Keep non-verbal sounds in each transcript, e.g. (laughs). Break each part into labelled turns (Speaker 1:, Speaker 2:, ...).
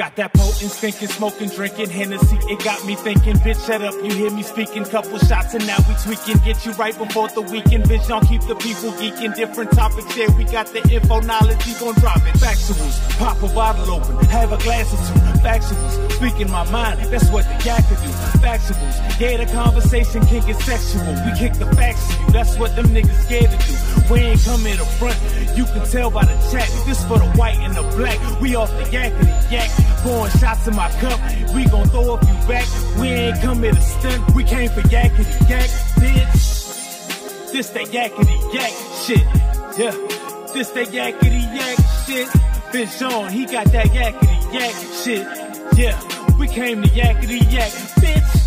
Speaker 1: Got that potent, stinking, smoking, drinking Hennessy. It got me thinking, bitch, shut up. You hear me speaking. Couple shots and now we tweaking. Get you right before the weekend, bitch. Don't keep the people geeking. Different topics, yeah. We got the info, knowledge. We gon' drop it. Factuals, pop a bottle open, have a glass or two. Factuals, speaking my mind. That's what the yak can do. Factuals, yeah, the conversation can get sexual. We kick the facts to you. That's what them niggas scared to do. We ain't coming to front. You can tell by the chat. This for the white and the black. We off the yak of the yak. Pouring shots in my cup. We gon' throw a few back. We ain't come here to stunt. We came for yakety yak, bitch. This that yakety yak shit. Yeah. This that yakety yak shit. Bitch Sean, he got that yakety yak shit. Yeah. We came to yakety yak, bitch.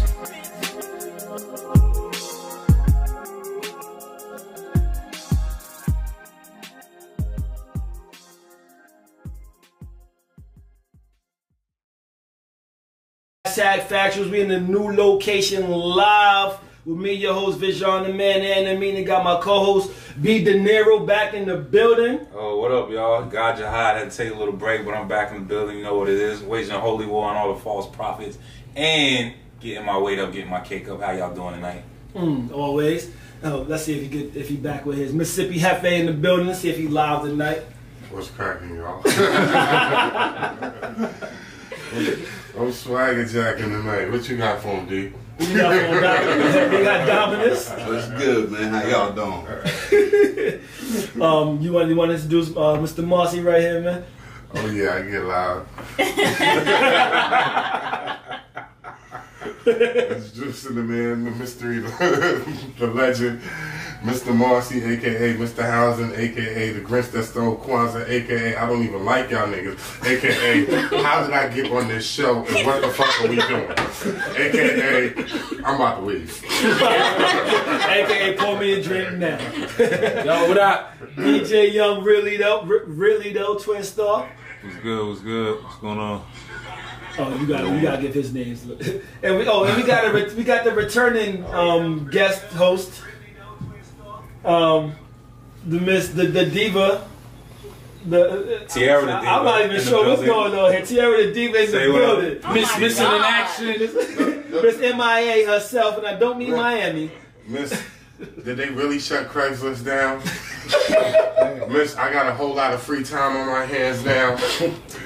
Speaker 2: Hashtag Factuals. We in the new location live with me, your host Vision, the man, and the meaning. Got my co-host B De Niro back in the building.
Speaker 3: Oh, what up, y'all? God Jihad had to take a little break, but I'm back in the building. You know what it is. Waging a holy war on all the false prophets and getting my weight up, getting my cake up. How y'all doing tonight?
Speaker 2: Mm, always. Oh, let's see if he get if he back with his Mississippi Hefe in the building. Let's see if he live tonight.
Speaker 4: What's cracking, y'all? (laughs) (laughs) (laughs) I'm swagger jacking tonight. What you got for him, D?
Speaker 2: We got, we got, we got Dominus.
Speaker 5: What's good, man? How y'all doing? (laughs)
Speaker 2: Um, you want you want to introduce uh, Mr. Marcy right here, man?
Speaker 4: Oh yeah, I get loud. (laughs) Introducing the man, the mystery, (laughs) the legend, Mr. Marcy, aka Mr. Housing, aka the Grinch that stole Kwanzaa, aka I don't even like y'all niggas, aka how did I get on this show and what the fuck are we doing? Aka I'm about to leave. (laughs)
Speaker 2: AKA pour me a drink now. Yo, what up? DJ Young, really though, Re- really though, Twin Star.
Speaker 3: What's good? What's good? What's going on?
Speaker 2: Oh, you got to you got to give his names. (laughs) And we oh, and we got a we got the returning um, guest host, um, the Miss the, the diva. The,
Speaker 3: Tierra the Diva
Speaker 2: I'm not even sure what's going on here. Tierra the diva in
Speaker 3: Say
Speaker 2: the
Speaker 3: what up.
Speaker 2: building.
Speaker 6: Miss Missing in action.
Speaker 2: Miss MIA herself, and I don't mean Miami.
Speaker 4: Miss, did they really shut Craigslist down? (laughs) Miss, I got a whole lot of free time on my hands now.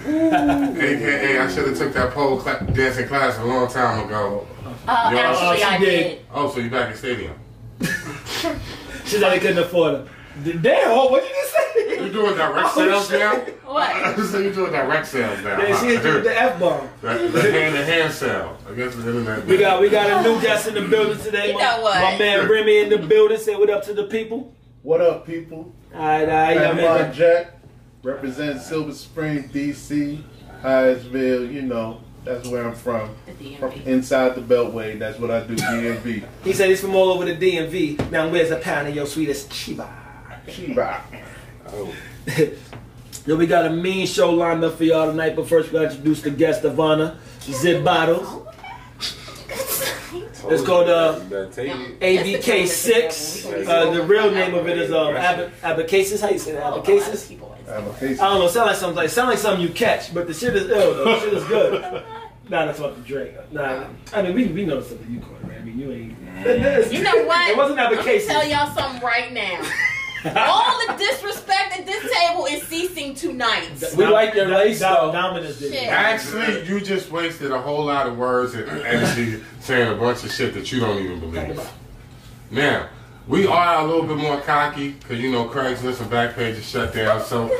Speaker 4: AKA, I should have took that pole cla- dancing class a long time ago.
Speaker 6: Uh,
Speaker 4: Yo,
Speaker 6: actually, I
Speaker 2: did.
Speaker 6: did.
Speaker 4: Oh, so you're back in the stadium? (laughs)
Speaker 2: She said they couldn't afford it. Damn, oh, what did you just say?
Speaker 4: You doing direct oh, sales now?
Speaker 6: What?
Speaker 4: so you doing direct sales now?
Speaker 2: Yeah, she hit you the F bomb. (laughs)
Speaker 4: the, the hand-to-hand sale. I guess the internet.
Speaker 2: We got we got a new guest in the building today.
Speaker 6: You
Speaker 2: my,
Speaker 6: know what?
Speaker 2: My man Remy in the building. Say what up to the people.
Speaker 7: What up, people?
Speaker 2: All right, all right, y'all
Speaker 7: Panama
Speaker 2: man.
Speaker 7: Jack, representing Silver Spring, DC, Hyattsville. You know, that's where I'm from.
Speaker 6: The
Speaker 7: From
Speaker 6: DMV.
Speaker 7: inside the Beltway, that's what I do, DMV.
Speaker 2: He said he's from all over the DMV. Now where's a pound of your sweetest chiba?
Speaker 7: Chiba. Oh. (laughs)
Speaker 2: Yo, we got a mean show lined up for y'all tonight, but first we gotta introduce the guest of honor, Zip Bottles. It's called uh,
Speaker 3: You better take it.
Speaker 2: ABK6. Uh, the real name of it is um, Ab- Abecassis. How you say that? Abecassis?
Speaker 7: I'm a case.
Speaker 2: I don't know. Sound like something like sound like something you catch, but the shit is ill. Though. The shit is good. (laughs) Nah, that's what the Drake. Nah, I mean we we know something you caught, it. Right? I mean you ain't.
Speaker 6: You know (laughs) what?
Speaker 2: It wasn't
Speaker 6: I'm gonna
Speaker 2: Abecassis.
Speaker 6: tell y'all something right now. (laughs) All the disrespect at this table is ceasing tonight.
Speaker 2: We like your lace though. Dominus did.
Speaker 6: Shit.
Speaker 4: Actually, you just wasted a whole lot of words and energy saying a bunch of shit that you don't even believe. Now, we are a little bit more cocky because you know Craigslist and Backpage is shut down, so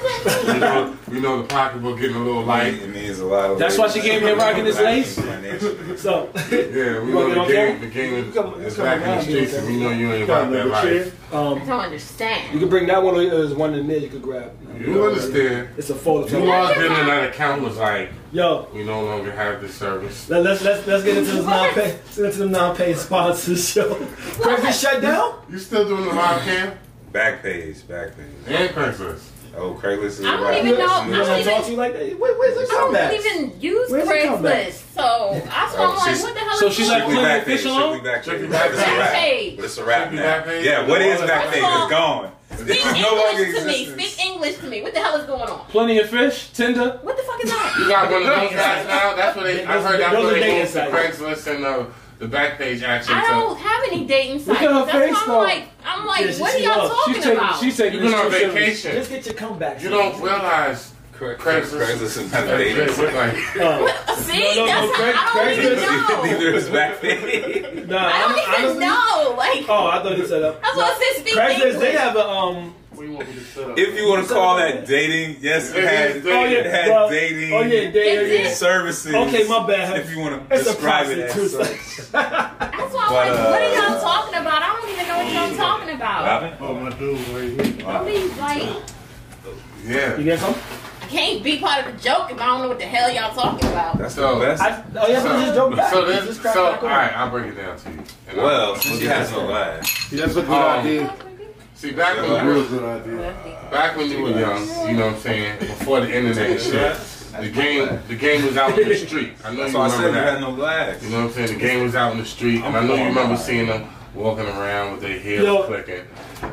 Speaker 4: you know, we know the pocketbook getting a little light.
Speaker 3: It means a lot of
Speaker 6: That's why she came here rocking this lace? (laughs)
Speaker 2: So
Speaker 4: Yeah, we
Speaker 2: You wanna
Speaker 4: know the
Speaker 2: get
Speaker 4: game,
Speaker 2: on
Speaker 4: the game is,
Speaker 2: Come-
Speaker 4: is
Speaker 2: come
Speaker 4: back in the streets, and we know you ain't
Speaker 7: Got
Speaker 4: about that
Speaker 7: another chair?
Speaker 4: life.
Speaker 6: I
Speaker 2: um,
Speaker 6: don't understand.
Speaker 2: you can bring that one. or There's one in there you could grab.
Speaker 4: You understand?
Speaker 2: It's a fold.
Speaker 4: You are getting that account was like,
Speaker 2: Yo,
Speaker 4: we no longer have this service.
Speaker 2: let, let's let's let's get into this non-pay. Get into the non-pay sponsors. Show. Craigslist shut down.
Speaker 4: You still doing the live cam?
Speaker 3: Back page, back page.
Speaker 4: And Craigslist.
Speaker 3: Oh, Craigslist is
Speaker 6: I don't
Speaker 3: right.
Speaker 6: even know-
Speaker 2: You
Speaker 6: I don't
Speaker 2: to talk to you like that? Where, where's the
Speaker 6: I don't even use
Speaker 2: Where's?
Speaker 6: Craigslist, so that's why
Speaker 3: Oh,
Speaker 6: I'm like,
Speaker 3: she's-
Speaker 6: what the hell
Speaker 8: so she's like
Speaker 6: on?
Speaker 3: Strictly
Speaker 8: playing
Speaker 3: back page,
Speaker 8: official
Speaker 3: strictly back page.
Speaker 4: Strictly
Speaker 3: But it's a wrap. it's a wrap now. Yeah, what is
Speaker 4: All
Speaker 3: back page? It's gone.
Speaker 6: Speak
Speaker 3: It's no longer
Speaker 6: English to me. Speak English to me. What the hell is going on?
Speaker 8: Plenty of fish, Tinder.
Speaker 6: What the fuck is that?
Speaker 4: You got one of those guys now. That's what they. I
Speaker 2: Those-
Speaker 4: heard that's
Speaker 2: those
Speaker 4: what they
Speaker 2: dating
Speaker 4: to
Speaker 2: sites.
Speaker 4: Craigslist and uh, the Backpage action.
Speaker 6: I don't have any dating sites.
Speaker 8: at her
Speaker 6: That's
Speaker 8: face,
Speaker 6: why I'm
Speaker 8: though.
Speaker 6: like, I'm like,
Speaker 2: Yeah,
Speaker 6: what are y'all talking
Speaker 8: She's taking,
Speaker 6: about?
Speaker 8: she's taking
Speaker 4: You've been on vacation.
Speaker 2: Just get your comeback.
Speaker 4: You don't realize
Speaker 3: Cra-
Speaker 4: Craigslist.
Speaker 3: Craigslist is not
Speaker 4: that
Speaker 3: dating.
Speaker 4: shit look like.
Speaker 2: Oh.
Speaker 6: See,
Speaker 2: No, no,
Speaker 6: that's
Speaker 2: no, Craig-
Speaker 6: how, I don't even
Speaker 2: Craigslist-
Speaker 6: know.
Speaker 3: Neither is back then.
Speaker 2: Nah, (laughs)
Speaker 6: I don't even
Speaker 2: honestly-
Speaker 6: know. Like,
Speaker 2: Oh, I thought you said that.
Speaker 6: That's what I said, speak
Speaker 2: Craigslist,
Speaker 6: English.
Speaker 2: they have a um.
Speaker 7: You want me to set up?
Speaker 3: If you want to call that dating, yes, it
Speaker 4: It
Speaker 3: had,
Speaker 2: Oh yeah,
Speaker 3: it had
Speaker 2: well,
Speaker 3: dating
Speaker 2: Oh yeah, they,
Speaker 6: Is
Speaker 2: yeah.
Speaker 6: it?
Speaker 3: services.
Speaker 2: Okay, my bad.
Speaker 3: If you want to
Speaker 2: It's
Speaker 3: describe it as such.
Speaker 6: That's why I'm
Speaker 3: But,
Speaker 6: like, what are
Speaker 3: uh,
Speaker 6: y'all talking about? I don't even know what y'all talking about.
Speaker 3: Robin?
Speaker 7: Oh, my dude right here.
Speaker 6: I mean, like,
Speaker 4: Yeah.
Speaker 2: You get some?
Speaker 6: I can't be part of the joke if I don't know what the hell y'all talking about.
Speaker 3: That's
Speaker 4: So-
Speaker 3: the best.
Speaker 2: I, oh yeah, but just joke back.
Speaker 4: So
Speaker 2: Just
Speaker 4: this,
Speaker 2: crack
Speaker 4: so
Speaker 2: back
Speaker 4: all I'll break it down to you. And
Speaker 3: well,
Speaker 4: I'll-
Speaker 3: since she has no life.
Speaker 7: See, that's a good
Speaker 4: Um,
Speaker 7: idea.
Speaker 4: see back
Speaker 7: That's a
Speaker 4: when
Speaker 7: real good idea.
Speaker 4: back when you were young, you know what I'm saying, before the internet and shit, the game the game was out in the street. I know
Speaker 3: That's
Speaker 4: you
Speaker 3: why I said
Speaker 4: remember that.
Speaker 3: had no glass.
Speaker 4: You know what I'm saying? The game was out in the street, and I know you remember seeing them walking around with their heels
Speaker 2: Yo.
Speaker 4: clicking.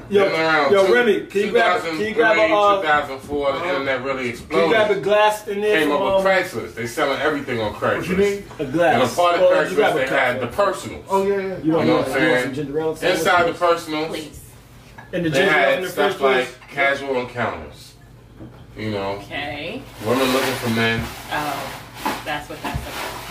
Speaker 2: Yo,
Speaker 4: Then around
Speaker 2: yo,
Speaker 4: two-
Speaker 2: Remy, can you grab, can you grab a, uh,
Speaker 4: 2004, the internet really
Speaker 2: can you
Speaker 4: exploded.
Speaker 2: grab a glass in there
Speaker 4: Came
Speaker 2: from
Speaker 4: up with
Speaker 2: um,
Speaker 4: Craigslist. They selling everything on Craigslist.
Speaker 7: What you mean?
Speaker 2: a glass?
Speaker 4: And a part of
Speaker 2: Oh, you grab
Speaker 4: Craigslist, they
Speaker 2: cup.
Speaker 4: had the personals.
Speaker 7: Oh, yeah, yeah.
Speaker 2: You want,
Speaker 4: You know what I'm
Speaker 2: you want
Speaker 4: saying?
Speaker 2: some ginger ale?
Speaker 4: Inside the personals,
Speaker 6: Please.
Speaker 2: and the
Speaker 4: they
Speaker 2: ginger in
Speaker 4: had
Speaker 2: the
Speaker 4: stuff
Speaker 2: first
Speaker 4: like casual encounters. You know,
Speaker 6: Okay.
Speaker 4: women looking for men.
Speaker 6: Oh, that's what that's about.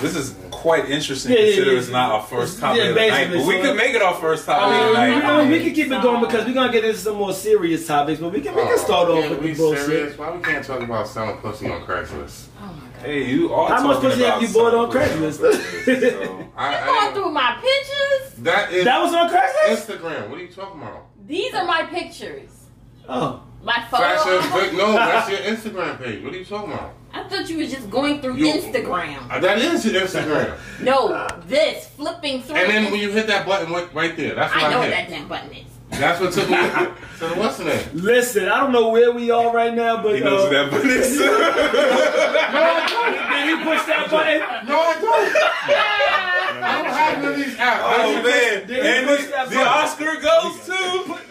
Speaker 3: This is quite interesting
Speaker 2: Yeah, yeah,
Speaker 3: considering
Speaker 2: yeah.
Speaker 3: it's not our first topic
Speaker 2: Yeah,
Speaker 3: of the night. But we
Speaker 2: so-
Speaker 3: could make it our first topic
Speaker 2: I mean,
Speaker 3: of the
Speaker 2: um,
Speaker 3: you
Speaker 2: know, uh, we can keep it going because we're gonna get into some more serious topics, but we can we can oh, start
Speaker 4: Oh,
Speaker 2: off
Speaker 4: yeah,
Speaker 2: with
Speaker 4: we
Speaker 2: the bullshit.
Speaker 4: serious? Why we can't talk about selling pussy on Craigslist?
Speaker 6: Oh my god.
Speaker 3: Hey, you are
Speaker 2: How much pussy have you bought on
Speaker 3: something.
Speaker 2: Craigslist? (laughs)
Speaker 3: So,
Speaker 4: I,
Speaker 6: You going through my pictures?
Speaker 4: that is
Speaker 2: that was on Craigslist.
Speaker 4: Instagram. What are you talking about?
Speaker 6: These are my pictures.
Speaker 2: Oh,
Speaker 6: My photo.
Speaker 4: Fashion, no, that's your Instagram page. What are you talking about?
Speaker 6: I thought you was just going through
Speaker 4: You-
Speaker 6: Instagram.
Speaker 4: That is your Instagram. (laughs)
Speaker 6: No, this flipping through.
Speaker 4: and then when you hit that button right, right there, that's what
Speaker 6: I
Speaker 4: I,
Speaker 6: know what
Speaker 4: hit.
Speaker 6: that damn button is.
Speaker 4: That's what took me (laughs) to the what's the name?
Speaker 2: listen, I don't know where we are right now, but
Speaker 3: he knows
Speaker 2: uh,
Speaker 3: that button is. (laughs)
Speaker 2: did he push that button?
Speaker 4: No, I don't. I don't have none of these apps.
Speaker 3: Oh man!
Speaker 2: Did he
Speaker 3: And
Speaker 2: push
Speaker 3: the,
Speaker 2: that
Speaker 3: the? Oscar goes to El
Speaker 2: Push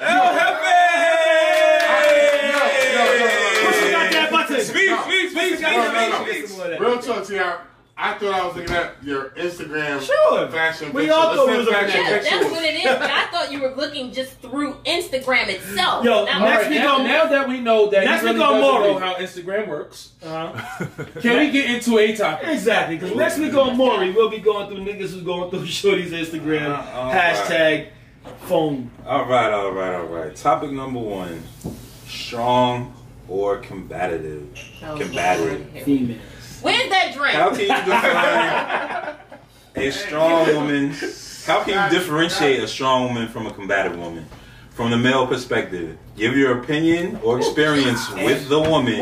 Speaker 4: No, no, no.
Speaker 3: speak, speak.
Speaker 4: Real talk to y'all. I thought I was looking at your Instagram
Speaker 2: Sure.
Speaker 4: fashion
Speaker 2: We
Speaker 4: picture.
Speaker 2: all thought we
Speaker 4: Let's
Speaker 2: was
Speaker 4: send
Speaker 2: looking
Speaker 4: fashion
Speaker 6: Yeah,
Speaker 2: at
Speaker 6: that's what it is. But I thought you were looking just through Instagram itself.
Speaker 2: Yo,
Speaker 6: Not
Speaker 2: next
Speaker 8: right,
Speaker 2: week
Speaker 8: now,
Speaker 2: on-
Speaker 8: now that we know that
Speaker 2: Next
Speaker 8: he really
Speaker 2: week on
Speaker 8: doesn't
Speaker 2: Maury.
Speaker 8: know how Instagram works,
Speaker 2: Uh-huh.
Speaker 8: can we get into a topic?
Speaker 2: Exactly, because next week on Maury, we'll be going through niggas who's going through (laughs) Shorty's Instagram.
Speaker 3: Uh, all
Speaker 2: hashtag phone.
Speaker 3: All right, all right, all right. Topic number one: strong or combative?
Speaker 6: Oh,
Speaker 3: Combative.
Speaker 2: Females.
Speaker 6: Where's that drink?
Speaker 3: How can you define (laughs) a strong woman? How can you differentiate a strong woman from a combative woman? From the male perspective, give your opinion or experience with the woman.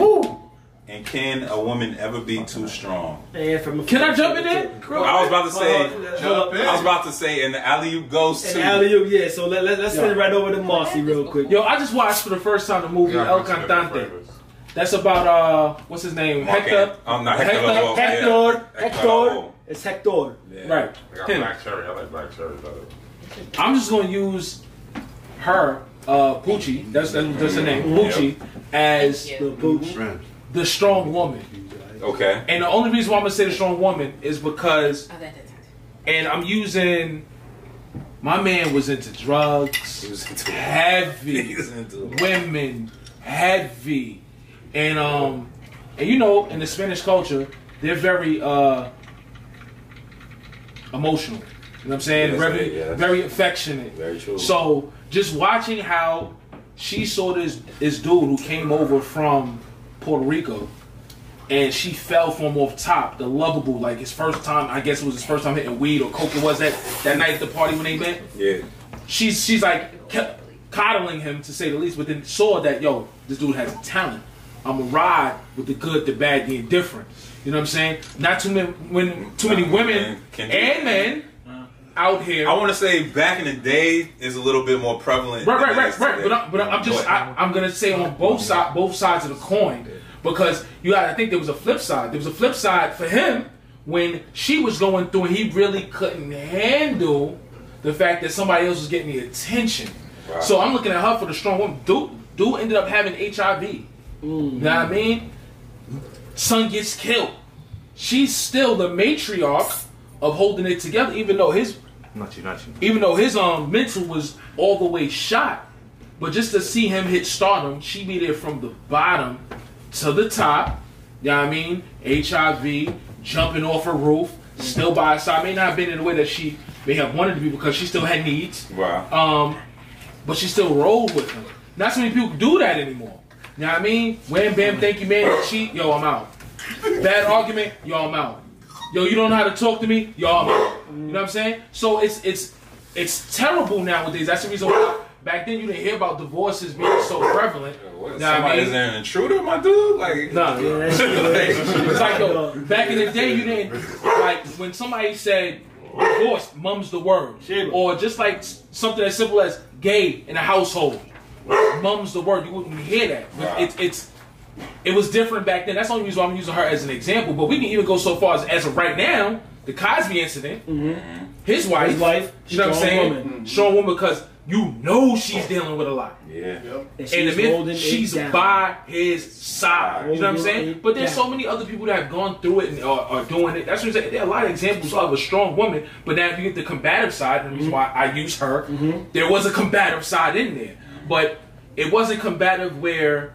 Speaker 3: And can a woman ever be too strong?
Speaker 2: And from a
Speaker 8: Can I jump in there?
Speaker 3: I was about to say.
Speaker 2: Jump
Speaker 3: I was about to say, and the alley oop goes
Speaker 2: And
Speaker 3: to.
Speaker 2: alley oop, yeah. So let, let, let's send it right over to Marcy real quick.
Speaker 8: Yo, I just watched for the first time the movie
Speaker 4: Yeah,
Speaker 8: El
Speaker 4: I'm looking at
Speaker 8: Cantante. That's about uh, what's his name?
Speaker 3: Mark
Speaker 8: Hector.
Speaker 3: I'm not Hector.
Speaker 8: Hector-
Speaker 3: Lavoe.
Speaker 2: Hector,
Speaker 3: Hector
Speaker 2: Hector, it's Hector.
Speaker 3: Yeah.
Speaker 8: Right.
Speaker 4: I got
Speaker 8: Him.
Speaker 4: black cherry. I like black cherry better.
Speaker 8: I'm just gonna use her, uh, Poochie. That's that's, that's her name, Poochie, as
Speaker 6: Thank
Speaker 2: The
Speaker 6: you.
Speaker 2: Booch.
Speaker 8: the strong woman.
Speaker 3: Okay.
Speaker 8: And the only reason why I'm gonna say the strong woman is because,
Speaker 6: that- that-
Speaker 8: and I'm using. My man was into drugs,
Speaker 3: He was into
Speaker 8: heavy. (laughs)
Speaker 3: He was into
Speaker 8: women heavy and um and you know in the spanish culture they're very uh emotional you know what i'm saying
Speaker 3: Yes,
Speaker 8: very
Speaker 3: yes.
Speaker 8: very affectionate
Speaker 3: Very true.
Speaker 8: so just watching how she saw this this dude who came over from puerto rico and she fell for him off top the lovable like his first time i guess it was his first time hitting weed or coke it was that that night at the party when they met
Speaker 3: Yeah.
Speaker 8: she's she's like kept coddling him to say the least, but then saw that yo, this dude has talent. I'm a ride with the good, the bad, the indifferent. You know what I'm saying? Not too many when too many women and men out here.
Speaker 3: I want to say back in the day is a little bit more prevalent.
Speaker 8: Right, right, right, right.
Speaker 3: today.
Speaker 8: But, I, but I'm just I, I'm gonna say on both side both sides of the coin because you got I think there was a flip side. There was a flip side for him when she was going through and he really couldn't handle the fact that somebody else was getting the attention.
Speaker 3: Right.
Speaker 8: So I'm looking at her for the strong woman. Dude, Dude ended up having HIV. You know what I mm. mean? Son gets killed. She's still the matriarch of holding it together, even though his
Speaker 9: Not you, not you.
Speaker 8: even though his um mental was all the way shot. But just to see him hit stardom, she be there from the bottom to the top. You know what I mean? HIV, jumping off a roof, still by her side. May not have been in the way that she may have wanted to be because she still had needs.
Speaker 3: Wow.
Speaker 8: Um, but she still rolled with him. Not so many people do that anymore. You know what I mean? Wham bam, thank you, man. Cheat, yo, I'm out. Bad argument, yo, I'm out. Yo, you don't know how to talk to me, yo, I'm. You know what I'm saying? So it's it's it's terrible nowadays. That's the reason why back then you didn't hear about divorces being so prevalent.
Speaker 3: What,
Speaker 8: Nah,
Speaker 3: somebody's
Speaker 8: man.
Speaker 3: an intruder, my dude? Like,
Speaker 8: Nah, (laughs)
Speaker 2: Yeah, that shit-
Speaker 8: it's like yo, (laughs) back in the day you didn't like when somebody said divorce, mum's the word,
Speaker 2: Shit.
Speaker 8: or just like something as simple as gay in a household, mum's the word. You wouldn't hear that. But
Speaker 3: Wow.
Speaker 8: It's it's it was different back then. That's the only reason why I'm using her as an example. But we can even go so far as as of right now, the Cosby incident, mm-hmm. his wife,
Speaker 2: His wife,
Speaker 8: you know what I'm
Speaker 2: strong
Speaker 8: saying,
Speaker 2: woman. Mm-hmm.
Speaker 8: strong woman because you know she's dealing with a lot.
Speaker 3: yeah.
Speaker 7: Yep.
Speaker 2: And
Speaker 8: And
Speaker 2: she's
Speaker 8: the
Speaker 2: holding
Speaker 8: she's by his side. You know what I'm saying? But there's so many other people that have gone through it and are, are doing it. That's what I'm saying. There are a lot of examples of a strong woman. But now if you get the combative side, and the reason mm-hmm. why I use her, there was a combative side in there. But it wasn't combative where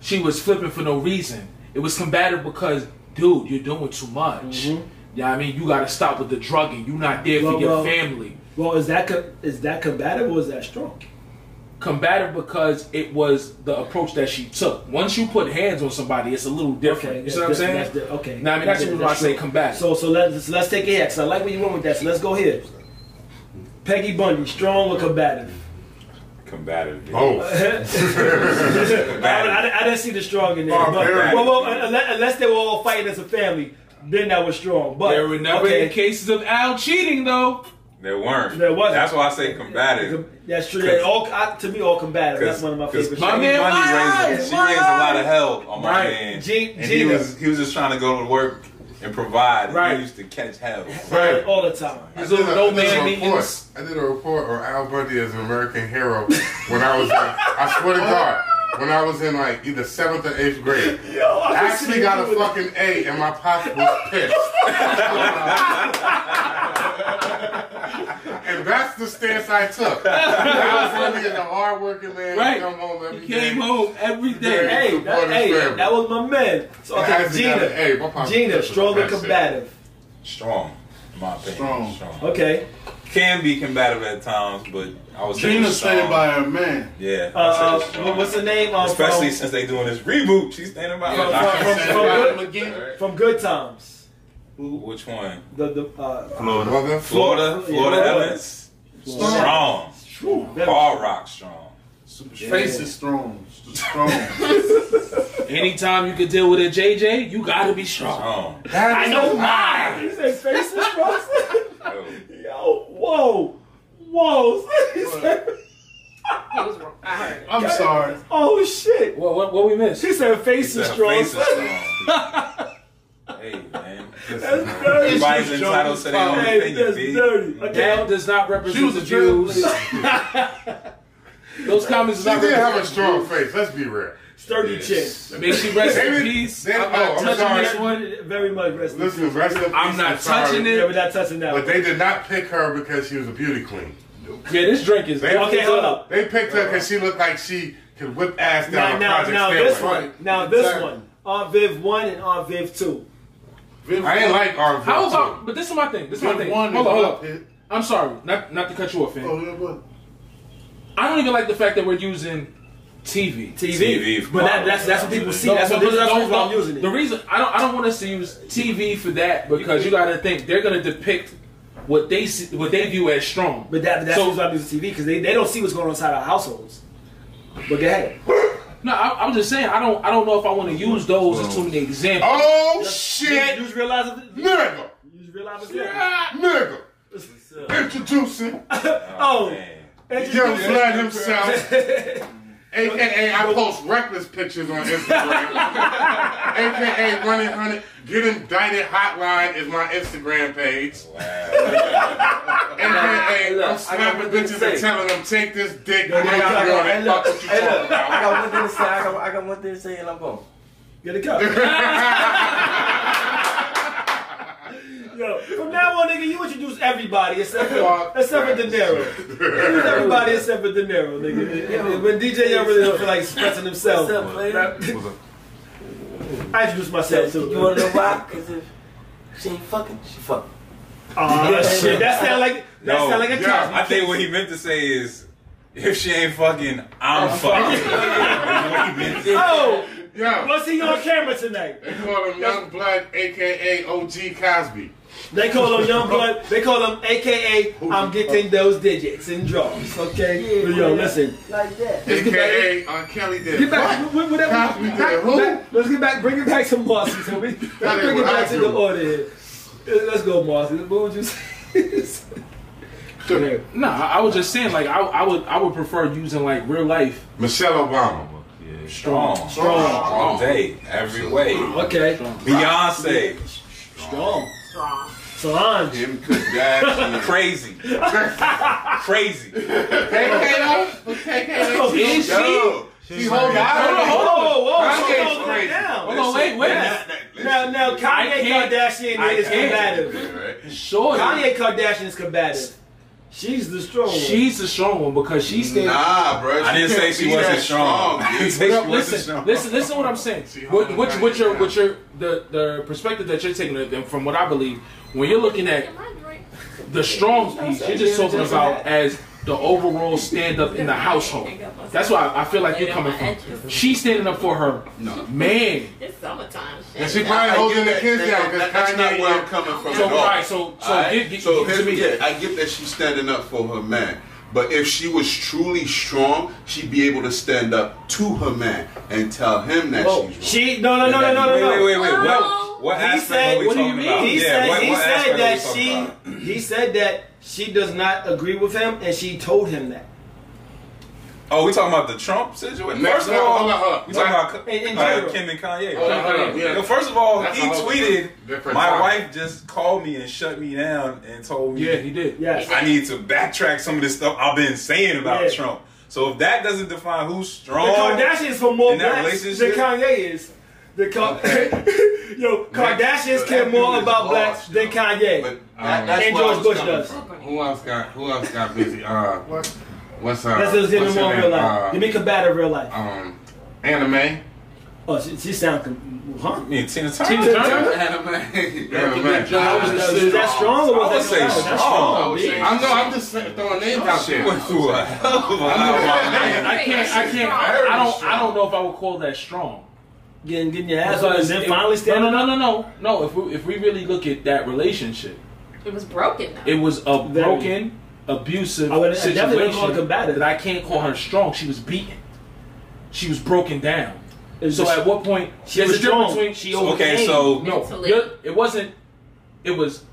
Speaker 8: she was flipping for no reason. It was combative because, dude, you're doing too much. Mm-hmm. Yeah, I mean, you got to stop with the drugging. You're not there for your
Speaker 2: well,
Speaker 8: family.
Speaker 2: Well, is that co- is that combative or is that strong?
Speaker 8: combative because it was the approach that she took. Once you put hands on somebody, it's a little different. you see what I'm saying?
Speaker 2: that's the- okay.
Speaker 8: Now, I mean, that's reason why I say combative.
Speaker 2: So, so let's let's take it here. Cause I like where you went with that. So let's go here. Peggy Bundy, strong or combative?
Speaker 3: Combative. dude.
Speaker 4: Oh, (laughs)
Speaker 2: I, I, I didn't see the strong in there. But, well, well, unless, unless they were all fighting as a family, then that was strong. But
Speaker 8: there were never
Speaker 2: okay,
Speaker 8: any cases of Al cheating, though.
Speaker 3: There weren't.
Speaker 2: There wasn't.
Speaker 3: That's why I say combative.
Speaker 2: That's true. Yeah, all I, to me, all combative. That's one of my
Speaker 3: Because
Speaker 2: favorite.
Speaker 8: My man,
Speaker 3: Bundy
Speaker 8: why?
Speaker 3: raised, she
Speaker 8: Why?
Speaker 3: raised a lot of hell on my
Speaker 8: Right.
Speaker 3: man.
Speaker 2: G-
Speaker 3: and he was he was just trying to go to work and provide. and
Speaker 8: Right.
Speaker 3: He used to catch hell.
Speaker 8: Right.
Speaker 2: all the time.
Speaker 4: I
Speaker 8: These
Speaker 4: did, a,
Speaker 8: no
Speaker 4: I, did
Speaker 8: man meetings.
Speaker 4: report, I did a report on Al Bundy as an American hero when I was in, I swear to God, when I was in like either seventh or eighth grade. (laughs)
Speaker 2: Yo, I
Speaker 4: I actually got a
Speaker 2: fucking.
Speaker 4: fucking A and my pops was pissed. (laughs) (laughs) and that's the stance I took. (laughs) I was really a hardworking man.
Speaker 8: Right.
Speaker 4: Come home every
Speaker 8: He
Speaker 4: day.
Speaker 8: came home every day.
Speaker 2: Hey, that, hey, that was my man. So,
Speaker 4: I
Speaker 2: okay,
Speaker 4: actually got an
Speaker 2: Gina.
Speaker 4: A. My pops
Speaker 2: Gina, strong or
Speaker 4: about that shit.
Speaker 2: combative?
Speaker 3: Strong, in my opinion.
Speaker 7: Strong. strong.
Speaker 2: Okay.
Speaker 3: Can be combative at times, but I was
Speaker 7: Gina stayed by her man.
Speaker 3: Yeah.
Speaker 2: Uh, uh,
Speaker 3: say strong.
Speaker 2: what- what's the name? Um,
Speaker 3: Especially
Speaker 2: from,
Speaker 3: since they doing this reboot, she's standing by.
Speaker 2: From-
Speaker 3: her.
Speaker 2: from- from- from good-
Speaker 7: him
Speaker 2: from Good Times.
Speaker 3: Which one?
Speaker 2: The the uh,
Speaker 9: Florida.
Speaker 4: Mother,
Speaker 3: Florida,
Speaker 2: Yeah,
Speaker 3: Florida
Speaker 2: Florida.
Speaker 3: Evans, strong.
Speaker 2: True. Very
Speaker 3: Hard rock strong.
Speaker 7: Face is strong. Strong. (laughs)
Speaker 8: Anytime you can deal with a JJ, you gotta be strong.
Speaker 3: Strong.
Speaker 8: I know mine.
Speaker 2: You say face is strong?
Speaker 3: Yo, (laughs)
Speaker 2: Yo, whoa, whoa. (laughs) He said-
Speaker 6: He was wrong. I heard. it.
Speaker 7: I'm sorry.
Speaker 2: oh shit.
Speaker 8: What, what, what we missed?
Speaker 2: She said face is strong.
Speaker 3: face is strong. Hey man,
Speaker 2: That's dirty.
Speaker 3: everybody's
Speaker 7: She's
Speaker 3: entitled to their own
Speaker 2: Hey,
Speaker 3: opinion.
Speaker 2: that's
Speaker 3: B.
Speaker 2: dirty. Okay.
Speaker 8: That does not represent the Jews. (laughs) Those comments
Speaker 4: She
Speaker 8: do not
Speaker 4: did have a
Speaker 8: represent
Speaker 4: strong face. Let's be real.
Speaker 2: Sturdy
Speaker 3: Yes.
Speaker 2: chin.
Speaker 8: May she rest in
Speaker 4: David-
Speaker 8: peace.
Speaker 4: David-
Speaker 8: I'm not
Speaker 4: oh, I'm
Speaker 8: touching
Speaker 4: sorry.
Speaker 8: this one.
Speaker 2: Very much rest in
Speaker 4: Listen,
Speaker 2: peace.
Speaker 4: rest in peace.
Speaker 8: I'm not
Speaker 4: sorry.
Speaker 8: touching it.
Speaker 2: Yeah, we're not touching that.
Speaker 4: But
Speaker 2: one.
Speaker 4: they did not pick her because she was a beauty queen.
Speaker 8: Yeah, this drink is
Speaker 4: They-
Speaker 2: Okay, hold up.
Speaker 4: They picked her because she looked like she could whip ass
Speaker 2: Now,
Speaker 4: down a
Speaker 2: now,
Speaker 4: Project
Speaker 2: now this one. Now this
Speaker 7: Exactly.
Speaker 2: one. Aunt Viv one and Aunt Viv two.
Speaker 7: Viv
Speaker 4: I ain't like Arm
Speaker 8: How about? But this is my thing. This is my
Speaker 7: Viv
Speaker 8: thing.
Speaker 7: one
Speaker 8: Hold
Speaker 7: is
Speaker 8: on, hold
Speaker 7: my
Speaker 8: on.
Speaker 7: pick.
Speaker 8: I'm sorry, not not to cut you off, fam.
Speaker 7: Oh, yeah, what?
Speaker 8: I don't even like the fact that we're using TV.
Speaker 2: TV.
Speaker 3: TV
Speaker 2: But that, that's that's what people see.
Speaker 8: No,
Speaker 2: that's
Speaker 8: but-
Speaker 2: what,
Speaker 8: but
Speaker 2: that's
Speaker 8: no,
Speaker 2: the reason why I'm using it.
Speaker 8: The reason I don't I don't want us to use TV for that because you got to think they're going to depict what they see, what they view as strong.
Speaker 2: But that, that's
Speaker 8: So-
Speaker 2: why I'm using TV because they, they don't see what's going on inside our households. But go ahead.
Speaker 8: No, I, I'm just saying I don't I don't know if I want to use those as too many examples.
Speaker 4: Oh
Speaker 2: You
Speaker 4: shit,
Speaker 2: just realize it.
Speaker 4: nigga,
Speaker 2: You just realize it's
Speaker 4: nigga. Introducing (laughs)
Speaker 2: Oh,
Speaker 3: Man.
Speaker 4: Young Vlad himself. (laughs) AKA, I post reckless pictures on Instagram. (laughs) AKA, running hundred, get indicted hotline is my Instagram page. AKA, (laughs)
Speaker 9: Look, I
Speaker 4: I'm
Speaker 9: got
Speaker 4: slapping
Speaker 9: one thing
Speaker 4: bitches and telling them take this dick.
Speaker 2: Yo,
Speaker 4: and
Speaker 2: yo,
Speaker 4: I'm
Speaker 2: yo,
Speaker 4: on it.
Speaker 2: hey,
Speaker 4: Fuck what you talking
Speaker 9: look, I got one thing to say. I got, I got one thing to say, and I'm going.
Speaker 2: Get a cup. (laughs) Yo, from now on, nigga, you introduce everybody except for except for De Niro. Introduce everybody except for De Niro, nigga. When DJ Young really don't feel like expressing himself,
Speaker 9: What's up. (laughs)
Speaker 2: I introduce myself too.
Speaker 9: You wanna know why? Because if she ain't fucking, she fucking.
Speaker 2: Oh ah, (laughs) shit, that sound like that
Speaker 3: No,
Speaker 2: sound like a
Speaker 4: yeah,
Speaker 2: Cosby
Speaker 3: I think
Speaker 2: case.
Speaker 3: what he meant to say is, if she ain't fucking, I'm fucking. (laughs)
Speaker 2: Oh,
Speaker 4: Yo,
Speaker 2: was he on camera tonight?
Speaker 4: they call him Young Blood, AKA OG Cosby.
Speaker 2: They call him Young (laughs) Blood. They call him AKA I'm getting those digits and draws. Okay, but yo, listen.
Speaker 9: Like that.
Speaker 2: Let's get back-
Speaker 4: AKA R. Kelly did.
Speaker 2: Get back,
Speaker 4: What?
Speaker 2: wh- whatever.
Speaker 4: Cosby did
Speaker 2: back-
Speaker 4: who?
Speaker 2: back- let's get back. Bring it back to Marcy. So we let's bring it back
Speaker 4: I
Speaker 2: to
Speaker 4: do.
Speaker 2: the order here. Let's go, Marcy. What would you say? Yeah.
Speaker 8: No, I, I was just saying, like, I, I would, I would prefer using like real life
Speaker 4: Michelle Obama.
Speaker 3: Strong.
Speaker 2: Strong.
Speaker 3: All day, every way.
Speaker 2: Okay.
Speaker 3: Beyonce.
Speaker 2: Strong.
Speaker 6: Strong.
Speaker 2: Solange.
Speaker 5: Kim Kardashian. (laughs)
Speaker 3: Crazy. Crazy.
Speaker 8: Oh, is she?
Speaker 5: Yo,
Speaker 4: She hold
Speaker 2: Hold on, hold on, whoa,
Speaker 4: Kanye
Speaker 2: hold on,
Speaker 4: crazy.
Speaker 2: down.
Speaker 8: Hold on, wait, wait.
Speaker 2: Now, now, Kanye Kardashian is combative.
Speaker 8: Sure.
Speaker 2: Kanye Kardashian is combative. She's the strong one.
Speaker 8: She's the strong one because she stayed.
Speaker 5: Nah, bro.
Speaker 3: I didn't say she wasn't
Speaker 5: that
Speaker 3: strong. I didn't say she
Speaker 8: No,
Speaker 3: wasn't
Speaker 8: listen,
Speaker 3: strong.
Speaker 8: listen, listen. What I'm saying. What, what, what your, what your, the, the perspective that you're taking, and from what I believe, when you're looking at
Speaker 6: Am I drink?
Speaker 8: the strong piece, you're just talking about as the overall stand up in the household. That's why I feel like you're coming from. She's standing up for her
Speaker 5: No.
Speaker 8: man.
Speaker 6: It's summertime. Shit.
Speaker 4: And she probably
Speaker 5: get
Speaker 4: holding the kids down
Speaker 5: that-
Speaker 4: because
Speaker 5: That's not where I'm coming from.
Speaker 8: So
Speaker 5: at all.
Speaker 8: right, so so
Speaker 5: Alright?
Speaker 8: give, give,
Speaker 5: so
Speaker 8: give to me.
Speaker 5: yeah, I get that she's standing up for her man. But if she was truly strong, she'd be able to stand up to her man and tell him that
Speaker 2: Whoa.
Speaker 5: she's wrong.
Speaker 2: She no no no no no no.
Speaker 3: Wait,
Speaker 2: no.
Speaker 3: wait, wait, wait.
Speaker 6: No.
Speaker 3: What, what
Speaker 2: He
Speaker 3: aspect
Speaker 2: said-
Speaker 3: are we
Speaker 8: what do you mean?
Speaker 3: about?
Speaker 2: He
Speaker 3: yeah,
Speaker 2: said
Speaker 3: what,
Speaker 2: he
Speaker 3: what
Speaker 2: said that she
Speaker 3: about?
Speaker 2: he said that she does not agree with him and she told him that.
Speaker 3: Oh, we talking about the Trump situation? First of all,
Speaker 4: hold on, hold on.
Speaker 3: we talking about
Speaker 2: In- in
Speaker 3: uh. Kim and Kanye.
Speaker 4: Hold on,
Speaker 3: right?
Speaker 4: hold on, yeah.
Speaker 3: Yo, first of all,
Speaker 4: That's
Speaker 3: he tweeted, my
Speaker 4: topic.
Speaker 3: wife just called me and shut me down and told me
Speaker 8: Yeah, he did.
Speaker 2: Yes.
Speaker 3: I need to backtrack some of this stuff I've been saying about
Speaker 2: Yeah.
Speaker 3: Trump. So if that doesn't define who's strong,
Speaker 2: The
Speaker 3: strong,
Speaker 2: Kardashians for more
Speaker 3: in that
Speaker 2: blacks than? Kanye is. The Ka- (laughs) (laughs) Yo, Kardashians
Speaker 5: But
Speaker 2: care more about
Speaker 5: lost,
Speaker 2: blacks
Speaker 5: yo.
Speaker 2: than Kanye.
Speaker 5: But that, that's
Speaker 2: And George Bush does.
Speaker 5: from.
Speaker 4: Who else got? Who else got busy? Uh, what's uh?
Speaker 2: Let's just get
Speaker 4: what's
Speaker 2: them more real
Speaker 4: name?
Speaker 2: life. Give me combative real life.
Speaker 4: Uh, um, anime.
Speaker 2: Oh, she, she sound com- huh?
Speaker 3: I mean, Tina Turner.
Speaker 8: Tina Turner?
Speaker 5: Anime.
Speaker 4: Anime.
Speaker 8: That was-
Speaker 2: Was, was that strong or
Speaker 3: I
Speaker 2: was
Speaker 3: would
Speaker 2: that
Speaker 3: say
Speaker 2: strong? That's
Speaker 3: strong.
Speaker 2: strong.
Speaker 5: I would say-
Speaker 2: bitch.
Speaker 4: I know. I'm just throwing names out there.
Speaker 3: went through a hell of a lot.
Speaker 8: I can't. I can't. I
Speaker 5: Very
Speaker 8: don't. I don't know if I would call that strong.
Speaker 2: Getting, getting your ass up and then
Speaker 8: it-
Speaker 2: finally
Speaker 8: no,
Speaker 2: standing
Speaker 8: no,
Speaker 2: up.
Speaker 8: no, no, no, no. If we if we really look at that relationship,
Speaker 6: It was broken though.
Speaker 8: it was a
Speaker 2: Very.
Speaker 8: broken, abusive
Speaker 2: I would- I definitely wouldn't it
Speaker 8: situation
Speaker 2: combative.
Speaker 8: that I can't call her strong. She was beaten. She was broken down.
Speaker 2: It's
Speaker 8: So
Speaker 2: just-
Speaker 8: at what point?
Speaker 2: she was
Speaker 8: a difference
Speaker 2: strong.
Speaker 8: between
Speaker 2: She
Speaker 8: so-
Speaker 2: overcame.
Speaker 3: Okay, so
Speaker 8: no, it wasn't. It was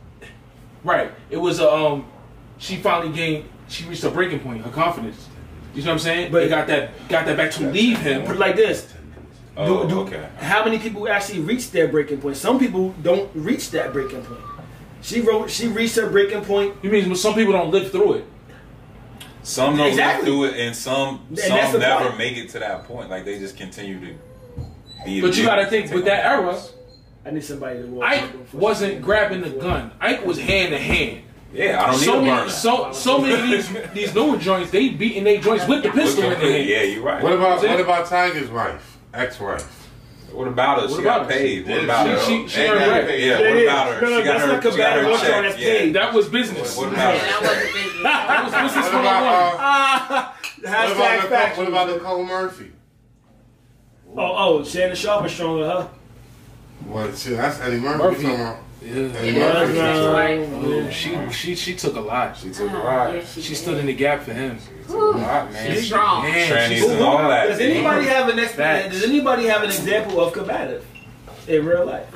Speaker 8: right. It was a um. She finally gained. She reached a breaking point. Her confidence. You know what I'm saying?
Speaker 2: But-
Speaker 8: But got that got that back to leave him.
Speaker 2: Put it like this.
Speaker 3: Oh,
Speaker 2: do, do,
Speaker 3: okay.
Speaker 2: How many people actually reach their breaking point? Some people don't reach that breaking point. She wrote. She reached her breaking point.
Speaker 8: You mean some people don't live through it?
Speaker 3: Some don't
Speaker 2: Exactly.
Speaker 3: live through it, and some
Speaker 2: And
Speaker 3: some never
Speaker 2: point.
Speaker 3: make it to that point. Like they just continue to be.
Speaker 8: But you got to think with that
Speaker 3: on
Speaker 8: era.
Speaker 2: I need somebody to walk.
Speaker 8: Ike wasn't grabbing the gun. Ike was hand to hand.
Speaker 3: Yeah, I don't need
Speaker 8: So
Speaker 3: a
Speaker 8: many, so so many of these these newer joints, they beating their joints with the pistol in their hand.
Speaker 3: Yeah, you're right.
Speaker 4: What about what about Tiger's wife, ex-wife?
Speaker 3: What about her?
Speaker 8: What
Speaker 3: she
Speaker 8: about
Speaker 3: got
Speaker 8: her?
Speaker 3: paid. What about her?
Speaker 8: She, she, she earned
Speaker 5: that paid?
Speaker 3: Yeah,
Speaker 2: Yeah,
Speaker 3: what about her?
Speaker 2: No, no,
Speaker 3: she got her,
Speaker 2: not
Speaker 3: she got
Speaker 2: combative.
Speaker 3: her check.
Speaker 2: That's
Speaker 3: Yeah.
Speaker 2: paid.
Speaker 8: That was business.
Speaker 3: What
Speaker 6: yeah,
Speaker 3: about
Speaker 6: that wasn't business. (laughs)
Speaker 8: That was business
Speaker 4: What
Speaker 8: one
Speaker 4: about
Speaker 8: on
Speaker 4: uh,
Speaker 2: Ah,
Speaker 4: what
Speaker 2: hashtag
Speaker 4: about Nicole,
Speaker 2: fact.
Speaker 4: what about Nicole Murphy?
Speaker 2: Oh, oh, Shannon Sharpe is stronger than her.
Speaker 4: Well, shit, that's Eddie Murphy.
Speaker 8: Murphy.
Speaker 4: Murphy. Talking
Speaker 8: Yeah.
Speaker 4: Eddie
Speaker 6: Yeah,
Speaker 4: Murphy.
Speaker 2: Uh.
Speaker 8: Oh, she she she took a lot.
Speaker 3: She took a
Speaker 6: Yeah, she,
Speaker 8: She stood in the gap for him.
Speaker 6: Whew.
Speaker 3: Right, man.
Speaker 6: She's strong.
Speaker 8: Man, she's
Speaker 3: and all that.
Speaker 2: Does anybody have an ex- Does anybody have an example of combative in real life?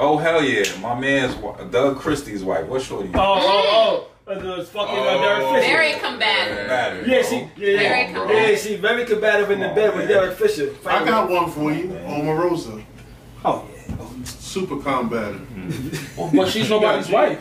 Speaker 3: Oh hell yeah, my man's Doug Christie's wife. What's shorty?
Speaker 2: Oh, oh, oh. uh, the fucking uh, Derek Fisher.
Speaker 6: Very combative.
Speaker 3: Matter.
Speaker 2: Yeah, she, yeah,
Speaker 6: Very
Speaker 2: yeah,
Speaker 6: combative.
Speaker 2: yeah, she very combative in the bed with Derek Fisher.
Speaker 7: I got one for you, Omarosa.
Speaker 2: Oh yeah,
Speaker 7: Super combative.
Speaker 8: But she's (laughs) nobody's wife.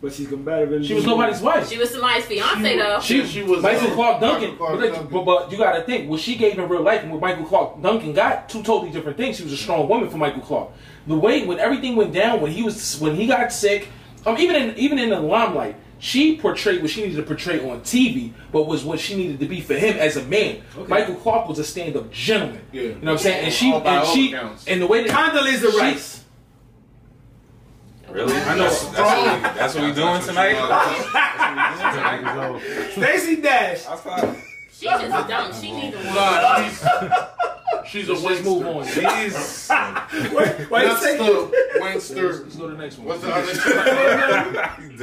Speaker 2: but she's combative in.
Speaker 8: She was nobody's wife.
Speaker 6: She was somebody's fiance though.
Speaker 8: She,
Speaker 7: She was,
Speaker 8: Michael
Speaker 7: uh,
Speaker 8: Clarke Duncan.
Speaker 7: Michael Clarke
Speaker 8: but,
Speaker 7: Duncan.
Speaker 8: but, but you got to think what she gave in real life and what Michael Clarke Duncan got two totally different things. She was a strong woman for Michael Clarke. The way when everything went down when he was when he got sick, um, even in even in the limelight, she portrayed what she needed to portray on TV, but was what she needed to be for him as a man. Michael Clarke was a stand up gentleman.
Speaker 7: Yeah.
Speaker 8: You know what I'm saying? And she
Speaker 7: All by
Speaker 8: and
Speaker 7: all
Speaker 8: she
Speaker 7: accounts.
Speaker 8: and the way that
Speaker 2: Condoleezza
Speaker 8: she-
Speaker 2: Rice.
Speaker 3: Really? I know. That's, what, we, that's what we doing tonight.
Speaker 2: Stacey Dash.
Speaker 3: I
Speaker 6: She just dumb. She neither one.
Speaker 7: Nah, she's, she's a
Speaker 8: Let's
Speaker 7: wankster.
Speaker 8: move on.
Speaker 3: these.
Speaker 2: Wait, wait a
Speaker 7: That's the wankster.
Speaker 8: Let's go to the next one.
Speaker 7: What's the other?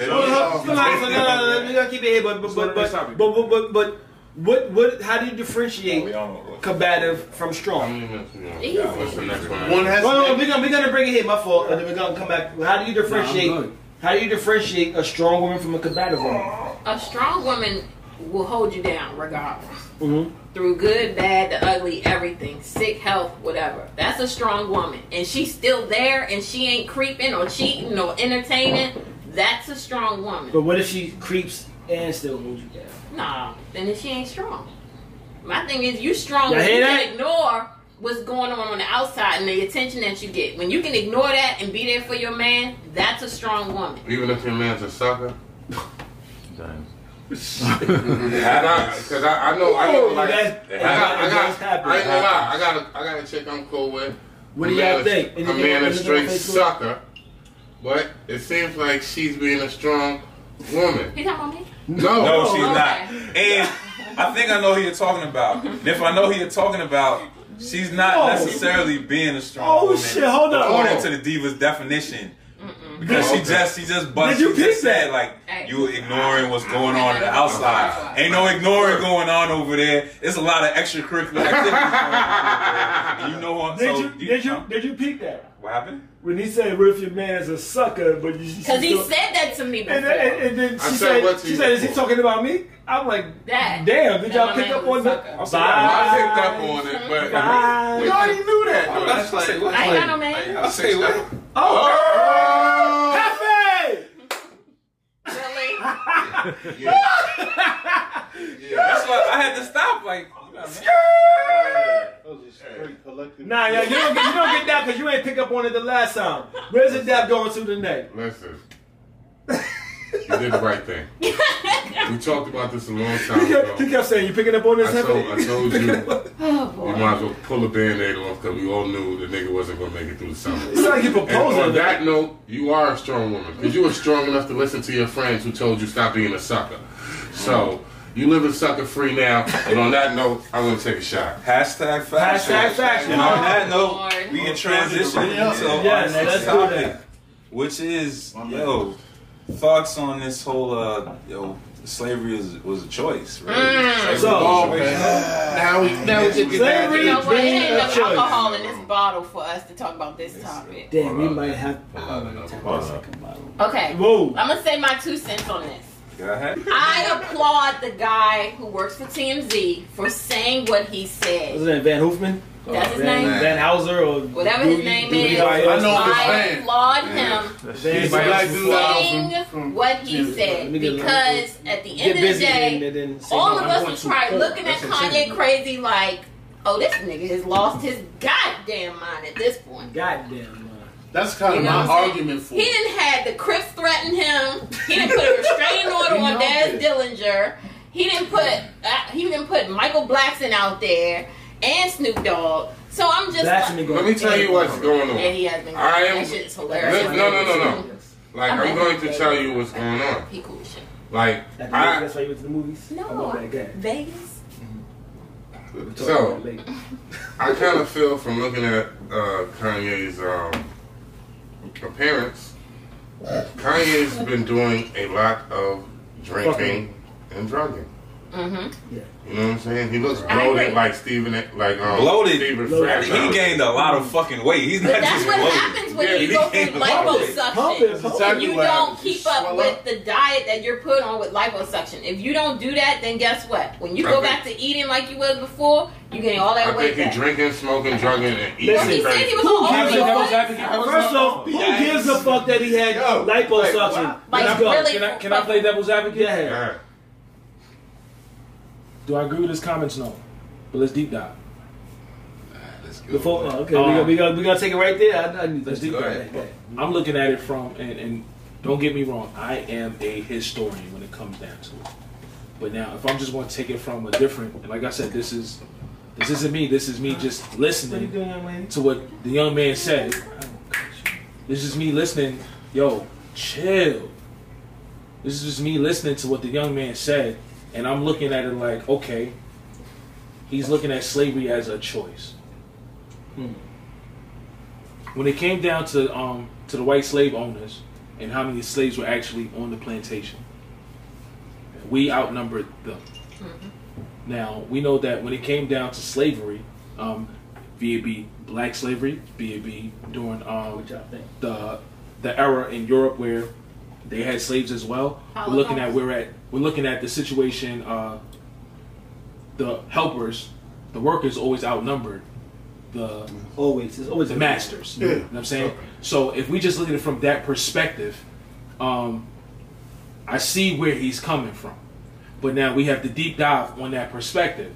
Speaker 2: Hold on, hold on, hold on, no, no, no, we gotta keep it here, but but but but but but, but, but what what how do you differentiate combative from strong?
Speaker 7: What's the next one? One has.
Speaker 2: No, no, we're gonna we're gonna bring it here. My fault, and then we're gonna come back. How do you differentiate?
Speaker 8: good.
Speaker 2: how do you differentiate a strong woman from a combative woman?
Speaker 6: A strong woman will hold you down regardless.
Speaker 2: Mhm.
Speaker 6: Through good, bad, the ugly, everything, sick, health, whatever. That's a strong woman. And she's still there and she ain't creeping or cheating or entertaining. That's a strong woman.
Speaker 2: But what if she creeps and still holds you down?
Speaker 6: Nah, then she ain't strong. My thing is, you strong
Speaker 2: Y'all
Speaker 6: when you
Speaker 2: that?
Speaker 6: can ignore what's going on on the outside and the attention that you get. When you can ignore that and be there for your man, that's a strong woman.
Speaker 4: Even if your man's a sucker.
Speaker 3: Damn.
Speaker 4: Because I, I know, I know, like,
Speaker 2: that-
Speaker 4: I got, I
Speaker 2: that
Speaker 4: got,
Speaker 2: does.
Speaker 4: I ain't gonna lie, I got a, I got a chick I'm cool with.
Speaker 2: What do y'all
Speaker 4: man
Speaker 2: think?
Speaker 4: is- A man is
Speaker 2: anything
Speaker 4: straight
Speaker 2: on
Speaker 4: sucker, but it seems like she's being a strong woman.
Speaker 6: You talking about me?
Speaker 4: No,
Speaker 3: No, she's oh,
Speaker 6: okay.
Speaker 3: not. And I think I know who you're talking about. And if I know who you're talking about, she's not
Speaker 2: Oh.
Speaker 3: necessarily being a strong
Speaker 2: Oh,
Speaker 3: woman.
Speaker 2: shit, hold on.
Speaker 3: According to the diva's definition. Because she
Speaker 4: Okay.
Speaker 3: just she just but
Speaker 2: Did
Speaker 3: she
Speaker 2: you
Speaker 3: just
Speaker 2: peep
Speaker 3: said
Speaker 2: that?
Speaker 3: like
Speaker 6: Hey.
Speaker 3: you ignoring what's going on on the (laughs) outside. Ain't no ignoring going on over there. It's a lot of extracurricular activities going on over there. And you know what?
Speaker 2: Did
Speaker 3: so
Speaker 2: you did you did you peek that
Speaker 3: what happened?
Speaker 2: when he said, "What if your man is a sucker?" But you
Speaker 6: Because he said that to me before.
Speaker 2: And, then- and, and then
Speaker 4: I
Speaker 2: she
Speaker 4: said
Speaker 2: said,
Speaker 4: what to
Speaker 2: she said, "Is he talking about me?" I'm like,
Speaker 6: That.
Speaker 2: "Damn! Did
Speaker 6: That
Speaker 2: y'all pick up on
Speaker 6: a
Speaker 2: the?"
Speaker 3: I'll say
Speaker 4: I picked
Speaker 3: what?
Speaker 4: up on it, but
Speaker 2: Bye.
Speaker 4: we already knew that. though.
Speaker 3: That's
Speaker 4: That's
Speaker 3: like,
Speaker 4: like,
Speaker 6: I ain't got no man.
Speaker 3: I'll say what?
Speaker 2: Oh, oh. Happy!
Speaker 6: Really? (laughs)
Speaker 4: yeah.
Speaker 3: That's why I had to stop. Like, you know,
Speaker 7: Those are straight collective.
Speaker 2: Nah, yeah, you don't get you don't get that because you ain't pick up on it the last time. Where's the dab going to the neck?
Speaker 4: Listen, (laughs) you did the right thing. We talked about this a long time
Speaker 2: He kept, he
Speaker 4: ago.
Speaker 2: kept saying, "You picking up on this?"
Speaker 4: I told,
Speaker 2: heavy?"
Speaker 4: I told you, (laughs)
Speaker 6: Oh,
Speaker 4: we
Speaker 6: boy.
Speaker 4: might as well pull a band-aid off because we all knew the nigga wasn't going to make it through the summer.
Speaker 2: It's like you
Speaker 4: And on that note, you are a strong woman because you were strong enough to listen to your friends who told you stop being a sucker. So you live in sucker free now. And on that note, I'm gonna take a shot.
Speaker 3: Hashtag fashion.
Speaker 2: Hashtag fashion.
Speaker 3: And on that note, we can transition into our next topic, which is yo thoughts on this whole uh yo slavery was was a choice, right?
Speaker 6: Mm.
Speaker 2: So-
Speaker 3: was a
Speaker 7: Oh,
Speaker 3: choice.
Speaker 7: Now we now we get
Speaker 2: Slavery
Speaker 7: that.
Speaker 6: You know what? It ain't
Speaker 2: being
Speaker 6: enough
Speaker 2: choice.
Speaker 6: alcohol in this bottle for us to talk about this topic.
Speaker 2: Damn, we might have.
Speaker 4: Hold
Speaker 2: Oh,
Speaker 4: on,
Speaker 2: wait, tap
Speaker 4: hold
Speaker 2: that
Speaker 4: on.
Speaker 2: second bottle.
Speaker 6: Okay.
Speaker 2: Whoa.
Speaker 6: I'm gonna say my two cents on this.
Speaker 3: Go ahead.
Speaker 6: I applaud the guy who works for TMZ for saying what he
Speaker 2: What's
Speaker 6: said.
Speaker 2: his name? Van Hoofman?
Speaker 6: That's his
Speaker 2: Van,
Speaker 6: name.
Speaker 2: Van Hauser or
Speaker 6: Whatever his name
Speaker 2: Dewey
Speaker 6: is.
Speaker 2: Hauser?
Speaker 7: I know
Speaker 6: I
Speaker 7: name.
Speaker 6: applaud him
Speaker 2: Van
Speaker 7: He's the black
Speaker 2: Hauser.
Speaker 7: dude out
Speaker 6: saying
Speaker 7: from- from
Speaker 6: what he said
Speaker 2: Let me get-
Speaker 6: because at the end of the day,
Speaker 2: and then say
Speaker 6: all of us
Speaker 2: going
Speaker 6: was probably looking at
Speaker 2: That's what I'm
Speaker 6: Kanye crazy like, oh, this nigga has lost his goddamn mind at this point.
Speaker 2: Goddamn. Man.
Speaker 7: That's kind
Speaker 6: You
Speaker 7: of my
Speaker 6: what I'm saying?
Speaker 7: argument for.
Speaker 6: He didn't have the Crips threaten him. He didn't put a restraining (laughs) order on
Speaker 7: know
Speaker 6: Daz. Dillinger. He didn't put uh, he didn't put Michael Blackson out there and Snoop Dogg. So I'm just
Speaker 2: That's me
Speaker 6: like,
Speaker 2: going.
Speaker 4: Let me tell you what's going on.
Speaker 6: And he has been.
Speaker 4: I am-
Speaker 6: that shit is hilarious.
Speaker 4: No, no, no, no. Like I'm going to tell you what's going on.
Speaker 6: He cool as shit.
Speaker 4: Like
Speaker 2: That's
Speaker 4: I,
Speaker 2: that's why you went to the movies?
Speaker 6: No,
Speaker 2: I love that guy.
Speaker 6: Vegas.
Speaker 4: So-
Speaker 2: about.
Speaker 4: I kind of feel from looking at uh, Kanye's um, appearance, Kanye's been doing a lot of drinking and drugging.
Speaker 6: Mm-hmm.
Speaker 4: You know what I'm saying? He looks bloated like Steven, like um,
Speaker 3: Bloated.
Speaker 4: Steven
Speaker 2: Bloated.
Speaker 3: He gained a lot of fucking weight. He's
Speaker 6: But
Speaker 3: not
Speaker 6: that's
Speaker 3: just
Speaker 6: what
Speaker 3: bloated.
Speaker 6: happens when
Speaker 3: Yeah,
Speaker 6: you
Speaker 3: he
Speaker 6: go through
Speaker 3: gained a lot of weight.
Speaker 6: Liposuction.
Speaker 2: it,
Speaker 6: And
Speaker 2: pump
Speaker 7: Exactly
Speaker 6: you don't
Speaker 7: happens.
Speaker 6: keep up
Speaker 7: swell
Speaker 6: with
Speaker 7: up.
Speaker 6: the diet that you're put on with liposuction. If you don't do that, then guess what? When you
Speaker 4: I
Speaker 6: go
Speaker 4: think-
Speaker 6: back to eating like you was before, you gain all that
Speaker 4: I
Speaker 6: weight
Speaker 4: think he drinking, smoking, drugging, and eating
Speaker 2: Listen,
Speaker 6: he said he
Speaker 4: crazy.
Speaker 6: was
Speaker 2: Who gives a
Speaker 8: Devil's
Speaker 6: opioids.
Speaker 8: advocate.
Speaker 2: First off, who gives a fuck that he had
Speaker 5: Yo,
Speaker 2: liposuction?
Speaker 5: like,
Speaker 6: Like,
Speaker 2: Let's go.
Speaker 6: really?
Speaker 8: Can I, can I play devil's advocate?
Speaker 2: Yeah.
Speaker 4: Yeah.
Speaker 8: Do I agree with his comments? No. But let's deep dive.
Speaker 5: Let's go.
Speaker 2: Before, oh, okay,
Speaker 8: Um,
Speaker 2: we, gotta we, gonna, we gonna take it right there. I, I need
Speaker 8: Let's
Speaker 2: to
Speaker 8: deep
Speaker 5: Go
Speaker 8: dive.
Speaker 5: ahead.
Speaker 8: I'm looking at it from, and, and don't get me wrong, I am a historian when it comes down to it. But now, if I'm just going to take it from a different, and like I said, this is this isn't me. This is me just
Speaker 2: What
Speaker 8: listening
Speaker 2: doing,
Speaker 8: to what the young man said. This is me listening. Yo, chill. This is just me listening to what the young man said, and I'm looking at it like, okay, he's looking at slavery as a choice.
Speaker 2: Hmm.
Speaker 8: When it came down to um to the white slave owners and how many slaves were actually on the plantation, we outnumbered them. Now we know that when it came down to slavery, um, be it be black slavery, be it be during um,
Speaker 2: What y'all think?
Speaker 8: the the era in Europe where they had slaves as well. We're looking at we're at we're looking at the situation. Uh, the helpers, the workers, always outnumbered the
Speaker 2: Always, it's always
Speaker 8: the masters.
Speaker 7: Yeah.
Speaker 8: You know what I'm saying? So if we just look at it from that perspective, um, I see where he's coming from. But now we have to deep dive on that perspective.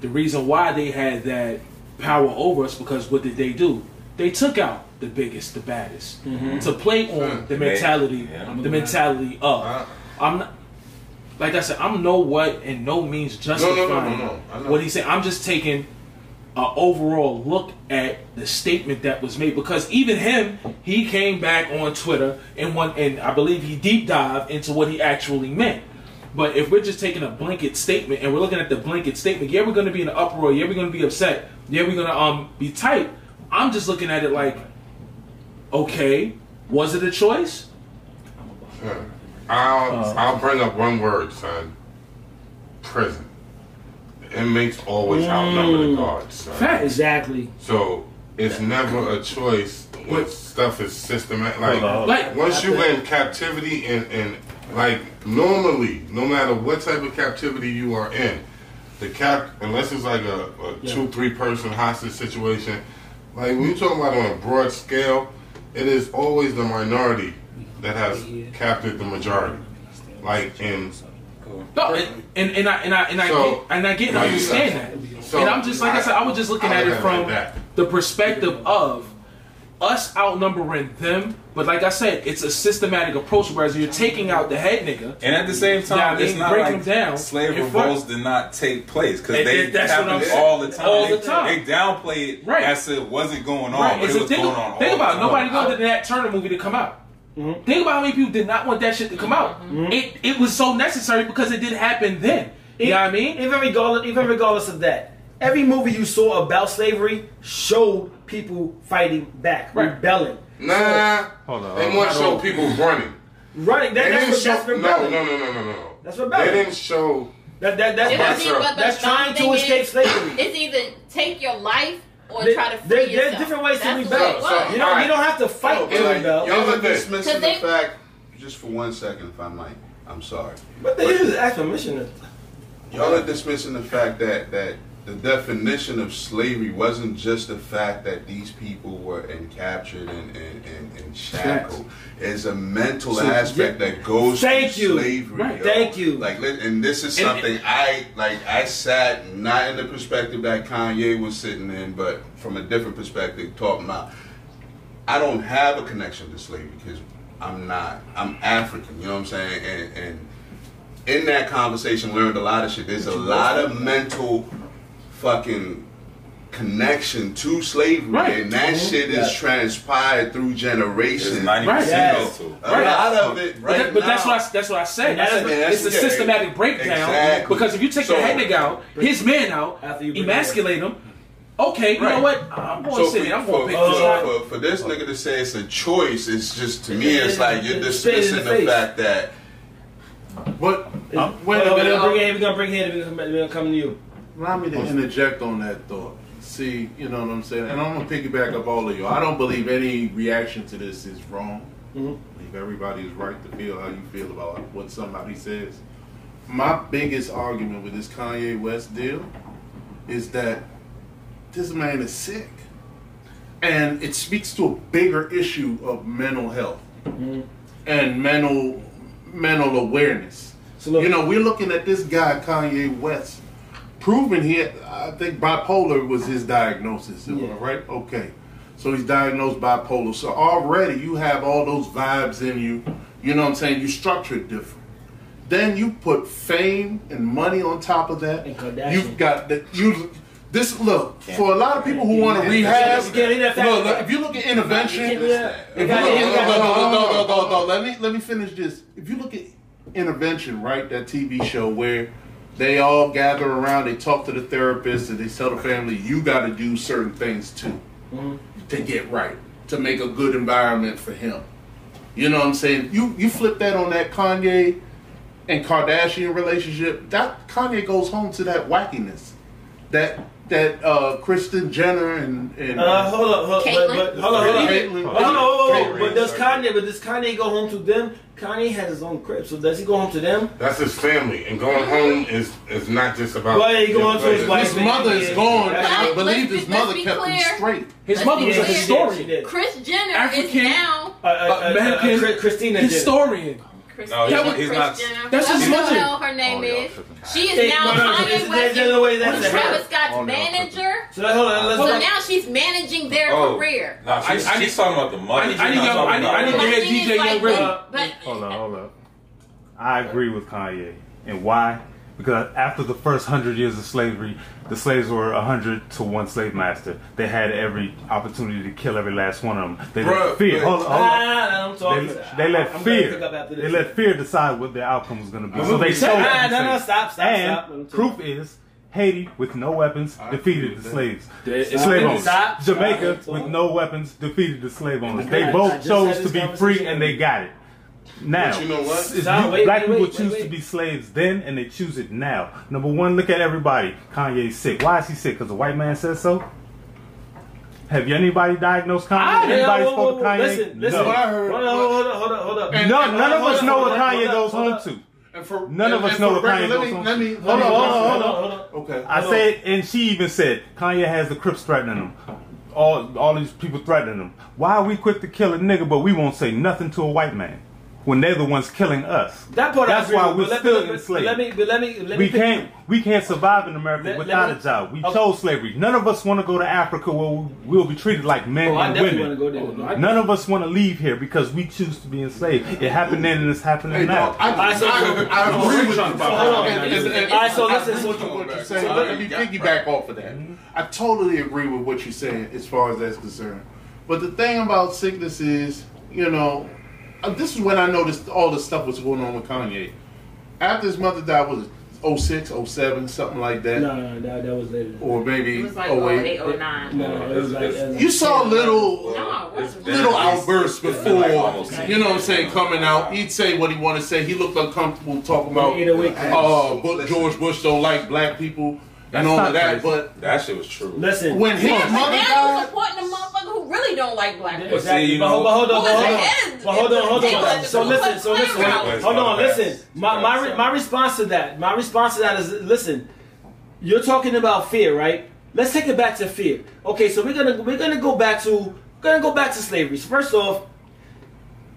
Speaker 8: The reason why they had that power over us because what did they do? They took out the biggest, the baddest to play on the mentality,
Speaker 3: Yeah.
Speaker 8: the mentality of.
Speaker 4: Uh,
Speaker 8: I'm not. Like I said, I'm no what and no means justifying
Speaker 4: no, no, no, I know.
Speaker 8: what he's saying. I'm just taking an overall look at the statement that was made because even him, he came back on Twitter and one and I believe he deep dived into what he actually meant. But if we're just taking a blanket statement and we're looking at the blanket statement, yeah, we're going to be in an uproar. Yeah, we're going to be upset. Yeah, we're going to um be tight. I'm just looking at it like, okay, was it a choice?
Speaker 4: yeah. I'll uh. I'll bring up one word, son. Prison. Inmates always outnumber the mm. guards, son.
Speaker 8: Fact.
Speaker 2: Exactly.
Speaker 4: So it's never a choice when stuff is systematic. Like
Speaker 9: Hold on.
Speaker 8: Like
Speaker 4: once you in captivity and, and like normally, no matter what type of captivity you are in, the cap unless it's like a, a
Speaker 2: Yeah.
Speaker 4: two three person hostage situation, like when you talk about on a broad scale, it is always the minority that has captured the majority. Like in
Speaker 8: No, and, and, and I and I and I
Speaker 4: So-
Speaker 8: get and I get and I understand that.
Speaker 4: so
Speaker 8: and I'm just like I, said, I was just looking
Speaker 4: I
Speaker 8: at it from
Speaker 4: like
Speaker 8: the perspective of us outnumbering them. But like I said, it's a systematic approach. Whereas you're taking out the head nigga.
Speaker 3: And at the same time,
Speaker 8: Yeah, I mean,
Speaker 3: it's not
Speaker 8: break
Speaker 3: like
Speaker 8: them down
Speaker 3: slave
Speaker 8: in
Speaker 3: revolts did not take place because they
Speaker 8: and that's what I'm
Speaker 3: happened
Speaker 8: saying.
Speaker 3: all the time.
Speaker 8: All
Speaker 3: they,
Speaker 8: the time.
Speaker 3: They downplayed it
Speaker 8: Right.
Speaker 3: as it wasn't going on,
Speaker 8: Right?
Speaker 3: but
Speaker 8: It's
Speaker 3: it was
Speaker 8: think,
Speaker 3: going on.
Speaker 8: think
Speaker 3: all
Speaker 8: about it.
Speaker 3: the
Speaker 8: Nobody
Speaker 3: time.
Speaker 8: wanted Nat Turner movie to come out. Mm-hmm. Think about how many people did not want that shit to come out. Mm-hmm. Mm-hmm. It it was so necessary because it did happen then. You know what I mean?
Speaker 2: Even regardless, even regardless of that, every movie you saw about slavery showed people fighting back,
Speaker 8: Right.
Speaker 2: rebelling,
Speaker 4: nah,
Speaker 9: Hold on.
Speaker 4: they want to show people running.
Speaker 2: running. That, that's,
Speaker 4: didn't
Speaker 2: what,
Speaker 4: show
Speaker 2: that's
Speaker 4: no, no, no, no, no, no.
Speaker 2: That's
Speaker 4: what's
Speaker 2: best.
Speaker 4: They didn't show.
Speaker 2: That, that, that's,
Speaker 4: That's
Speaker 6: was
Speaker 2: that's,
Speaker 6: but
Speaker 2: that's trying to escape
Speaker 6: is,
Speaker 2: slavery.
Speaker 6: It's either take your life or
Speaker 2: There-
Speaker 6: try to free
Speaker 2: there-
Speaker 6: yourself.
Speaker 2: there's different ways to rebel.
Speaker 6: what it
Speaker 4: So-
Speaker 2: You don't, you don't have to fight
Speaker 5: Yo,
Speaker 2: to
Speaker 5: like,
Speaker 2: rebel.
Speaker 5: y'all are dismissing the fact, just for one second, if I might. I'm sorry.
Speaker 2: But they just ask permission. to-
Speaker 5: Y'all are dismissing the fact that that the definition of slavery wasn't just the fact that these people were captured and, and, and, and shackled. It's a mental
Speaker 2: So,
Speaker 5: aspect
Speaker 2: yeah.
Speaker 5: that goes
Speaker 2: Thank
Speaker 5: to
Speaker 2: you.
Speaker 5: slavery.
Speaker 2: Right.
Speaker 5: yo.
Speaker 2: Thank you.
Speaker 5: Like, and this is
Speaker 8: And-
Speaker 5: something I like. I sat not in the perspective that Kanye was sitting in, but from a different perspective, talking about. I don't have a connection to slavery because I'm not. I'm African. You know what I'm saying? And and in that conversation, learned a lot of shit. There's a lot of mental fucking connection to slavery,
Speaker 8: Right.
Speaker 5: and that mm-hmm. shit is
Speaker 2: Yeah.
Speaker 5: transpired through generations.
Speaker 3: 90%
Speaker 8: Right.
Speaker 2: Yes.
Speaker 3: mental.
Speaker 5: A
Speaker 8: Right.
Speaker 5: lot of it,
Speaker 8: But, that- but
Speaker 5: now.
Speaker 8: that's what I, that's what I said. I
Speaker 2: That's-
Speaker 8: said
Speaker 5: that's-
Speaker 8: it's a
Speaker 5: yeah,
Speaker 8: systematic breakdown
Speaker 5: exactly.
Speaker 8: because if you take
Speaker 5: So-
Speaker 8: the head nigga out, his man out,
Speaker 2: After you
Speaker 8: emasculate him. Okay, you know what? I'm going
Speaker 5: So
Speaker 8: to sit
Speaker 5: for.
Speaker 8: I'm
Speaker 5: for,
Speaker 8: going to pick
Speaker 5: for,
Speaker 8: this out.
Speaker 5: for, for this nigga to say it's a choice, it's just to me, it's like you're
Speaker 2: it's spit in
Speaker 5: dismissing
Speaker 2: the
Speaker 5: the fact that
Speaker 7: But Wait
Speaker 2: Wait,
Speaker 7: a
Speaker 2: we're
Speaker 7: minute.
Speaker 2: gonna bring it. We're gonna bring it. We're gonna, we're gonna come to you.
Speaker 7: Allow me to interject on that thought. See, you know what I'm saying? And I'm going to piggyback up all of you. I don't believe any reaction to this is wrong.
Speaker 2: Mhm.
Speaker 7: I believe everybody is right to feel how you feel about what somebody says. My biggest argument with this Kanye West deal is that this man is sick. And it speaks to a bigger issue of mental health and mental mental awareness.
Speaker 2: So look,
Speaker 7: You know, we're looking at this guy, Kanye West, proving he, I think bipolar was his diagnosis,
Speaker 2: Yeah.
Speaker 7: right? Okay. So he's diagnosed bipolar. So already you have all those vibes in you. You know what I'm saying? You structure it different. Then you put fame and money on top of that.
Speaker 2: And Kardashian.
Speaker 7: You've got that. you. This look for a lot of people who want to rehab.
Speaker 2: You can't leave that fact.
Speaker 7: Look, look, if you look at intervention,
Speaker 2: Yeah.
Speaker 7: if
Speaker 2: You
Speaker 7: you look
Speaker 2: you
Speaker 7: at,
Speaker 2: got-
Speaker 7: no, no, no, no, no, no, let me let me finish this. If you look at intervention, right, that TV show where they all gather around, they talk to the therapist, and they tell the family, you got to do certain things too mm-hmm. to get right, to make a good environment for him. You know what I'm saying? You you flip that on that Kanye and Kardashian relationship. That Kanye goes home to that wackiness, that that uh Kristen Jenner and and
Speaker 2: Uh, hold on, hold on, but, but, hold on, hold on.
Speaker 7: Caitlyn.
Speaker 2: But hold on, hold on.
Speaker 4: Caitlyn.
Speaker 2: But does Kanye? But does Kanye go home to them? Kanye has his own crib, so does he go home to them?
Speaker 4: That's his family, and going home is is not just about.
Speaker 2: Well, yeah, he going to his wife.
Speaker 7: his mother is gone, and I
Speaker 6: Let's-
Speaker 7: believe his mother
Speaker 6: be
Speaker 7: kept him straight.
Speaker 8: His
Speaker 6: Let's
Speaker 8: mother
Speaker 6: be
Speaker 8: was a historian.
Speaker 2: She.
Speaker 6: Kris Jenner
Speaker 8: African-
Speaker 6: is now.
Speaker 2: Uh, uh, uh,
Speaker 8: American
Speaker 2: uh, Chris- Christina did.
Speaker 8: historian.
Speaker 6: Christian.
Speaker 3: No,
Speaker 6: that
Speaker 3: he's not.
Speaker 8: That's his mother.
Speaker 6: Know her name
Speaker 3: oh,
Speaker 6: is. She is now Kanye West, Travis. Scott's
Speaker 3: oh,
Speaker 6: manager.
Speaker 2: So, on,
Speaker 6: so now she's managing their
Speaker 3: oh,
Speaker 6: career.
Speaker 3: No, nah, she's,
Speaker 8: I, I,
Speaker 3: she's talking about the money.
Speaker 8: I, I, need, I, need, I need to hear DJ Young
Speaker 6: River.
Speaker 10: Hold on, hold on. I agree with Kanye, and why? Because after the first hundred years of slavery, the slaves were a hundred to one slave master. They had every opportunity to kill every last one of them. They
Speaker 7: Bruh,
Speaker 10: let fear.
Speaker 7: but-
Speaker 10: Hold on, hold on.
Speaker 2: Ah, I'm.
Speaker 10: They, they let
Speaker 2: I'm
Speaker 10: fear.
Speaker 2: pick up after
Speaker 10: They
Speaker 2: this.
Speaker 10: let fear decide what their outcome was going to be.
Speaker 2: I'm
Speaker 10: So they
Speaker 2: be-
Speaker 10: sold
Speaker 2: Ah,
Speaker 10: them
Speaker 2: no, no,
Speaker 10: slaves.
Speaker 2: stop, stop,
Speaker 10: and
Speaker 2: stop. Let
Speaker 10: proof is Haiti with no weapons defeated the slaves.
Speaker 8: They-
Speaker 10: slave owners.
Speaker 2: stop,
Speaker 10: Jamaica
Speaker 2: stop.
Speaker 10: with no weapons defeated the slave owners. They both chose to be free and they got it. Now,
Speaker 7: But you know what?
Speaker 10: s-
Speaker 2: Stop,
Speaker 10: you-
Speaker 2: wait,
Speaker 10: black
Speaker 2: wait,
Speaker 10: people
Speaker 2: wait,
Speaker 10: choose
Speaker 2: wait,
Speaker 10: to be slaves then, and they choose it now. Number one, look at everybody. Kanye's sick. Why is he sick? Because a white man says so. Have you anybody diagnosed Kanye?
Speaker 2: Yeah,
Speaker 10: anybody
Speaker 2: whoa,
Speaker 10: spoke
Speaker 2: whoa,
Speaker 10: to
Speaker 2: whoa,
Speaker 10: Kanye?
Speaker 2: Listen, listen.
Speaker 10: no.
Speaker 7: What I heard-
Speaker 2: Hold on, hold on, hold on, hold on.
Speaker 7: And-
Speaker 10: No,
Speaker 7: and-
Speaker 10: none of us
Speaker 2: on,
Speaker 10: know
Speaker 2: hold
Speaker 10: what Kanye
Speaker 2: hold
Speaker 10: goes home
Speaker 2: on.
Speaker 10: to.
Speaker 7: And for,
Speaker 10: None of us know
Speaker 7: for
Speaker 10: what Kanye goes
Speaker 7: me,
Speaker 10: on.
Speaker 7: let me,
Speaker 2: Hold on, hold on, hold on.
Speaker 7: Okay.
Speaker 10: I said, and she even said Kanye has the Crips threatening him. All all these people threatening him. Why are we quick to kill a nigga, but we won't say nothing to a white man when they're the ones killing us?
Speaker 2: That part
Speaker 10: That's why we're
Speaker 2: let-
Speaker 10: still
Speaker 2: but- but
Speaker 10: enslaved.
Speaker 2: Let me, but let me, let
Speaker 10: we
Speaker 2: me pick-
Speaker 10: can't we can't survive in America
Speaker 2: Let- let
Speaker 10: without
Speaker 2: me-
Speaker 10: a job. We
Speaker 2: Okay.
Speaker 10: chose slavery. None of us want to go to Africa where we- we'll be treated like men
Speaker 2: Oh,
Speaker 10: and
Speaker 2: definitely
Speaker 10: women.
Speaker 2: want to go there.
Speaker 10: None of us want to leave here because we choose to be enslaved. It happened then and it's happening
Speaker 7: Hey,
Speaker 10: now.
Speaker 7: dog, I,
Speaker 2: Alright, so-
Speaker 7: I, I agree with you.
Speaker 2: Hold on. All right, so
Speaker 7: I
Speaker 2: listen,
Speaker 7: agree
Speaker 2: so-
Speaker 7: with what you're saying.
Speaker 5: so
Speaker 7: Let me piggyback off of that. I totally agree with what you're saying as far as that's concerned. But the thing about sickness is, you know, this is when I noticed all the stuff was going on with Kanye. After his mother died, was it 06, 07, something like that?
Speaker 2: No, no, that, that was later.
Speaker 7: Or maybe
Speaker 6: It was like
Speaker 7: 08.
Speaker 6: 08, 09.
Speaker 2: No, it was like. uh,
Speaker 7: You saw little
Speaker 6: No,
Speaker 7: little outbursts before,
Speaker 3: like almost
Speaker 7: you know what I'm saying, coming out. He'd say what he wanted to say. He looked uncomfortable talking about,
Speaker 2: Either way,
Speaker 7: uh, George Bush don't like black people and
Speaker 10: That's
Speaker 7: all
Speaker 10: not
Speaker 7: of that.
Speaker 10: crazy.
Speaker 7: But
Speaker 3: That shit was true.
Speaker 2: Listen.
Speaker 7: when his
Speaker 6: Yeah, but
Speaker 7: mother
Speaker 6: now you
Speaker 7: died,
Speaker 6: supporting a motherfucker who really don't like black people.
Speaker 2: Exactly.
Speaker 3: see, you
Speaker 2: but,
Speaker 3: know-
Speaker 2: hold- but hold on, but hold on. But hold on, hold on. So listen, so listen. Hold on, listen. My my my response to that, my response to that is listen. You're talking about fear, right? Let's take it back to fear. Okay, so we're gonna we're gonna go back to we're gonna go back to slavery. So first off,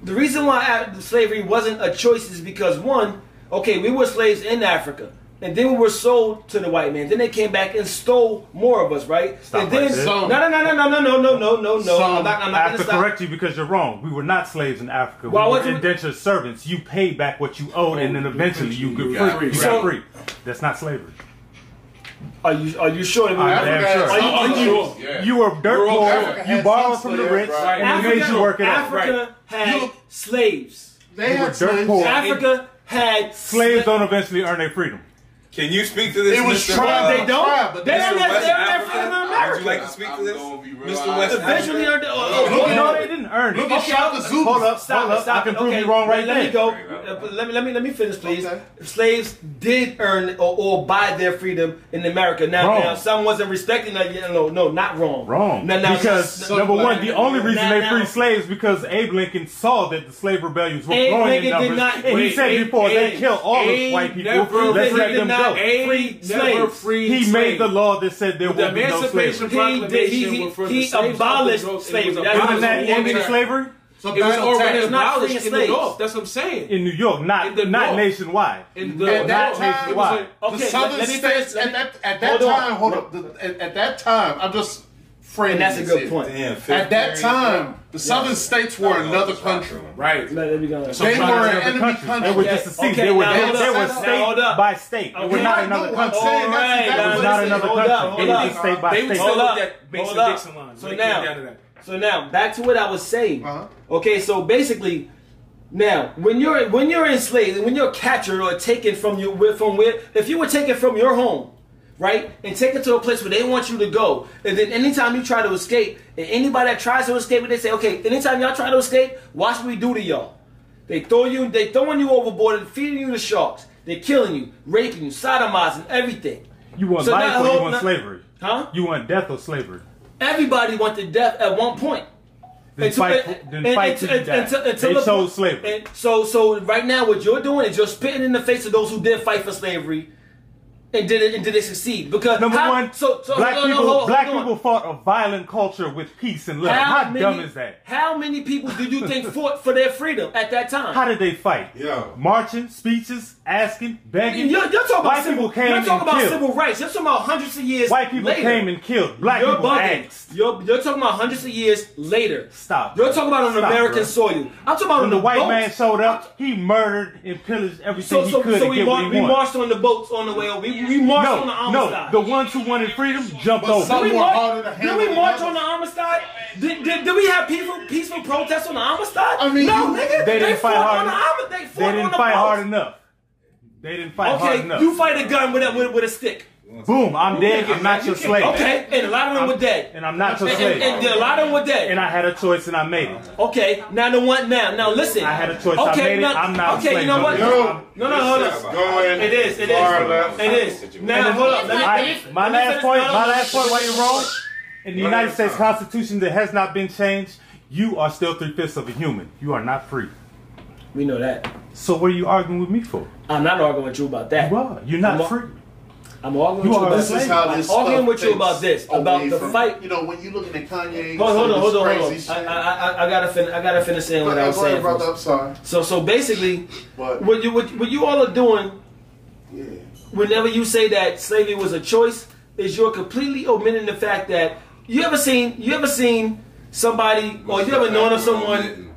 Speaker 2: the reason why slavery wasn't a choice is because one, okay, we were slaves in Africa. And then we were sold to the white man. Then they came back and stole more of us, right?
Speaker 10: Stop
Speaker 2: and then
Speaker 10: right
Speaker 2: no, no, no, no, no, no, no, no, no, no, no.
Speaker 7: Some-
Speaker 2: I'm not. I'm
Speaker 10: I have
Speaker 2: gonna stop.
Speaker 10: correct you because you're wrong. We were not slaves in Africa.
Speaker 2: Why
Speaker 10: we were
Speaker 2: wasn't we-
Speaker 10: indentured servants. You paid back what you owed, and then oh, eventually you
Speaker 7: You
Speaker 10: get
Speaker 7: got
Speaker 10: free. You
Speaker 2: free.
Speaker 10: got free. That's not slavery.
Speaker 2: Are you are you sure?
Speaker 10: I'm damn sure.
Speaker 2: Are you, are you,
Speaker 5: Yeah.
Speaker 10: You were dirt poor.
Speaker 7: Africa
Speaker 10: You borrowed
Speaker 7: some
Speaker 10: from the rich,
Speaker 7: right.
Speaker 10: and we made you work it out.
Speaker 2: Africa had
Speaker 7: You-
Speaker 2: slaves.
Speaker 7: they
Speaker 10: were
Speaker 7: had
Speaker 10: dirt
Speaker 7: slaves.
Speaker 10: poor.
Speaker 2: Africa had
Speaker 10: Slaves
Speaker 2: sla-
Speaker 10: don't eventually earn their freedom.
Speaker 3: Can you speak to this,
Speaker 7: It was
Speaker 3: Mr.
Speaker 7: trial.
Speaker 3: Uh,
Speaker 2: They don't.
Speaker 7: Trial, but
Speaker 2: they
Speaker 7: this
Speaker 2: don't
Speaker 7: is
Speaker 2: have
Speaker 3: West
Speaker 2: they don't have
Speaker 3: Africa?
Speaker 2: freedom in
Speaker 3: Would
Speaker 2: America.
Speaker 3: you like to speak to
Speaker 5: I'm
Speaker 3: this,
Speaker 5: gonna be real
Speaker 3: Mr. West
Speaker 2: Eventually,
Speaker 3: Africa?
Speaker 2: or, or,
Speaker 7: Look
Speaker 10: No, they didn't earn
Speaker 7: Look
Speaker 10: it.
Speaker 7: at
Speaker 2: Okay,
Speaker 7: Shaka Zulu.
Speaker 10: Hold up,
Speaker 2: Stop
Speaker 10: hold
Speaker 2: it,
Speaker 10: up.
Speaker 2: stop
Speaker 10: I can prove
Speaker 2: okay,
Speaker 10: you wrong right
Speaker 2: let, let me
Speaker 10: there.
Speaker 2: go. Let me let me let me finish, please.
Speaker 7: Okay.
Speaker 2: Slaves did earn or, or buy their freedom in America. Now,
Speaker 10: Wrong.
Speaker 2: now some wasn't respecting that. No, no, not wrong.
Speaker 10: Wrong.
Speaker 2: Now, now,
Speaker 10: because
Speaker 2: now-
Speaker 10: number one, the only reason
Speaker 2: now-
Speaker 10: they
Speaker 2: now-
Speaker 10: freed slaves because Abe Lincoln saw that the slave rebellions were
Speaker 2: Abe
Speaker 10: growing in numbers, and he said before they kill all the white people, let's let them
Speaker 2: not-
Speaker 10: go.
Speaker 8: Abe never
Speaker 2: slaves.
Speaker 8: freed
Speaker 10: He made the law that said there
Speaker 8: The
Speaker 10: would be no
Speaker 8: Emancipation
Speaker 10: slavery.
Speaker 2: He did-
Speaker 8: Proclamation
Speaker 2: he-
Speaker 8: for
Speaker 2: he
Speaker 8: the slaves
Speaker 2: abolished
Speaker 8: of the North.
Speaker 2: slavery.
Speaker 10: Wasn't that
Speaker 8: in the
Speaker 10: ending slavery?
Speaker 7: So
Speaker 8: It was already abolished in the
Speaker 2: slaves.
Speaker 8: North. That's what I'm saying.
Speaker 10: In New York, not
Speaker 8: In the
Speaker 10: not
Speaker 8: North.
Speaker 10: nationwide.
Speaker 8: In the
Speaker 7: At that
Speaker 10: Not
Speaker 7: time,
Speaker 10: nationwide.
Speaker 2: Okay,
Speaker 7: the southern
Speaker 2: let- let
Speaker 7: states
Speaker 2: finish- let
Speaker 7: at that at that
Speaker 2: hold on.
Speaker 7: Hold up. The, at, at that time, I'm just framing.
Speaker 2: And that's a good point.
Speaker 3: Damn,
Speaker 7: At that
Speaker 3: grade.
Speaker 7: time, the southern states were another country.
Speaker 8: right.
Speaker 2: Let, let me go.
Speaker 8: So
Speaker 7: They
Speaker 8: I'm
Speaker 7: were an enemy
Speaker 10: country.
Speaker 7: country.
Speaker 10: They were
Speaker 2: Okay,
Speaker 10: just a seat.
Speaker 2: okay,
Speaker 10: they were, they, they were
Speaker 2: now hold
Speaker 10: state
Speaker 2: up.
Speaker 10: by state. They were not another
Speaker 7: no, I'm
Speaker 10: country.
Speaker 7: saying that's
Speaker 2: Alright,
Speaker 7: exactly
Speaker 10: It was not
Speaker 7: I'm
Speaker 10: another
Speaker 2: Hold
Speaker 10: country.
Speaker 2: up, hold
Speaker 10: It was
Speaker 2: up.
Speaker 10: just state by state.
Speaker 8: was
Speaker 2: Hold
Speaker 8: still
Speaker 2: up.
Speaker 8: Mason
Speaker 2: Hold up.
Speaker 8: Dixon line.
Speaker 2: So now-
Speaker 8: came down to that.
Speaker 2: So now back to what I was saying.
Speaker 7: Uh-huh.
Speaker 2: Okay, so basically, now when you're when you're enslaved, when you're captured or taken from you from where, if you were taken from your home, right, and take it to a place where they want you to go, and then anytime you try to escape, and anybody that tries to escape, they say, okay, anytime y'all try to escape, watch what we do to y'all. They throw you, they throwing you overboard and feeding you to sharks. They're killing you, raping you, sodomizing, everything.
Speaker 10: You want
Speaker 2: So
Speaker 10: life or you want
Speaker 2: now-
Speaker 10: slavery?
Speaker 2: Huh?
Speaker 10: You want death or slavery?
Speaker 2: Everybody wanted death at one point.
Speaker 10: Then
Speaker 2: Until-
Speaker 10: fight.
Speaker 2: and-
Speaker 10: Then
Speaker 2: and-
Speaker 10: fight
Speaker 2: and-
Speaker 10: till die.
Speaker 2: until- until
Speaker 10: They
Speaker 2: the-
Speaker 10: chose slavery.
Speaker 2: And so, so right now, what you're doing is you're spitting in the face of those who did fight for slavery, and did it and did they succeed? Because
Speaker 10: Number
Speaker 2: how-
Speaker 10: one,
Speaker 2: so, so
Speaker 10: black
Speaker 2: hold on,
Speaker 10: people,
Speaker 2: hold
Speaker 10: black
Speaker 2: hold
Speaker 10: people fought a violent culture with peace and love.
Speaker 2: How,
Speaker 10: How,
Speaker 2: many,
Speaker 10: dumb is that?
Speaker 2: How many people do you think (laughs) fought for their freedom at that time?
Speaker 10: How did they fight?
Speaker 4: Yeah,
Speaker 10: Marching, speeches, asking, begging.
Speaker 2: you're, you're talking
Speaker 10: White
Speaker 2: about civil,
Speaker 10: people came
Speaker 2: you're
Speaker 10: and
Speaker 2: talking about
Speaker 10: killed.
Speaker 2: civil rights. You're talking about hundreds of years.
Speaker 10: White people
Speaker 2: later.
Speaker 10: came and killed. Black
Speaker 2: you're
Speaker 10: people
Speaker 2: bugging.
Speaker 10: asked.
Speaker 2: You're, you're talking about hundreds of years later.
Speaker 10: Stop.
Speaker 2: You're talking about on
Speaker 10: Stop,
Speaker 2: American
Speaker 10: bro.
Speaker 2: soil. I'm talking about
Speaker 10: When
Speaker 2: on
Speaker 10: the white
Speaker 2: boats.
Speaker 10: man showed up, he murdered and pillaged everything
Speaker 2: So,
Speaker 10: he
Speaker 2: so,
Speaker 10: could
Speaker 2: so we,
Speaker 10: get
Speaker 2: mar-
Speaker 10: what he
Speaker 2: we marched on the boats on the way over. We, we marched on the
Speaker 10: No,
Speaker 2: Amistad.
Speaker 10: no, the ones who wanted freedom jumped
Speaker 7: But
Speaker 10: over.
Speaker 7: some
Speaker 2: Did we march, did we march on the Amistad? Did, did, did we have peaceful peaceful protests on the Amistad?
Speaker 7: I mean,
Speaker 2: no,
Speaker 7: you-
Speaker 2: nigga.
Speaker 10: They didn't fight hard
Speaker 2: on the
Speaker 10: enough.
Speaker 2: Amistad. They
Speaker 10: They didn't
Speaker 2: the
Speaker 10: fight
Speaker 2: boats.
Speaker 10: hard enough. They didn't fight hard
Speaker 2: Okay, you fight a gun with a, with, with a stick.
Speaker 10: Boom, I'm dead. I'm not your slave.
Speaker 2: Okay, and a lot of them were dead.
Speaker 10: And I'm not your
Speaker 2: And,
Speaker 10: slave.
Speaker 2: and, and a lot of them were dead.
Speaker 10: And I had a choice and I made it.
Speaker 2: Okay, now the one now now listen.
Speaker 10: I had a choice. I
Speaker 2: Okay,
Speaker 10: made it.
Speaker 2: now-
Speaker 10: I'm not a
Speaker 2: Okay, you know what?
Speaker 10: more.
Speaker 4: Yo,
Speaker 2: No, no, hold
Speaker 4: this is
Speaker 2: on.
Speaker 4: going
Speaker 2: It is. It is.
Speaker 4: far left.
Speaker 2: It is. Now hold on. Let me,
Speaker 10: All
Speaker 2: let
Speaker 10: right,
Speaker 2: me,
Speaker 10: my
Speaker 2: let me
Speaker 10: last point.
Speaker 2: no, no,
Speaker 10: My last point. While you're wrong, in the United States
Speaker 4: time.
Speaker 10: Constitution that has not been changed, you are still three fifths of a human. You are not free.
Speaker 2: We know that.
Speaker 10: So what are you arguing with me for?
Speaker 2: I'm not arguing with you about that.
Speaker 10: You are. You're not
Speaker 2: I'm a-
Speaker 10: free.
Speaker 2: I'm arguing
Speaker 10: You
Speaker 2: with you about
Speaker 7: This is how
Speaker 2: I'm arguing with you about this, about the
Speaker 7: from-
Speaker 2: fight.
Speaker 7: You know, when you looking at Kanye,
Speaker 2: Hold, hold on, hold on, hold on. I,
Speaker 7: shit.
Speaker 2: I, I, I gotta fin- I gotta finish saying what I was saying.
Speaker 7: brother. I'm sorry,
Speaker 2: So, so basically,
Speaker 7: but
Speaker 2: what you what, what you all are doing
Speaker 7: yeah.
Speaker 2: whenever you say that slavery was a choice, is you're completely omitting the fact that you ever seen you ever seen somebody or you ever known of someone.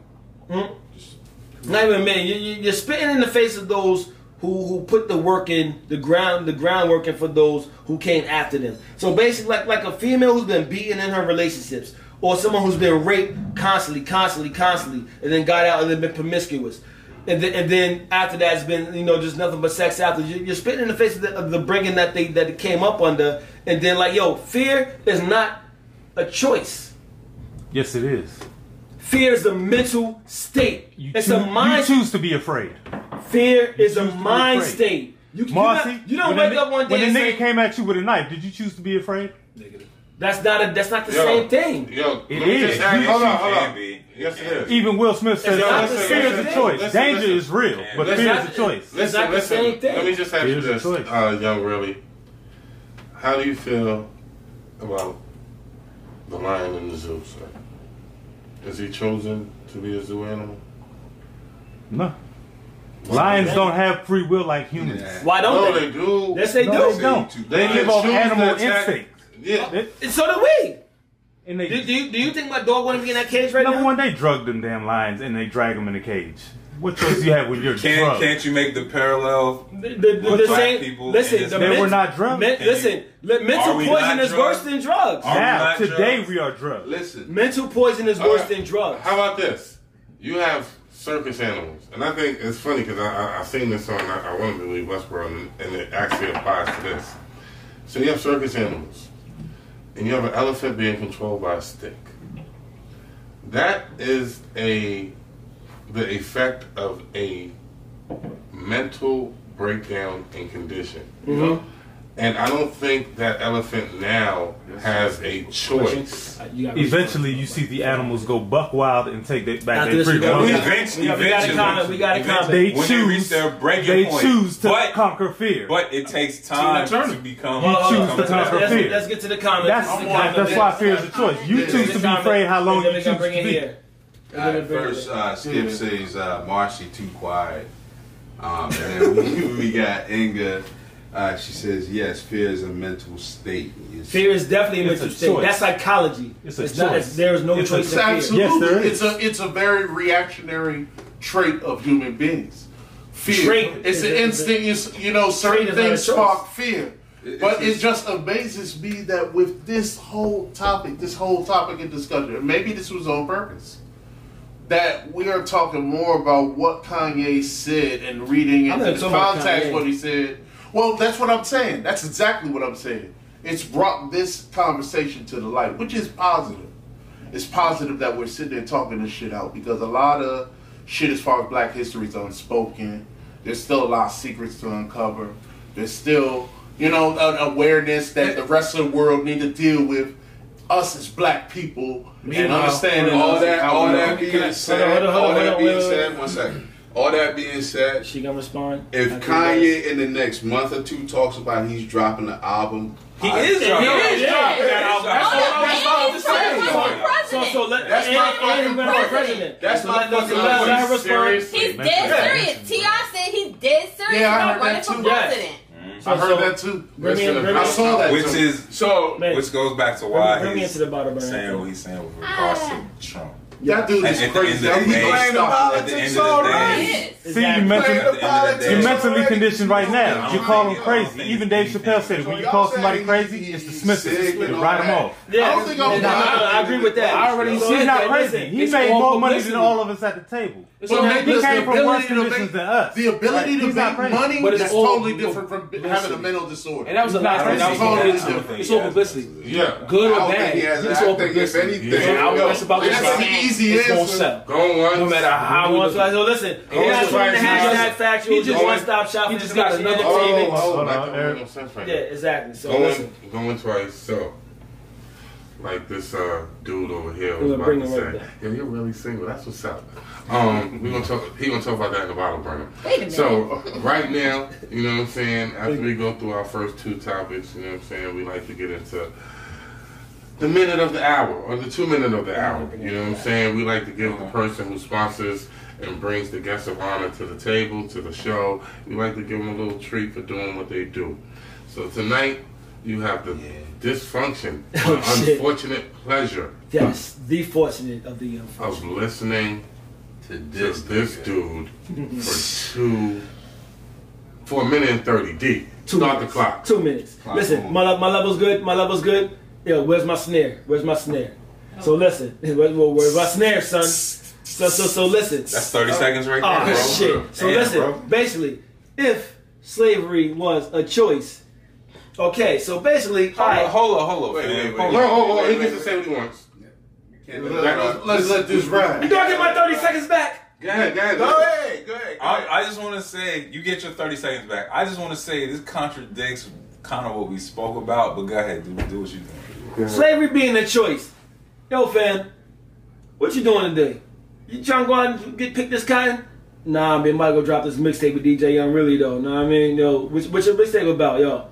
Speaker 2: Hmm? Not even man, you, you, you're spitting in the face of those who who put the work in the ground the groundwork in for those who came after them. So basically, like like a female who's been beaten in her relationships, or someone who's been raped constantly, constantly, constantly, and then got out and then been promiscuous. And then, and then after that, it's been you know just nothing but sex after. You- You're spitting in the face of the, of the bringing that they that it came up under, and then like yo, fear is not a choice.
Speaker 10: Yes, it is.
Speaker 2: Fear is a mental state.
Speaker 10: You,
Speaker 2: it's
Speaker 10: choo-
Speaker 2: a mind.
Speaker 10: you choose to be afraid.
Speaker 2: Fear is a
Speaker 10: choose to be
Speaker 2: mind state. You, you,
Speaker 10: Marcy,
Speaker 2: not, you don't wake up one day
Speaker 10: when
Speaker 2: and
Speaker 10: the nigga
Speaker 2: say
Speaker 10: came at you with a knife. Did you choose to be afraid?
Speaker 2: that's not a that's not the
Speaker 4: Yo.
Speaker 2: same thing.
Speaker 4: Yo,
Speaker 10: It
Speaker 4: let me
Speaker 10: is.
Speaker 4: just
Speaker 10: You-
Speaker 4: Hold on, hold on.
Speaker 3: be.
Speaker 4: Yes, it is.
Speaker 10: Even Will Smith says
Speaker 2: It's not the
Speaker 10: fear
Speaker 2: same
Speaker 10: is a
Speaker 2: thing.
Speaker 10: choice.
Speaker 4: Listen,
Speaker 10: Danger
Speaker 4: listen.
Speaker 10: is real, but
Speaker 4: Listen.
Speaker 10: fear
Speaker 2: It's
Speaker 10: is a
Speaker 2: not-
Speaker 10: choice.
Speaker 2: It's not the same thing.
Speaker 4: Let me just ask you this,
Speaker 10: choice.
Speaker 4: uh, young Willie. How do you feel about the lion in the zoo, sir? Is he chosen to be a zoo animal?
Speaker 10: No. Lions don't have free will like humans.
Speaker 2: Why don't
Speaker 4: No,
Speaker 2: they?
Speaker 4: they do.
Speaker 2: Yes, they
Speaker 10: No,
Speaker 2: do.
Speaker 10: they don't.
Speaker 5: They
Speaker 10: They live off animal
Speaker 4: attack-
Speaker 10: instinct.
Speaker 4: Yeah.
Speaker 10: They-
Speaker 2: so do we.
Speaker 10: And they,
Speaker 2: Do, do you do you think my dog want to be in that cage right
Speaker 10: number
Speaker 2: now?
Speaker 10: Number one, they drug them damn lions and they drag them in a cage. What choice do you have when you're
Speaker 3: Can't,
Speaker 10: drugged?
Speaker 3: can't you make the parallel?
Speaker 2: The, the, the, the
Speaker 3: Black
Speaker 2: same.
Speaker 3: people
Speaker 2: Listen,
Speaker 3: in
Speaker 2: the
Speaker 3: this-
Speaker 10: They
Speaker 2: men-
Speaker 10: were not drunk.
Speaker 2: men- listen, li- mental
Speaker 3: we
Speaker 2: poison
Speaker 3: not
Speaker 2: is
Speaker 3: drugged?
Speaker 2: worse than drugs.
Speaker 3: Are we
Speaker 10: now,
Speaker 3: not
Speaker 10: today
Speaker 3: drugged?
Speaker 10: we are drugged.
Speaker 5: Listen,
Speaker 2: Mental poison is worse
Speaker 4: right.
Speaker 2: than drugs.
Speaker 4: How about this? You have circus animals, and I think it's funny because I, I I seen this on I, I want to believe Westworld, and, and it actually applies to this. So you have circus animals, and you have an elephant being controlled by a stick. That is a the effect of a mental breakdown and condition.
Speaker 2: Mhm.
Speaker 4: And I don't think that elephant now has a choice.
Speaker 2: Uh, you got
Speaker 10: Eventually, you see the animals go buck wild and take their, back
Speaker 2: After
Speaker 10: their freedom.
Speaker 2: got- we
Speaker 3: Event-
Speaker 2: got- we got a
Speaker 3: eventually-
Speaker 2: comment. We got a comment.
Speaker 10: They
Speaker 3: when they reach
Speaker 10: choose.
Speaker 3: their breaking
Speaker 10: They
Speaker 3: point.
Speaker 10: choose to
Speaker 3: but,
Speaker 10: conquer fear.
Speaker 3: but it takes time
Speaker 8: Tina Turner.
Speaker 3: to become.
Speaker 10: You
Speaker 2: Hold on,
Speaker 10: choose
Speaker 2: hold
Speaker 10: to
Speaker 2: on.
Speaker 3: come
Speaker 10: conquer
Speaker 2: Let's,
Speaker 10: fear.
Speaker 2: let's get to the comments.
Speaker 10: That's,
Speaker 2: This is the
Speaker 10: that's, why fear is a choice. You choose to be afraid how long you choose
Speaker 2: gonna bring
Speaker 10: to
Speaker 2: it
Speaker 10: be.
Speaker 2: here. We're
Speaker 5: All
Speaker 2: gonna
Speaker 5: right, first, uh, Skip says uh, Marcy too quiet. Um, and then we, (laughs) we got Inga. Uh, she says yes, fear is a mental state. It's-
Speaker 2: Fear is definitely a
Speaker 10: It's a
Speaker 2: mental state.
Speaker 10: choice.
Speaker 2: That's psychology.
Speaker 10: It's a
Speaker 2: not.
Speaker 10: choice.
Speaker 2: It's, there is no
Speaker 10: It's a-
Speaker 2: choice
Speaker 7: It's absolutely.
Speaker 10: Yes, there
Speaker 7: It's a it's a very reactionary trait of human beings. Fear.
Speaker 2: Trait
Speaker 7: it's
Speaker 2: is
Speaker 7: an instinct. It's you know certain
Speaker 2: Trait is not a
Speaker 7: things spark fear.
Speaker 5: It-
Speaker 7: But
Speaker 5: it's
Speaker 7: it just amazes me that with this whole topic, this whole topic of discussion, maybe this was on purpose, that we are talking more about what Kanye said and reading into
Speaker 2: not
Speaker 7: the
Speaker 2: talking about
Speaker 7: context what he said. Well, that's what I'm saying. That's exactly what I'm saying. It's brought this conversation to the light, which is positive. It's positive that we're sitting there talking this shit out because a lot of shit as far as black history is unspoken. There's still a lot of secrets to uncover. There's still, you know, an awareness that the rest of the world need to deal with us as black people and
Speaker 2: Meanwhile,
Speaker 7: understanding
Speaker 5: all
Speaker 7: us
Speaker 5: that, all that being said,
Speaker 2: hold on, hold on,
Speaker 5: all that
Speaker 2: on,
Speaker 5: being
Speaker 2: wait, wait,
Speaker 5: said,
Speaker 2: wait.
Speaker 5: one second. All that being said,
Speaker 2: She gonna respond.
Speaker 5: if
Speaker 2: I think
Speaker 5: Kanye in the next month or two talks about he's dropping the album,
Speaker 3: He
Speaker 5: I-
Speaker 3: is dropping.
Speaker 2: Yeah,
Speaker 3: He's
Speaker 2: yeah,
Speaker 3: dropping
Speaker 2: yeah.
Speaker 3: that album. That's what I was
Speaker 6: that's
Speaker 3: about to
Speaker 6: right.
Speaker 3: say.
Speaker 6: That's
Speaker 2: So, so let
Speaker 5: That's
Speaker 2: and,
Speaker 5: my fucking
Speaker 2: he's president.
Speaker 5: That's
Speaker 2: so
Speaker 5: my
Speaker 2: let, let,
Speaker 5: fucking
Speaker 2: let, let her respond.
Speaker 6: He's dead serious. Ti said he's dead serious
Speaker 7: Yeah, I
Speaker 6: about
Speaker 7: heard
Speaker 6: running
Speaker 7: that
Speaker 6: for
Speaker 7: too.
Speaker 2: Yes.
Speaker 6: President.
Speaker 2: So,
Speaker 7: I heard
Speaker 2: so,
Speaker 7: that too.
Speaker 2: Bring me in, bring me
Speaker 7: I saw that.
Speaker 3: Which
Speaker 7: too.
Speaker 3: is
Speaker 5: so
Speaker 2: Man,
Speaker 3: which goes back to why
Speaker 2: bring me
Speaker 3: he's
Speaker 2: into the bottom,
Speaker 3: saying what he's saying with ah. regards to Trump.
Speaker 7: that dude is
Speaker 3: at
Speaker 7: crazy.
Speaker 3: end of the
Speaker 7: He
Speaker 3: day- At the
Speaker 7: politics
Speaker 3: end of the
Speaker 7: all
Speaker 3: day-
Speaker 7: right.
Speaker 6: He.
Speaker 10: See, you
Speaker 2: Exactly.
Speaker 10: mentally,
Speaker 3: At the end of the day-
Speaker 10: you're mentally conditioned right now.
Speaker 3: I
Speaker 10: You call
Speaker 3: don't
Speaker 10: calling
Speaker 3: think- I don't
Speaker 10: crazy. Even Dave Chappelle said, it. when you call somebody crazy, it's dismissive.
Speaker 5: sick
Speaker 10: You write him
Speaker 5: that.
Speaker 10: off.
Speaker 2: Yeah,
Speaker 7: I don't think I'm-
Speaker 2: I agree with that.
Speaker 10: I already he's not
Speaker 2: listen,
Speaker 10: crazy. He made more money than all of us at the table.
Speaker 8: It's
Speaker 7: But
Speaker 8: all
Speaker 7: make
Speaker 10: He came
Speaker 7: the
Speaker 10: from worse
Speaker 7: ability to
Speaker 10: conditions
Speaker 7: make-
Speaker 10: than us.
Speaker 7: The ability
Speaker 10: Right.
Speaker 7: to
Speaker 10: He's
Speaker 7: make money
Speaker 8: But it's
Speaker 7: is
Speaker 8: all
Speaker 7: totally different from
Speaker 8: publicity.
Speaker 7: having a mental disorder.
Speaker 8: And that was a lot. That was
Speaker 7: totally different.
Speaker 8: it's all publicity.
Speaker 4: Yeah.
Speaker 8: Good or bad.
Speaker 5: think he has.
Speaker 8: It's
Speaker 5: I
Speaker 8: all
Speaker 5: think if
Speaker 8: publicity.
Speaker 5: anything,
Speaker 8: So I
Speaker 5: yo,
Speaker 8: was about to
Speaker 7: That's the easy
Speaker 8: it's gonna sell.
Speaker 4: Going once.
Speaker 8: No matter how
Speaker 2: I
Speaker 8: we
Speaker 2: want
Speaker 8: look
Speaker 2: to. So listen,
Speaker 4: Go
Speaker 2: we're not
Speaker 4: to
Speaker 2: trying to
Speaker 4: Friday
Speaker 2: hashtag
Speaker 4: night.
Speaker 2: factual.
Speaker 8: He
Speaker 2: just
Speaker 8: just-
Speaker 2: one stop shop.
Speaker 8: he just got another-
Speaker 2: entertainment.
Speaker 4: Oh,
Speaker 10: Hold on,
Speaker 4: don't make no sense
Speaker 2: Yeah, exactly. So listen.
Speaker 4: Going, going twice. So, like this uh, dude over here
Speaker 2: We'll
Speaker 4: was about to say,
Speaker 2: right back.
Speaker 4: "Yo, you're really single. That's what's up." Um, we gonna talk. He gonna talk about that in the bottle burner.
Speaker 6: Wait a minute.
Speaker 4: So right now, you know what I'm saying. After we go through our first two topics, you know what I'm saying. We like to get into the minute of the hour or the two minute of the hour. You know what I'm saying. We like to give the person who sponsors and brings the guest of honor to the table to the show. We like to give them a little treat for doing what they do. So tonight you have the dysfunction, (laughs)
Speaker 2: Oh,
Speaker 4: the
Speaker 2: shit.
Speaker 4: unfortunate pleasure
Speaker 2: Yes, the fortunate of the unfortunate.
Speaker 4: of
Speaker 2: unfortunate.
Speaker 4: listening
Speaker 5: to
Speaker 4: to
Speaker 5: this,
Speaker 4: this dude (laughs) for two, for a minute and thirty deep.
Speaker 2: Two
Speaker 4: Start
Speaker 2: minutes.
Speaker 4: the clock.
Speaker 2: Two minutes.
Speaker 5: Clock
Speaker 2: listen,
Speaker 5: on.
Speaker 2: my my level's good. My level's good. Yo, where's my snare? Where's my snare? So oh. listen, (laughs) where, where- where's my snare, son? So so so listen.
Speaker 3: That's 30 seconds right
Speaker 2: Oh
Speaker 3: bro.
Speaker 2: shit! So
Speaker 3: Damn,
Speaker 2: listen,
Speaker 3: bro.
Speaker 2: basically, if slavery was a choice, okay. So basically,
Speaker 3: Hold
Speaker 2: all
Speaker 3: on, hold on, hold on,
Speaker 5: Wait,
Speaker 3: fam.
Speaker 5: wait, wait.
Speaker 3: Hold on.
Speaker 4: he gets to
Speaker 5: wait.
Speaker 4: say what he wants.
Speaker 7: Let-
Speaker 5: let-
Speaker 7: let- Let's let this ride.
Speaker 2: You
Speaker 7: ride.
Speaker 2: don't get my thirty seconds back.
Speaker 4: Go ahead, go ahead.
Speaker 5: Go ahead, go ahead. Go
Speaker 3: I,
Speaker 5: ahead.
Speaker 3: I just want to say, you get your 30 seconds back. I just want to say this contradicts kind of what we spoke about, but go ahead, do, do what you doing.
Speaker 2: Slavery being a choice. Yo, fam, what you doing today? You trying to go out and get pick this cotton? Nah, I man, might go drop this mixtape with DJ Young. Really though, know what I mean? Yo, what's, what's your mixtape about, yo?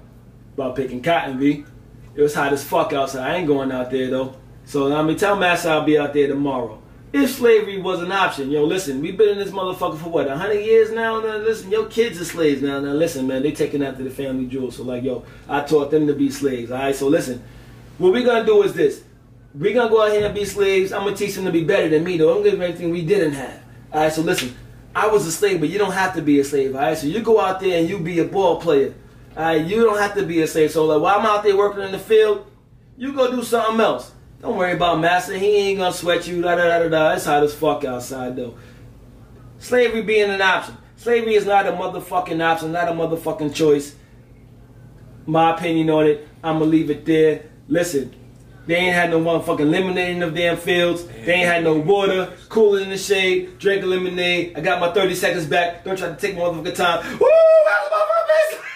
Speaker 2: About picking cotton, B. It was hot as fuck outside. I ain't going out there though. So I mean, tell Massa I'll be out there tomorrow. If slavery was an option, yo, listen, we've been in this motherfucker for what, hundred years now. Now listen, your kids are slaves now. Now listen, man, they taking after the family jewels. So like, yo, I taught them to be slaves. All right, so listen, what we gonna do is this. we gonna go out here and be slaves. I'm gonna teach them to be better than me, though. I'm gonna give them everything we didn't have. All right, so listen. I was a slave, but you don't have to be a slave. All right, so you go out there and you be a ball player. Right, you don't have to be a slave. So like, while I'm out there working in the field, you go do something else. Don't worry about master. He ain't gonna sweat you. Da da da da da. It's hot as fuck outside though. slavery being an option. Slavery is not a motherfucking option, not a motherfucking choice. My opinion on it, I'm gonna leave it there. Listen, they ain't had no motherfucking lemonade in the damn fields. They ain't had no water, cooling in the shade, drinking lemonade. I got my 30 seconds back. Don't try to take motherfucking time. Woo! That's my purpose!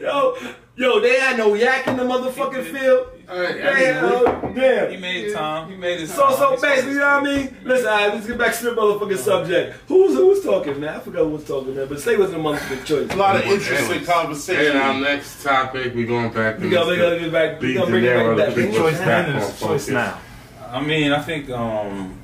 Speaker 2: Yo, yo, they had no yak in the motherfucking field. They had no, damn.
Speaker 3: He made it time. He made his
Speaker 2: So
Speaker 3: time.
Speaker 2: so
Speaker 3: He's
Speaker 2: basically, you know what I mean? Listen, all right, let's get back to the motherfucking subject. Who's who's talking, man? I forgot who was talking, man. But say was the motherfucking choice.
Speaker 7: A lot of interesting conversation.
Speaker 4: And our next topic, we're going back to
Speaker 2: We gotta, we gotta get back. We gotta bring it back.
Speaker 4: Big
Speaker 2: back.
Speaker 4: choice back
Speaker 10: And
Speaker 4: on
Speaker 10: it's a choice now.
Speaker 3: I mean, I think um,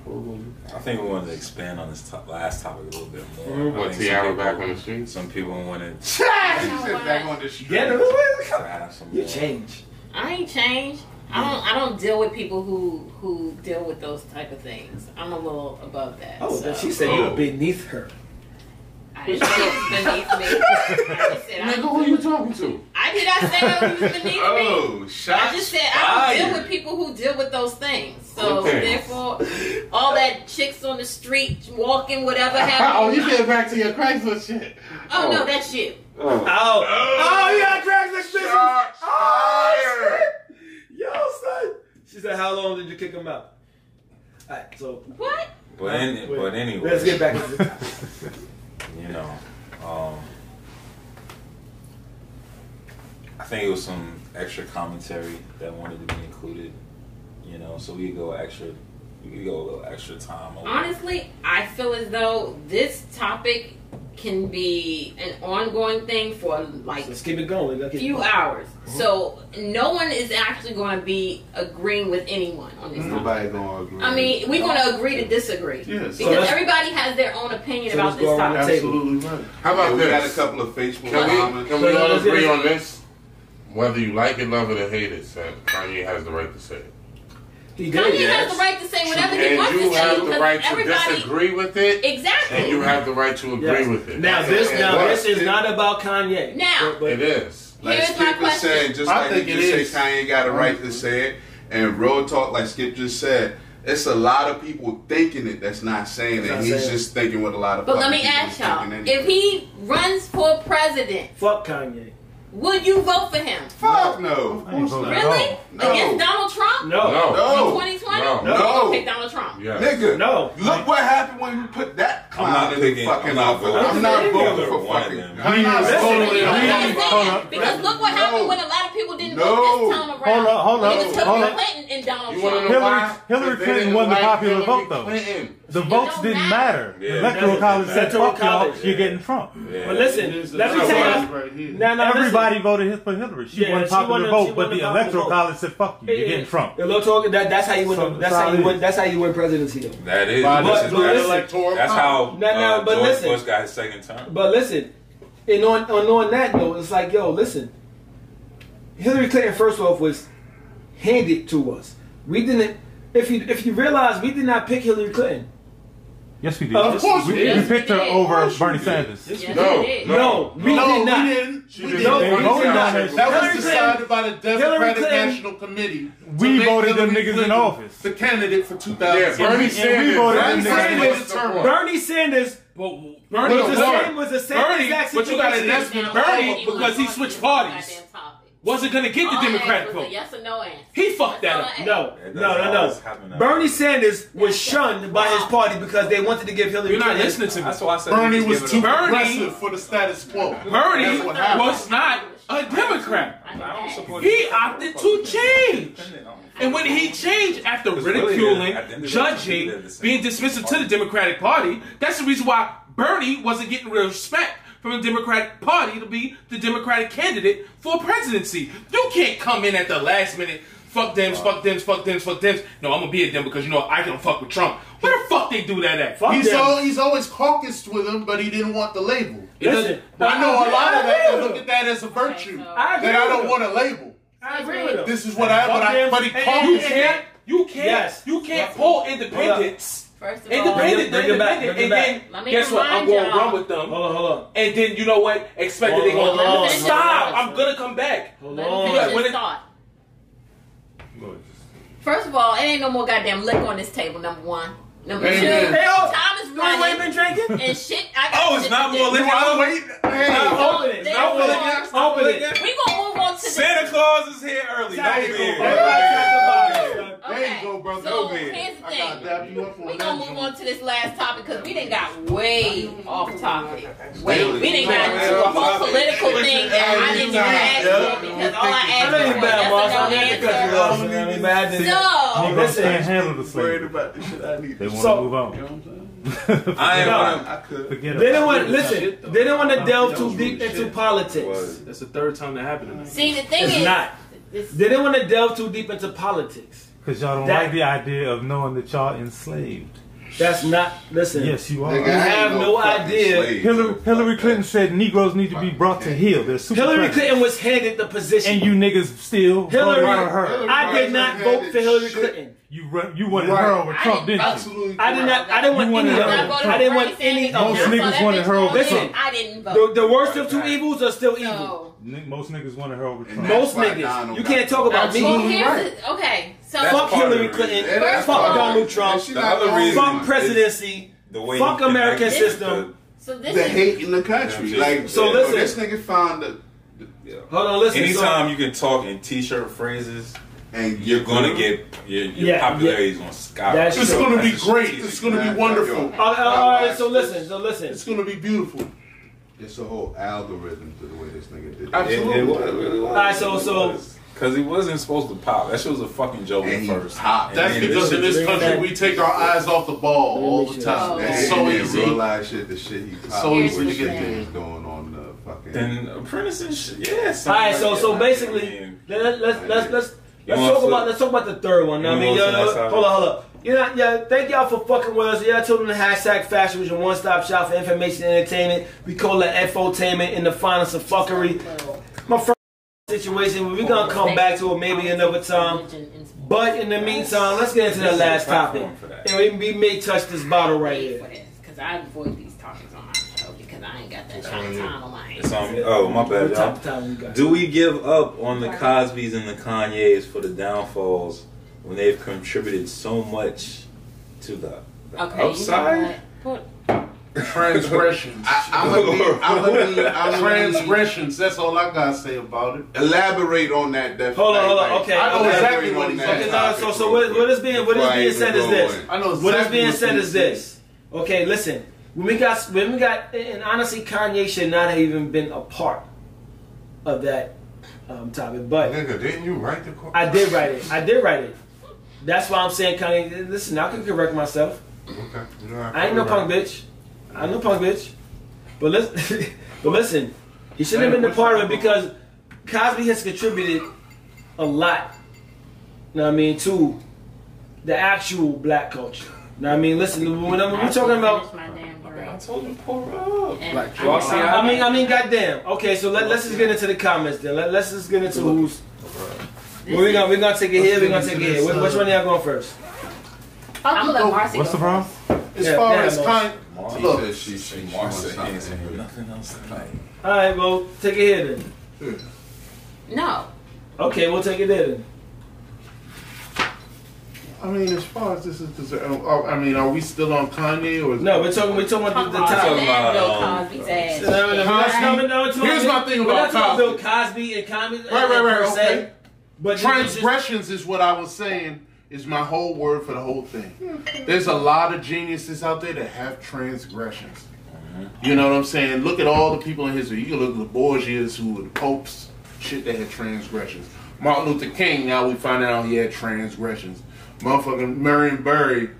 Speaker 3: I think we wanted to expand on this top, last topic a little bit more. I
Speaker 4: What,
Speaker 3: think
Speaker 4: Tiara back
Speaker 3: people-
Speaker 4: on the street?
Speaker 3: Some people wanted (laughs)
Speaker 7: She said back on the street.
Speaker 2: Get it?
Speaker 3: to have some.
Speaker 2: You
Speaker 3: more-
Speaker 2: change.
Speaker 6: I ain't changed. I don't. I don't deal with people who who deal with those type of things. I'm a little above that.
Speaker 2: Oh,
Speaker 6: so.
Speaker 2: she said you're oh. beneath her.
Speaker 6: I didn't say it beneath me. (laughs) I just said
Speaker 4: Nigga, who are you talking to?
Speaker 6: I did not say that it was beneath me.
Speaker 5: Oh, shots
Speaker 6: I just said I don't deal with people who deal with those things. So
Speaker 4: Okay.
Speaker 6: therefore, all that chicks on the street walking, whatever (laughs) happened.
Speaker 4: oh, you getting back to your Chrysler shit.
Speaker 6: oh no, that shit.
Speaker 4: Oh.
Speaker 2: Oh, oh, you got drags like Oh, shit. Yo, son. She said, "How long did you kick him out?" All right, so
Speaker 6: What?
Speaker 3: But, any, but anyway,
Speaker 2: let's get back to this. (laughs)
Speaker 3: you know, um, I think it was some extra commentary that wanted to be included. You know, so we go extra, we go a little extra time. over.
Speaker 6: Honestly, I feel as though this topic can be an ongoing thing for like
Speaker 2: Let's keep it going. Let's
Speaker 6: a few
Speaker 2: going.
Speaker 6: hours. So no one is actually going to be agreeing with anyone on this mm-hmm. topic.
Speaker 7: Nobody gonna agree.
Speaker 6: I mean, we're going to agree to disagree
Speaker 7: Yes.
Speaker 2: So
Speaker 6: because
Speaker 2: let's-
Speaker 6: everybody has their own opinion
Speaker 2: So
Speaker 6: about this
Speaker 2: go around the
Speaker 6: topic.
Speaker 7: absolutely right.
Speaker 4: How about
Speaker 5: Yeah, we got a couple of Facebook
Speaker 4: Can we,
Speaker 5: comments.
Speaker 4: can we all agree on this? Whether you like it, love it, or hate it, Sam, Kanye has the right to say it.
Speaker 2: He
Speaker 6: Kanye
Speaker 2: did.
Speaker 6: has the right to say whatever he
Speaker 4: And
Speaker 6: wants to say.
Speaker 4: you have the right to disagree with it,
Speaker 6: exactly.
Speaker 4: and you have the right to agree
Speaker 2: Yes.
Speaker 4: with it.
Speaker 2: Now this,
Speaker 4: And
Speaker 2: now
Speaker 4: what?
Speaker 2: this is not about Kanye.
Speaker 6: Now-
Speaker 2: But- but-
Speaker 4: It is.
Speaker 5: Like
Speaker 6: Here's my
Speaker 5: Skip is
Speaker 6: question.
Speaker 5: saying, just
Speaker 7: I
Speaker 5: like
Speaker 7: think
Speaker 5: you just say Kanye got a right to say it, and real talk, like Skip just said, it's a lot of people thinking it that's not saying it. He's
Speaker 2: saying
Speaker 5: just thinking what a lot of
Speaker 6: But let me ask y'all: if he runs for president,
Speaker 2: fuck Kanye.
Speaker 6: Would you vote for him?
Speaker 5: Fuck no.
Speaker 10: I ain't voting at
Speaker 6: Really?
Speaker 5: No.
Speaker 6: Against Donald Trump?
Speaker 2: No.
Speaker 4: No.
Speaker 5: No.
Speaker 6: In 2020?
Speaker 4: No.
Speaker 6: You
Speaker 5: No.
Speaker 6: gonna pick Donald Trump.
Speaker 4: Yes.
Speaker 5: Nigga,
Speaker 2: No.
Speaker 5: look what happened when you put that
Speaker 3: I'm not
Speaker 5: clown in the
Speaker 3: picking-
Speaker 5: fucking
Speaker 3: I'm not
Speaker 5: office.
Speaker 3: voting
Speaker 5: I'm not
Speaker 2: for
Speaker 5: voting
Speaker 2: either
Speaker 5: for
Speaker 3: one of
Speaker 5: fucking.
Speaker 3: them.
Speaker 7: I'm not
Speaker 2: Listen,
Speaker 7: totally
Speaker 6: You know what I'm
Speaker 7: agree.
Speaker 10: Hold
Speaker 6: saying?
Speaker 10: up.
Speaker 6: Because look what
Speaker 5: No.
Speaker 6: happened when a lot of people didn't
Speaker 5: No.
Speaker 6: vote this time around.
Speaker 10: Hold up, hold
Speaker 6: It
Speaker 10: up,
Speaker 6: was
Speaker 10: hold
Speaker 6: Hillary
Speaker 10: up.
Speaker 6: Clinton and Donald
Speaker 4: You want to
Speaker 6: Trump.
Speaker 4: know
Speaker 10: Hillary-
Speaker 4: why?
Speaker 10: Hillary
Speaker 4: 'Cause they
Speaker 10: Clinton
Speaker 4: didn't
Speaker 10: won the
Speaker 4: like
Speaker 10: popular
Speaker 4: Hillary
Speaker 10: vote, though.
Speaker 4: Clinton.
Speaker 10: The votes
Speaker 6: don't
Speaker 10: didn't
Speaker 6: matter.
Speaker 10: matter.
Speaker 3: Yeah.
Speaker 10: The electoral college said,
Speaker 2: Electoral
Speaker 10: "Fuck y'all, you're getting Trump."
Speaker 2: But listen,
Speaker 7: It is
Speaker 2: let me
Speaker 7: the
Speaker 2: tell you. Now, now,
Speaker 10: Everybody voted for Hillary. She
Speaker 2: Yeah,
Speaker 10: won
Speaker 2: she won the-
Speaker 10: vote,
Speaker 2: won
Speaker 10: but
Speaker 2: the
Speaker 10: the electoral
Speaker 2: vote.
Speaker 10: college said, "Fuck you, you're getting Trump."
Speaker 2: The little that, that's how you win.
Speaker 10: So-
Speaker 2: the, that's how you win. That's how you win presidency, though.
Speaker 3: That is.
Speaker 7: By
Speaker 3: this
Speaker 2: the-
Speaker 3: is
Speaker 2: but
Speaker 3: that's,
Speaker 2: listen-
Speaker 7: electoral
Speaker 3: that's how
Speaker 2: No, no,
Speaker 3: uh,
Speaker 2: but
Speaker 3: George
Speaker 2: listen.
Speaker 3: Bush got his second term.
Speaker 2: But listen, and on, on on that note, it's like, yo, listen. Hillary Clinton, first off, was handed to us. We didn't. If you if you realize, we did not pick Hillary Clinton.
Speaker 10: Yes, we did.
Speaker 2: Of course
Speaker 10: we,
Speaker 2: we
Speaker 10: we picked her
Speaker 6: Yes, we did.
Speaker 10: over Bernie. Sanders.
Speaker 6: Yes,
Speaker 4: No,
Speaker 6: we did.
Speaker 2: No, we
Speaker 7: no,
Speaker 2: did not.
Speaker 7: we didn't.
Speaker 4: She
Speaker 7: We
Speaker 4: did
Speaker 7: didn't.
Speaker 2: No, we
Speaker 10: voted
Speaker 2: not.
Speaker 10: that
Speaker 7: That was decided by the Democratic National Committee. to
Speaker 10: We
Speaker 7: make
Speaker 10: voted them
Speaker 7: Hillary
Speaker 10: niggas in office.
Speaker 7: The candidate for
Speaker 4: Yeah,
Speaker 7: 2000.
Speaker 4: Bernie
Speaker 10: we
Speaker 4: Sanders.
Speaker 10: voted
Speaker 4: Bernie
Speaker 10: them niggas
Speaker 4: Sanders.
Speaker 2: Bernie Sanders
Speaker 8: But
Speaker 2: was
Speaker 8: Bernie
Speaker 2: the same. Was the same
Speaker 8: Bernie,
Speaker 2: exact
Speaker 8: but you got to
Speaker 2: situation.
Speaker 8: Bernie because he switched parties. Wasn't gonna get the
Speaker 6: All I
Speaker 8: Democratic
Speaker 6: asked was a
Speaker 8: vote.
Speaker 6: Yes or no answer.
Speaker 8: He fucked that up.
Speaker 2: No, no, no, no. Bernie. Sanders was shunned by his party because they wanted to give Hillary
Speaker 8: You're not listening to me.
Speaker 3: That's why I said
Speaker 7: Bernie was too
Speaker 3: up.
Speaker 8: Bernie-
Speaker 7: progressive for the status quo.
Speaker 8: Bernie
Speaker 7: That's what happened.
Speaker 8: was not a Democrat.
Speaker 3: I don't support
Speaker 8: He opted to change. And when he changed after ridiculing,
Speaker 3: good. At the end of the day,
Speaker 8: judging,
Speaker 3: they're the same
Speaker 8: being dismissive to the Democratic Party, that's the reason why Bernie wasn't getting respect from the Democratic Party to be the Democratic candidate for presidency. You can't come in at the last minute, fuck them, fuck them, fuck them, fuck them. No, I'm gonna be a Dem because you know I can fuck with Trump. Where the fuck they do that at?
Speaker 2: Fuck
Speaker 7: He's,
Speaker 2: them.
Speaker 7: al- he's always caucused with him, but he didn't want the label.
Speaker 8: It doesn't-
Speaker 2: Listen,
Speaker 7: I know a lot of that.
Speaker 2: I
Speaker 7: They
Speaker 2: agree
Speaker 7: look at that as a virtue.
Speaker 2: I
Speaker 7: That I don't want a label.
Speaker 2: I agree with him.
Speaker 7: This is what I. But, I,
Speaker 2: them.
Speaker 7: but he
Speaker 2: And- and
Speaker 8: You
Speaker 7: caucused.
Speaker 8: can't, you can't,
Speaker 2: Yes.
Speaker 8: you can't pull independence.
Speaker 6: First of all,
Speaker 8: Independent,
Speaker 2: Bring it back,
Speaker 8: independent,
Speaker 2: bring it
Speaker 8: and
Speaker 2: back.
Speaker 8: then
Speaker 6: Let me
Speaker 8: guess what? I'm going to run with them.
Speaker 2: Hold on, hold on.
Speaker 8: And then you know what? Expect that they
Speaker 2: Hold
Speaker 8: gonna
Speaker 2: on,
Speaker 8: stop. I'm gonna come back.
Speaker 2: Hold
Speaker 6: let
Speaker 2: on.
Speaker 6: finish
Speaker 8: when it-
Speaker 6: thought. First of all, it ain't no more goddamn liquor on this table. Number one. Number
Speaker 7: Amen.
Speaker 6: two.
Speaker 2: Hey, oh, hold been drinking?
Speaker 6: And shit, I got
Speaker 3: Oh, it's
Speaker 6: shit
Speaker 3: not
Speaker 6: to
Speaker 3: more
Speaker 6: do.
Speaker 3: liquor.
Speaker 7: I'm waiting. Hey,
Speaker 2: Open it.
Speaker 6: There's
Speaker 2: Open it. Open it.
Speaker 6: We gonna move on to the
Speaker 3: Santa Claus is here early.
Speaker 2: There
Speaker 3: No
Speaker 2: you
Speaker 3: beer.
Speaker 2: go. Everybody got the bottle.
Speaker 7: there you go, brother.
Speaker 6: So
Speaker 7: Go ahead.
Speaker 6: here's the thing.
Speaker 7: dap you up on
Speaker 6: We
Speaker 7: that
Speaker 6: gonna move on to this last topic because we didn't got way off topic. Way we didn't got into a whole political thing that I didn't even ask for because all I
Speaker 2: I
Speaker 6: asked for was
Speaker 2: bad, boss.
Speaker 6: yes
Speaker 2: I
Speaker 6: or no
Speaker 2: to cut you
Speaker 6: answer.
Speaker 2: off. I I had
Speaker 6: So
Speaker 10: Negroes
Speaker 2: listen.
Speaker 10: can't handle the
Speaker 7: Worried about the shit I need.
Speaker 10: They want
Speaker 2: So-
Speaker 10: to move on.
Speaker 7: You know what I'm saying? (laughs)
Speaker 3: I ain't
Speaker 2: No.
Speaker 3: gonna.
Speaker 5: I could.
Speaker 10: Forget
Speaker 2: They didn't want
Speaker 10: it.
Speaker 2: listen. They didn't want to delve too deep into politics.
Speaker 3: Was.
Speaker 8: That's the third time that happened tonight.
Speaker 6: see the thing
Speaker 2: It's
Speaker 6: is,
Speaker 2: not.
Speaker 6: this-
Speaker 2: They didn't want to delve too deep into politics.
Speaker 10: Because y'all don't
Speaker 2: That-
Speaker 10: like the idea of knowing that y'all enslaved.
Speaker 2: That's not. Listen.
Speaker 10: Yes, you are.
Speaker 5: Nigga, I
Speaker 2: You have no
Speaker 5: fucking
Speaker 2: idea.
Speaker 10: Hillary, Hillary Clinton
Speaker 5: that.
Speaker 10: said Negroes need to be brought to heel. They're super
Speaker 2: Hillary
Speaker 10: predators.
Speaker 2: Clinton was handed the position.
Speaker 10: And you niggas still
Speaker 2: Hillary-
Speaker 10: voted for her.
Speaker 2: I did not vote for Hillary Clinton.
Speaker 10: You run, you wanted
Speaker 7: Right.
Speaker 10: her over
Speaker 6: I
Speaker 10: Trump,
Speaker 6: didn't
Speaker 10: didn't you?
Speaker 7: Absolutely.
Speaker 2: I did not. I didn't want
Speaker 10: You
Speaker 2: any of
Speaker 10: her.
Speaker 2: them.
Speaker 6: I voted
Speaker 2: I
Speaker 6: for
Speaker 2: didn't want
Speaker 6: Bernie
Speaker 2: any of
Speaker 10: Most
Speaker 2: them.
Speaker 6: I saw
Speaker 10: niggas
Speaker 6: that
Speaker 10: wanted
Speaker 6: bitch
Speaker 10: her over
Speaker 6: going
Speaker 2: Trump.
Speaker 6: I didn't
Speaker 2: The,
Speaker 6: vote.
Speaker 2: the worst of two evils are still evil.
Speaker 10: Most niggas wanted her over Trump.
Speaker 2: Most niggas. You can't talk about me.
Speaker 6: okay. So
Speaker 2: Fuck Hillary Clinton.
Speaker 3: reason.
Speaker 5: And that's
Speaker 2: Fuck Donald
Speaker 5: it.
Speaker 2: Trump.
Speaker 5: And she
Speaker 3: The
Speaker 5: not
Speaker 3: other
Speaker 5: the only
Speaker 3: reason-
Speaker 2: Fuck presidency.
Speaker 3: The way
Speaker 2: Fuck
Speaker 3: you
Speaker 2: American system.
Speaker 6: so this
Speaker 5: The
Speaker 6: is
Speaker 5: hate in the country.
Speaker 3: Yeah,
Speaker 5: Like,
Speaker 2: So listen.
Speaker 5: this nigga found the. the- yeah.
Speaker 2: Hold on, listen.
Speaker 3: Anytime you can talk in t-shirt phrases,
Speaker 5: And
Speaker 3: you're gonna get your, your
Speaker 2: Yeah,
Speaker 3: popularity is gonna skyrocket.
Speaker 7: It's
Speaker 2: true.
Speaker 7: gonna be
Speaker 3: That's a
Speaker 7: great.
Speaker 3: strategic
Speaker 7: It's gonna be
Speaker 3: plan.
Speaker 7: wonderful.
Speaker 2: So, all right, so listen. So listen.
Speaker 7: It's gonna be beautiful.
Speaker 5: It's a whole algorithm to the way this nigga did. it.
Speaker 7: Absolutely.
Speaker 3: It, it, was- it really was.
Speaker 2: Alright, so- so-
Speaker 3: because he wasn't supposed to pop. That shit was a fucking joke
Speaker 5: And
Speaker 3: at
Speaker 5: he
Speaker 3: first.
Speaker 5: popped.
Speaker 7: That's
Speaker 3: then
Speaker 7: because in this country
Speaker 2: that-
Speaker 7: we take our eyes off the ball all the time.
Speaker 6: Oh.
Speaker 7: It's so
Speaker 5: didn't
Speaker 7: easy.
Speaker 5: realize shit, the shit he popped.
Speaker 7: so
Speaker 6: easy to get
Speaker 5: that
Speaker 6: there.
Speaker 5: was going on the fucking.
Speaker 3: Then apprentice and shit. Yeah.
Speaker 2: All
Speaker 3: something
Speaker 2: right,
Speaker 3: like
Speaker 2: so
Speaker 3: that.
Speaker 2: so
Speaker 3: I
Speaker 2: basically,
Speaker 3: mean,
Speaker 2: let, let's let's let's let's
Speaker 3: You
Speaker 2: let's
Speaker 3: want
Speaker 2: talk
Speaker 3: to-
Speaker 2: about let's talk about the third one.
Speaker 3: You
Speaker 2: I mean,
Speaker 3: want to
Speaker 2: yo,
Speaker 3: the uh,
Speaker 2: yo, hold on, hold on. You know, yeah, thank y'all for fucking with us. Yeah, I told them the hashtag fashion was your one stop shop for information and entertainment. We call it FOtainment in the finest of fuckery. My first situation, we're gonna come back to it maybe another time. But in the meantime, let's get into the last topic. And we, we may touch this bottle right here.
Speaker 6: because I avoid these topics on my show because I ain't got that kind of time on my hands.
Speaker 3: It's on me. Oh, my bad, y'all.
Speaker 2: type of time we got?
Speaker 3: Do we give up on the Cosbys and the Kanyes for the downfalls when they've contributed so much to the, the
Speaker 6: Okay, you know
Speaker 3: outside?
Speaker 7: Transgressions.
Speaker 5: I, I'm gonna need, I'm gonna need, I'm gonna need,
Speaker 7: Transgressions. That's all I gotta say about it.
Speaker 5: elaborate on that. Def-
Speaker 2: Hold on, hold on, okay.
Speaker 7: I know
Speaker 5: elaborate
Speaker 7: exactly
Speaker 5: on
Speaker 7: what he's
Speaker 5: that
Speaker 7: saying.
Speaker 2: Okay, no, so so what, what is being what
Speaker 5: before
Speaker 2: is
Speaker 5: I
Speaker 2: being said is this.
Speaker 7: I know exactly
Speaker 2: What is being said is this. Okay, listen. When we got when we got and honestly Kanye should not have even been a part of that um, topic. But
Speaker 4: Nigga, didn't you write the quote?
Speaker 2: I did write it. I did write it. That's why I'm saying Kanye listen, I can correct myself.
Speaker 4: Okay. You know,
Speaker 2: I ain't no punk bitch. I ain't no punk bitch. But listen (laughs) but listen, he shouldn't have been a part of it because Cosby has contributed a lot. You know what I mean, to the actual black culture. You know what I mean, listen, when I'm- we're talking about
Speaker 6: Finish my damn drink.
Speaker 3: I told you pour up.
Speaker 6: And
Speaker 8: Black
Speaker 6: I-
Speaker 8: Y'all see how-
Speaker 2: I mean, I mean, goddamn. Okay, so let, let's just get into the comments then. Let, let's just get into who's. Well, we're gonna we're gonna take it here. We're gonna take it here. Which, which one of y'all going first?
Speaker 6: I'm gonna let Marcy
Speaker 10: What's the problem?
Speaker 7: As
Speaker 2: Yeah,
Speaker 7: far as
Speaker 2: Marcy.
Speaker 7: kind,
Speaker 5: She
Speaker 7: look,
Speaker 5: said she, she, she
Speaker 3: Mark
Speaker 5: wants
Speaker 3: ain't nothing else to play.
Speaker 2: All right, well, take it here then.
Speaker 6: No.
Speaker 2: Okay, we'll take it there then.
Speaker 7: I mean, as far as this is concerned, uh, I mean, are we still on Kanye or?
Speaker 2: No, we're talking. We're talking about the, the
Speaker 6: Talk
Speaker 2: topic.
Speaker 6: about
Speaker 3: about,
Speaker 6: Bill
Speaker 3: um,
Speaker 6: Cosby's ass.
Speaker 2: No, no, no, we're no, no,
Speaker 7: Here's my thing about Cosby.
Speaker 2: Bill Cosby and Cosby.
Speaker 7: Right, right, right,
Speaker 2: per se,
Speaker 7: okay.
Speaker 2: But
Speaker 7: Transgressions is what I was saying. Is my whole word for the whole thing. There's a lot of geniuses out there that have transgressions. You know what I'm saying? Look at all the people in history. You can look at the Borgias who were the popes. Shit, they had transgressions. Martin Luther King. Now we find out he had transgressions. Motherfucking Marion Barry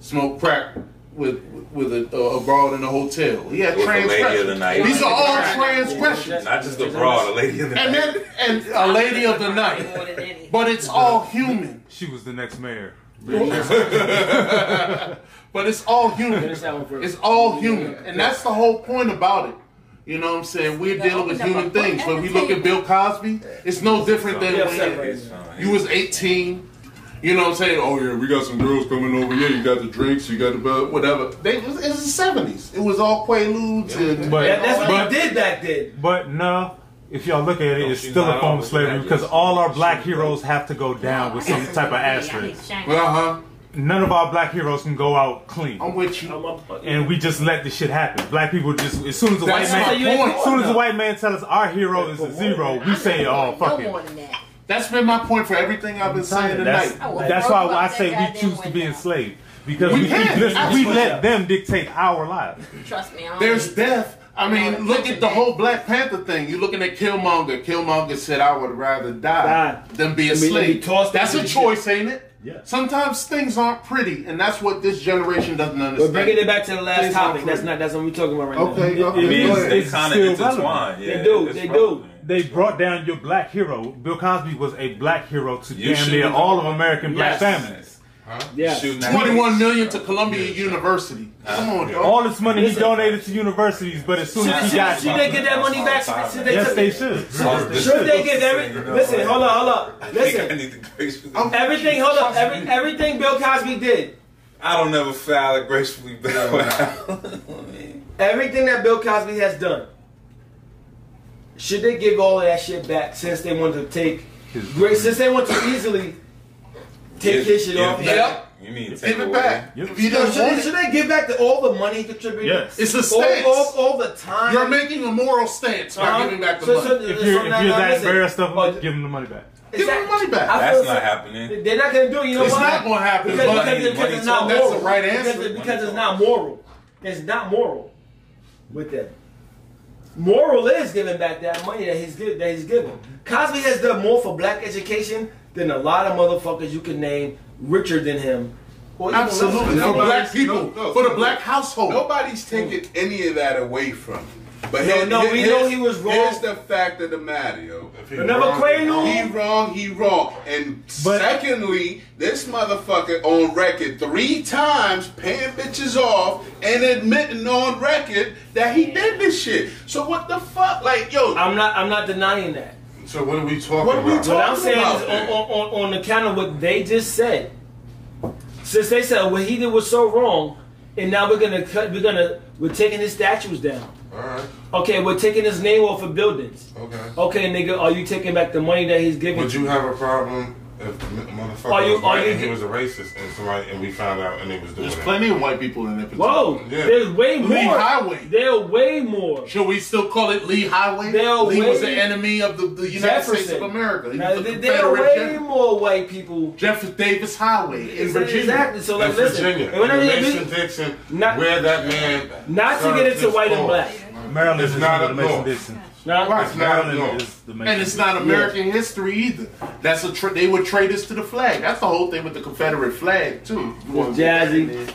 Speaker 7: smoked crack with with a, a broad in a hotel. He had
Speaker 3: With the lady of the
Speaker 7: transgressions. These are all transgressions.
Speaker 3: Not just a broad, a lady in the night.
Speaker 7: And then and a lady of the night. But it's all human.
Speaker 10: She was the next mayor. (laughs)
Speaker 7: But it's all human.
Speaker 2: Finish that one first.
Speaker 7: It's all human. And that's the whole point about it. You know what I'm saying? We're dealing with human things. When we look at Bill Cosby, it's no different than when you was 18. You know what I'm saying? Oh yeah, we got some girls coming over here. You got the drinks, you got the bu- whatever. They it was, it was the 70s. It was all quaaludes and
Speaker 10: But-
Speaker 2: That, that's what
Speaker 10: But-
Speaker 2: they did back then.
Speaker 10: But no, if y'all look at it,
Speaker 3: No,
Speaker 10: it's still a form of slavery because all our black heroes have to go down with some type of asterisk.
Speaker 7: uh huh.
Speaker 10: none of our black heroes can go out clean.
Speaker 7: I'm with you.
Speaker 10: and we just let this shit happen. Black people just as soon as a white man, as soon as a white man tell us our hero is a zero, we say, oh fuck it.
Speaker 6: More than that.
Speaker 7: That's been my point for everything I've been saying tonight.
Speaker 10: that's why I say we choose to be enslaved because
Speaker 7: We
Speaker 10: we,
Speaker 7: can.
Speaker 10: listen, we let them dictate our lives.
Speaker 6: Trust me. I don't
Speaker 7: There's death. I
Speaker 6: I
Speaker 7: mean,
Speaker 6: don't
Speaker 7: look at the
Speaker 6: that.
Speaker 7: whole Black Panther thing. You're looking at Killmonger. Killmonger said, "I would rather die
Speaker 2: Die.
Speaker 7: than be a slave." That's a
Speaker 2: the
Speaker 7: choice, ain't it?
Speaker 2: Yeah.
Speaker 7: Sometimes things aren't pretty, and that's what this generation doesn't
Speaker 2: We're bringing it back to the last
Speaker 7: Things
Speaker 2: topic.
Speaker 7: aren't
Speaker 2: That's not. That's what we're talking about right
Speaker 7: Okay,
Speaker 2: now.
Speaker 7: okay.
Speaker 10: It is-
Speaker 7: Go ahead.
Speaker 3: They
Speaker 10: it's
Speaker 3: kind
Speaker 10: still
Speaker 3: of
Speaker 10: relevant.
Speaker 3: intertwined. Yeah,
Speaker 2: They do,
Speaker 3: it's
Speaker 2: they do.
Speaker 3: Relevant.
Speaker 10: They brought down your black hero. Bill Cosby was a black hero to
Speaker 3: You
Speaker 10: damn near all of American black
Speaker 2: Yes.
Speaker 10: families.
Speaker 2: Yeah.
Speaker 3: Shooting at
Speaker 7: Twenty-one
Speaker 3: niggas.
Speaker 7: million to Columbia University. Come on, dog.
Speaker 10: All this money he donated to universities, but as soon
Speaker 2: Should,
Speaker 10: as he
Speaker 2: should,
Speaker 10: got,
Speaker 2: should they get that money back? Should they,
Speaker 10: yes, they
Speaker 2: it?
Speaker 10: should.
Speaker 2: Should they get every? Listen, hold on, hold on.
Speaker 3: I
Speaker 2: Listen,
Speaker 3: need to
Speaker 2: everything. Hold up. Every, everything Bill Cosby did.
Speaker 3: I don't ever foul it gracefully bow.
Speaker 2: Everything that Bill Cosby has done. Should they give all of that shit back since they want to take? Great, since they want to easily take his shit off.
Speaker 7: Yep.
Speaker 3: You mean take
Speaker 7: Give it
Speaker 3: away?
Speaker 7: back.
Speaker 10: Yep.
Speaker 7: You
Speaker 2: No,
Speaker 7: don't
Speaker 2: should, they, should they give back the, all the money he contributed?
Speaker 10: Yes.
Speaker 7: it's a
Speaker 2: All,
Speaker 7: stance.
Speaker 2: all, all the time.
Speaker 7: You're making a moral stance by
Speaker 2: Uh-huh.
Speaker 7: giving back the
Speaker 2: So-
Speaker 7: money.
Speaker 2: so-
Speaker 10: If
Speaker 2: so
Speaker 10: you're, if
Speaker 2: now-
Speaker 10: you're that
Speaker 2: listen.
Speaker 10: embarrassed of
Speaker 2: Oh,
Speaker 10: him, give him the money back.
Speaker 7: Give him the money back.
Speaker 2: I
Speaker 3: That's not
Speaker 2: so-
Speaker 3: happening.
Speaker 2: They're not gonna do it. You know
Speaker 7: It's
Speaker 2: why?
Speaker 7: not gonna happen,
Speaker 2: Because,
Speaker 7: but-
Speaker 2: because,
Speaker 3: Money-
Speaker 2: because
Speaker 3: money
Speaker 2: it's not
Speaker 3: talk.
Speaker 7: That's the right answer.
Speaker 2: it- because it's not moral. It's not moral with them. Moral is giving back that money that he's gi- that he's given. Cosby has done more for black education than a lot of motherfuckers you can name richer than him. Or
Speaker 7: Absolutely. For
Speaker 2: him.
Speaker 7: black people.
Speaker 5: no, no,
Speaker 7: for the black household.
Speaker 5: Nobody's taking any of that away from him. But
Speaker 2: No,
Speaker 5: here-
Speaker 2: no,
Speaker 5: here-
Speaker 2: we know he was wrong.
Speaker 5: Here's the fact of the matter, yo.
Speaker 4: If he
Speaker 2: Remember
Speaker 4: wrong,
Speaker 2: Quaalude?
Speaker 5: He wrong, he wrong. And
Speaker 10: But-
Speaker 5: secondly, this motherfucker on record three times paying bitches off and admitting on record that he did this shit. So what the fuck? Like, yo,
Speaker 2: I'm not. I'm not denying that.
Speaker 4: So what are we talking
Speaker 5: What are we
Speaker 4: about?
Speaker 5: talking
Speaker 2: What I'm saying
Speaker 5: about,
Speaker 2: is on,
Speaker 5: man?
Speaker 2: on, on, on the count of what they just said. Since they said what he did was so wrong, and now we're gonna cut. We're gonna. We're taking his statues down.
Speaker 4: All right.
Speaker 2: Okay, we're taking his name off of buildings.
Speaker 4: Okay.
Speaker 2: Okay, nigga, are you taking back the money that he's giving?
Speaker 4: Would you have a problem if m- motherfucker
Speaker 2: Are you-
Speaker 4: was
Speaker 2: are you
Speaker 4: and he was a racist and somebody and we found out and he was doing
Speaker 7: There's
Speaker 4: it?
Speaker 7: plenty of white people in there.
Speaker 2: Whoa,
Speaker 4: Yeah.
Speaker 2: there's way more.
Speaker 7: Lee Highway.
Speaker 2: There are way more.
Speaker 7: Should we still call it Lee Highway?
Speaker 2: They're
Speaker 7: Lee was
Speaker 2: way-
Speaker 7: the enemy of the, the United States of America. He
Speaker 2: Now,
Speaker 7: was the
Speaker 2: there there are way
Speaker 7: general.
Speaker 2: more white people.
Speaker 7: Jefferson Davis Highway in Virginia.
Speaker 2: Exactly. So
Speaker 4: In
Speaker 2: like, listen,
Speaker 4: Virginia,
Speaker 2: and when I-
Speaker 4: Mason Dixon,
Speaker 2: Not-
Speaker 4: where that man
Speaker 2: not to get into
Speaker 4: his
Speaker 2: white and black.
Speaker 10: Maryland
Speaker 4: It's
Speaker 10: is
Speaker 4: not
Speaker 10: not
Speaker 4: up
Speaker 10: the Mason
Speaker 4: north.
Speaker 10: Dixon.
Speaker 2: Now,
Speaker 4: Right. It's not
Speaker 10: Maryland
Speaker 4: north.
Speaker 10: is the Mason
Speaker 7: And it's not American history either. That's a tra- they were traitors to the flag. That's the whole thing with the Confederate flag too. You wanna put that in
Speaker 2: Jazzy.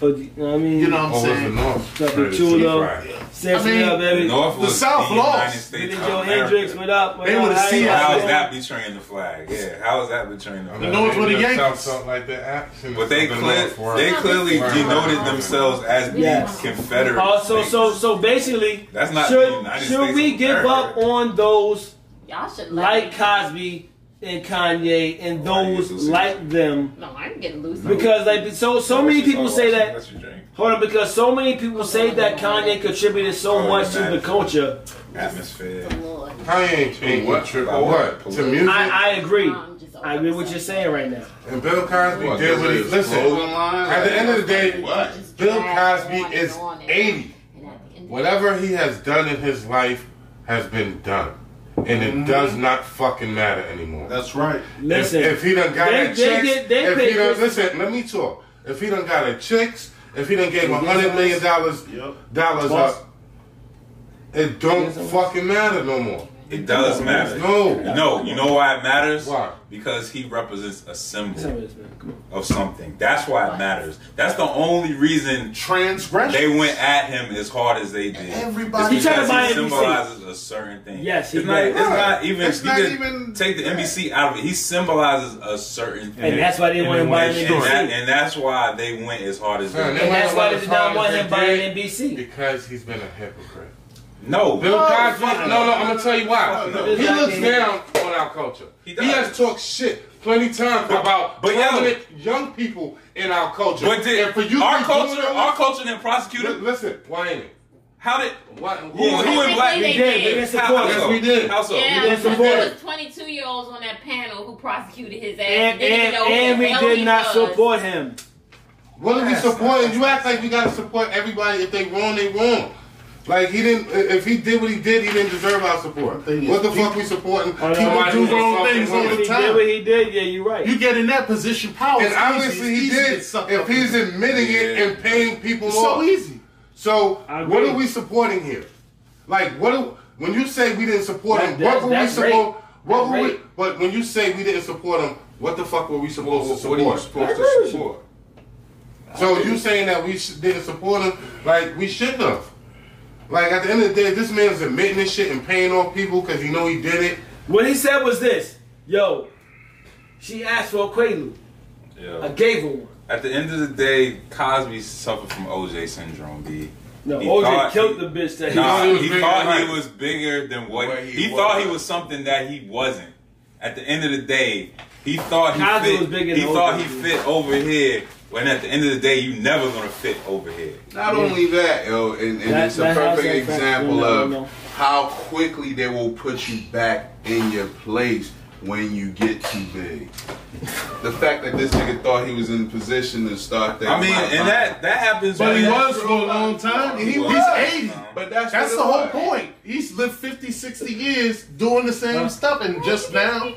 Speaker 7: There.
Speaker 2: But, you know what I mean?
Speaker 7: You know what I'm
Speaker 4: Or was the
Speaker 7: saying?
Speaker 4: North?
Speaker 2: Something
Speaker 4: Traded
Speaker 2: chulo.
Speaker 4: Right.
Speaker 2: Samson
Speaker 7: I mean,
Speaker 2: up, baby.
Speaker 3: North
Speaker 7: The South
Speaker 3: the
Speaker 7: lost.
Speaker 3: United
Speaker 2: Billy
Speaker 3: States of
Speaker 2: Joe
Speaker 3: America.
Speaker 2: Hendrix, what up?
Speaker 7: They
Speaker 2: up?
Speaker 7: would've seen-
Speaker 3: So
Speaker 2: guys
Speaker 3: how is that betraying the flag? Yeah, how is that betraying the flag?
Speaker 7: The North were the
Speaker 4: maybe
Speaker 7: Yankees.
Speaker 4: South felt like their action.
Speaker 3: But they
Speaker 4: The
Speaker 3: clear,
Speaker 4: North
Speaker 3: they clearly
Speaker 4: Right.
Speaker 3: denoted themselves as being
Speaker 2: Yes.
Speaker 3: Confederate.
Speaker 2: Oh, so so so basically,
Speaker 3: That's not
Speaker 2: should should we give up on those
Speaker 6: Y'all should
Speaker 2: like
Speaker 6: me-
Speaker 2: Cosby and Kanye and
Speaker 3: Why
Speaker 2: those
Speaker 3: so
Speaker 2: like them?
Speaker 6: No, I'm getting loose.
Speaker 2: Because like so so many people say that.
Speaker 3: That's your drink.
Speaker 2: Hold on, because so many people say that Kanye contributed so
Speaker 3: Oh,
Speaker 2: much to the culture.
Speaker 3: Atmosphere.
Speaker 6: Lord.
Speaker 4: Kanye ain't ain't
Speaker 5: What?
Speaker 4: what trip or what
Speaker 3: what?
Speaker 4: to music.
Speaker 2: I, I agree.
Speaker 6: I'm
Speaker 2: agree with what you're saying right now.
Speaker 4: and Bill Cosby
Speaker 5: What,
Speaker 4: did what he listen. At the end of the day,
Speaker 5: What?
Speaker 4: Bill Cosby is 80.
Speaker 6: on. And at the end of
Speaker 4: Whatever he has done in his life has been done, and it mm-hmm. does not fucking matter anymore.
Speaker 7: That's right.
Speaker 2: Listen,
Speaker 4: if, if he done got
Speaker 2: they-
Speaker 4: a
Speaker 2: they
Speaker 4: chicks,
Speaker 2: get- they
Speaker 4: if he done,
Speaker 2: Chris-
Speaker 4: listen, let me talk. If he done got a chicks, if he done gave him a hundred million dollars
Speaker 7: Yep.
Speaker 4: dollars
Speaker 2: Boss.
Speaker 4: up, it don't fucking matter no more.
Speaker 3: It does matter.
Speaker 4: No.
Speaker 3: No, you know why it matters?
Speaker 4: Why?
Speaker 3: Because he represents a symbol
Speaker 2: of this, man. Come on.
Speaker 3: of something. That's why it matters. That's the only reason
Speaker 7: Transgression.
Speaker 3: they went at him as hard as they did.
Speaker 7: Everybody-
Speaker 3: It's
Speaker 2: He to
Speaker 3: because
Speaker 2: buy
Speaker 3: he symbolizes a certain thing.
Speaker 2: Yes, he
Speaker 3: it's not.
Speaker 2: did.
Speaker 3: It's not even.
Speaker 5: It's not even-
Speaker 3: take the NBC out of it. He symbolizes a certain thing.
Speaker 2: And that's why they
Speaker 10: And
Speaker 2: want to buy
Speaker 10: when
Speaker 2: an
Speaker 10: they
Speaker 3: and,
Speaker 2: NBC.
Speaker 3: that, and that's why they went as hard as they did.
Speaker 2: And that's why they did not want him
Speaker 4: they
Speaker 2: buying
Speaker 4: did,
Speaker 2: NBC.
Speaker 4: Because he's been a hypocrite.
Speaker 3: No,
Speaker 4: Bill Cosby, no,
Speaker 2: no.
Speaker 4: no, I'm gonna tell you why.
Speaker 3: no.
Speaker 4: He looks down on our culture.
Speaker 3: He
Speaker 4: He, has talked shit plenty times
Speaker 3: But-
Speaker 4: about
Speaker 3: but yo-
Speaker 4: prominent young people in our culture.
Speaker 3: but did
Speaker 4: and for you
Speaker 3: our culture, our
Speaker 4: this-
Speaker 3: culture didn't prosecute
Speaker 4: Li-
Speaker 3: him.
Speaker 4: Listen, why ain't it?
Speaker 3: How did
Speaker 4: What?
Speaker 3: who,
Speaker 4: Who?
Speaker 3: who in black?
Speaker 6: We
Speaker 2: We did. We didn't support
Speaker 4: Yes, we did.
Speaker 3: How so?
Speaker 6: Yeah,
Speaker 2: didn't support
Speaker 6: there was 22 year olds on that panel who prosecuted his ass
Speaker 2: And,
Speaker 6: didn't
Speaker 2: and, and we did not
Speaker 6: was.
Speaker 2: support him.
Speaker 4: What are we supporting? You act like we gotta support everybody. If they wrong, they wrong. Like he didn't. If he did what he did, he didn't deserve our support.
Speaker 7: thing
Speaker 4: What the
Speaker 7: people-
Speaker 4: fuck we supporting?
Speaker 2: Oh, no,
Speaker 4: Somebody
Speaker 7: do wrong things all the
Speaker 2: If he
Speaker 7: time.
Speaker 2: did what he did, yeah, you're right.
Speaker 7: You get in that position, power.
Speaker 4: And obviously
Speaker 7: easy.
Speaker 4: he
Speaker 7: It's easy to
Speaker 4: did. If he's
Speaker 7: in.
Speaker 4: admitting it and paying people
Speaker 7: It's
Speaker 4: more,
Speaker 7: so easy.
Speaker 4: So what are we supporting here? Like what? Do, when you say we didn't support
Speaker 2: That-
Speaker 4: him, what were we
Speaker 2: that's
Speaker 4: support?
Speaker 2: rape.
Speaker 4: What were we? But when you say we didn't support him, what the fuck were we supposed to
Speaker 5: What, what are you
Speaker 4: support?
Speaker 5: supposed to support?
Speaker 4: So you saying that we sh- didn't support him? Like we shouldn't have. Like at the end of the day, this man's admitting this shit and paying off people because you know he did it.
Speaker 2: What he said was this, yo, she asked for a Quaalude. I gave her one.
Speaker 3: At the end of the day, Cosby suffered from OJ syndrome, B.
Speaker 2: No,
Speaker 3: He
Speaker 2: OJ killed
Speaker 3: he-
Speaker 2: the bitch that
Speaker 3: Nah,
Speaker 4: he
Speaker 3: he,
Speaker 4: was bigger
Speaker 3: thought
Speaker 4: than
Speaker 3: he was bigger than what
Speaker 5: What
Speaker 3: he,
Speaker 5: he
Speaker 3: thought. He was something that he wasn't. At the end of the day, he thought he
Speaker 2: Cosby
Speaker 3: fit.
Speaker 2: was bigger
Speaker 3: he thought
Speaker 2: OJ.
Speaker 3: he fit over here. When at the end of the day, you never gonna fit over here.
Speaker 5: Not only that, yo, and, and
Speaker 2: That-
Speaker 5: it's a perfect example
Speaker 2: No, no,
Speaker 5: of how quickly they will put you back in your place when you get too big. (laughs) The fact that this nigga thought he was in position to start that.
Speaker 3: I mean, and that that happens.
Speaker 7: But he was for a long time. He,
Speaker 5: He
Speaker 7: he's
Speaker 5: was.
Speaker 7: 80.
Speaker 5: But that's,
Speaker 7: That's the whole
Speaker 5: was.
Speaker 7: point. He's lived 50, 60 years doing the same stuff, and just now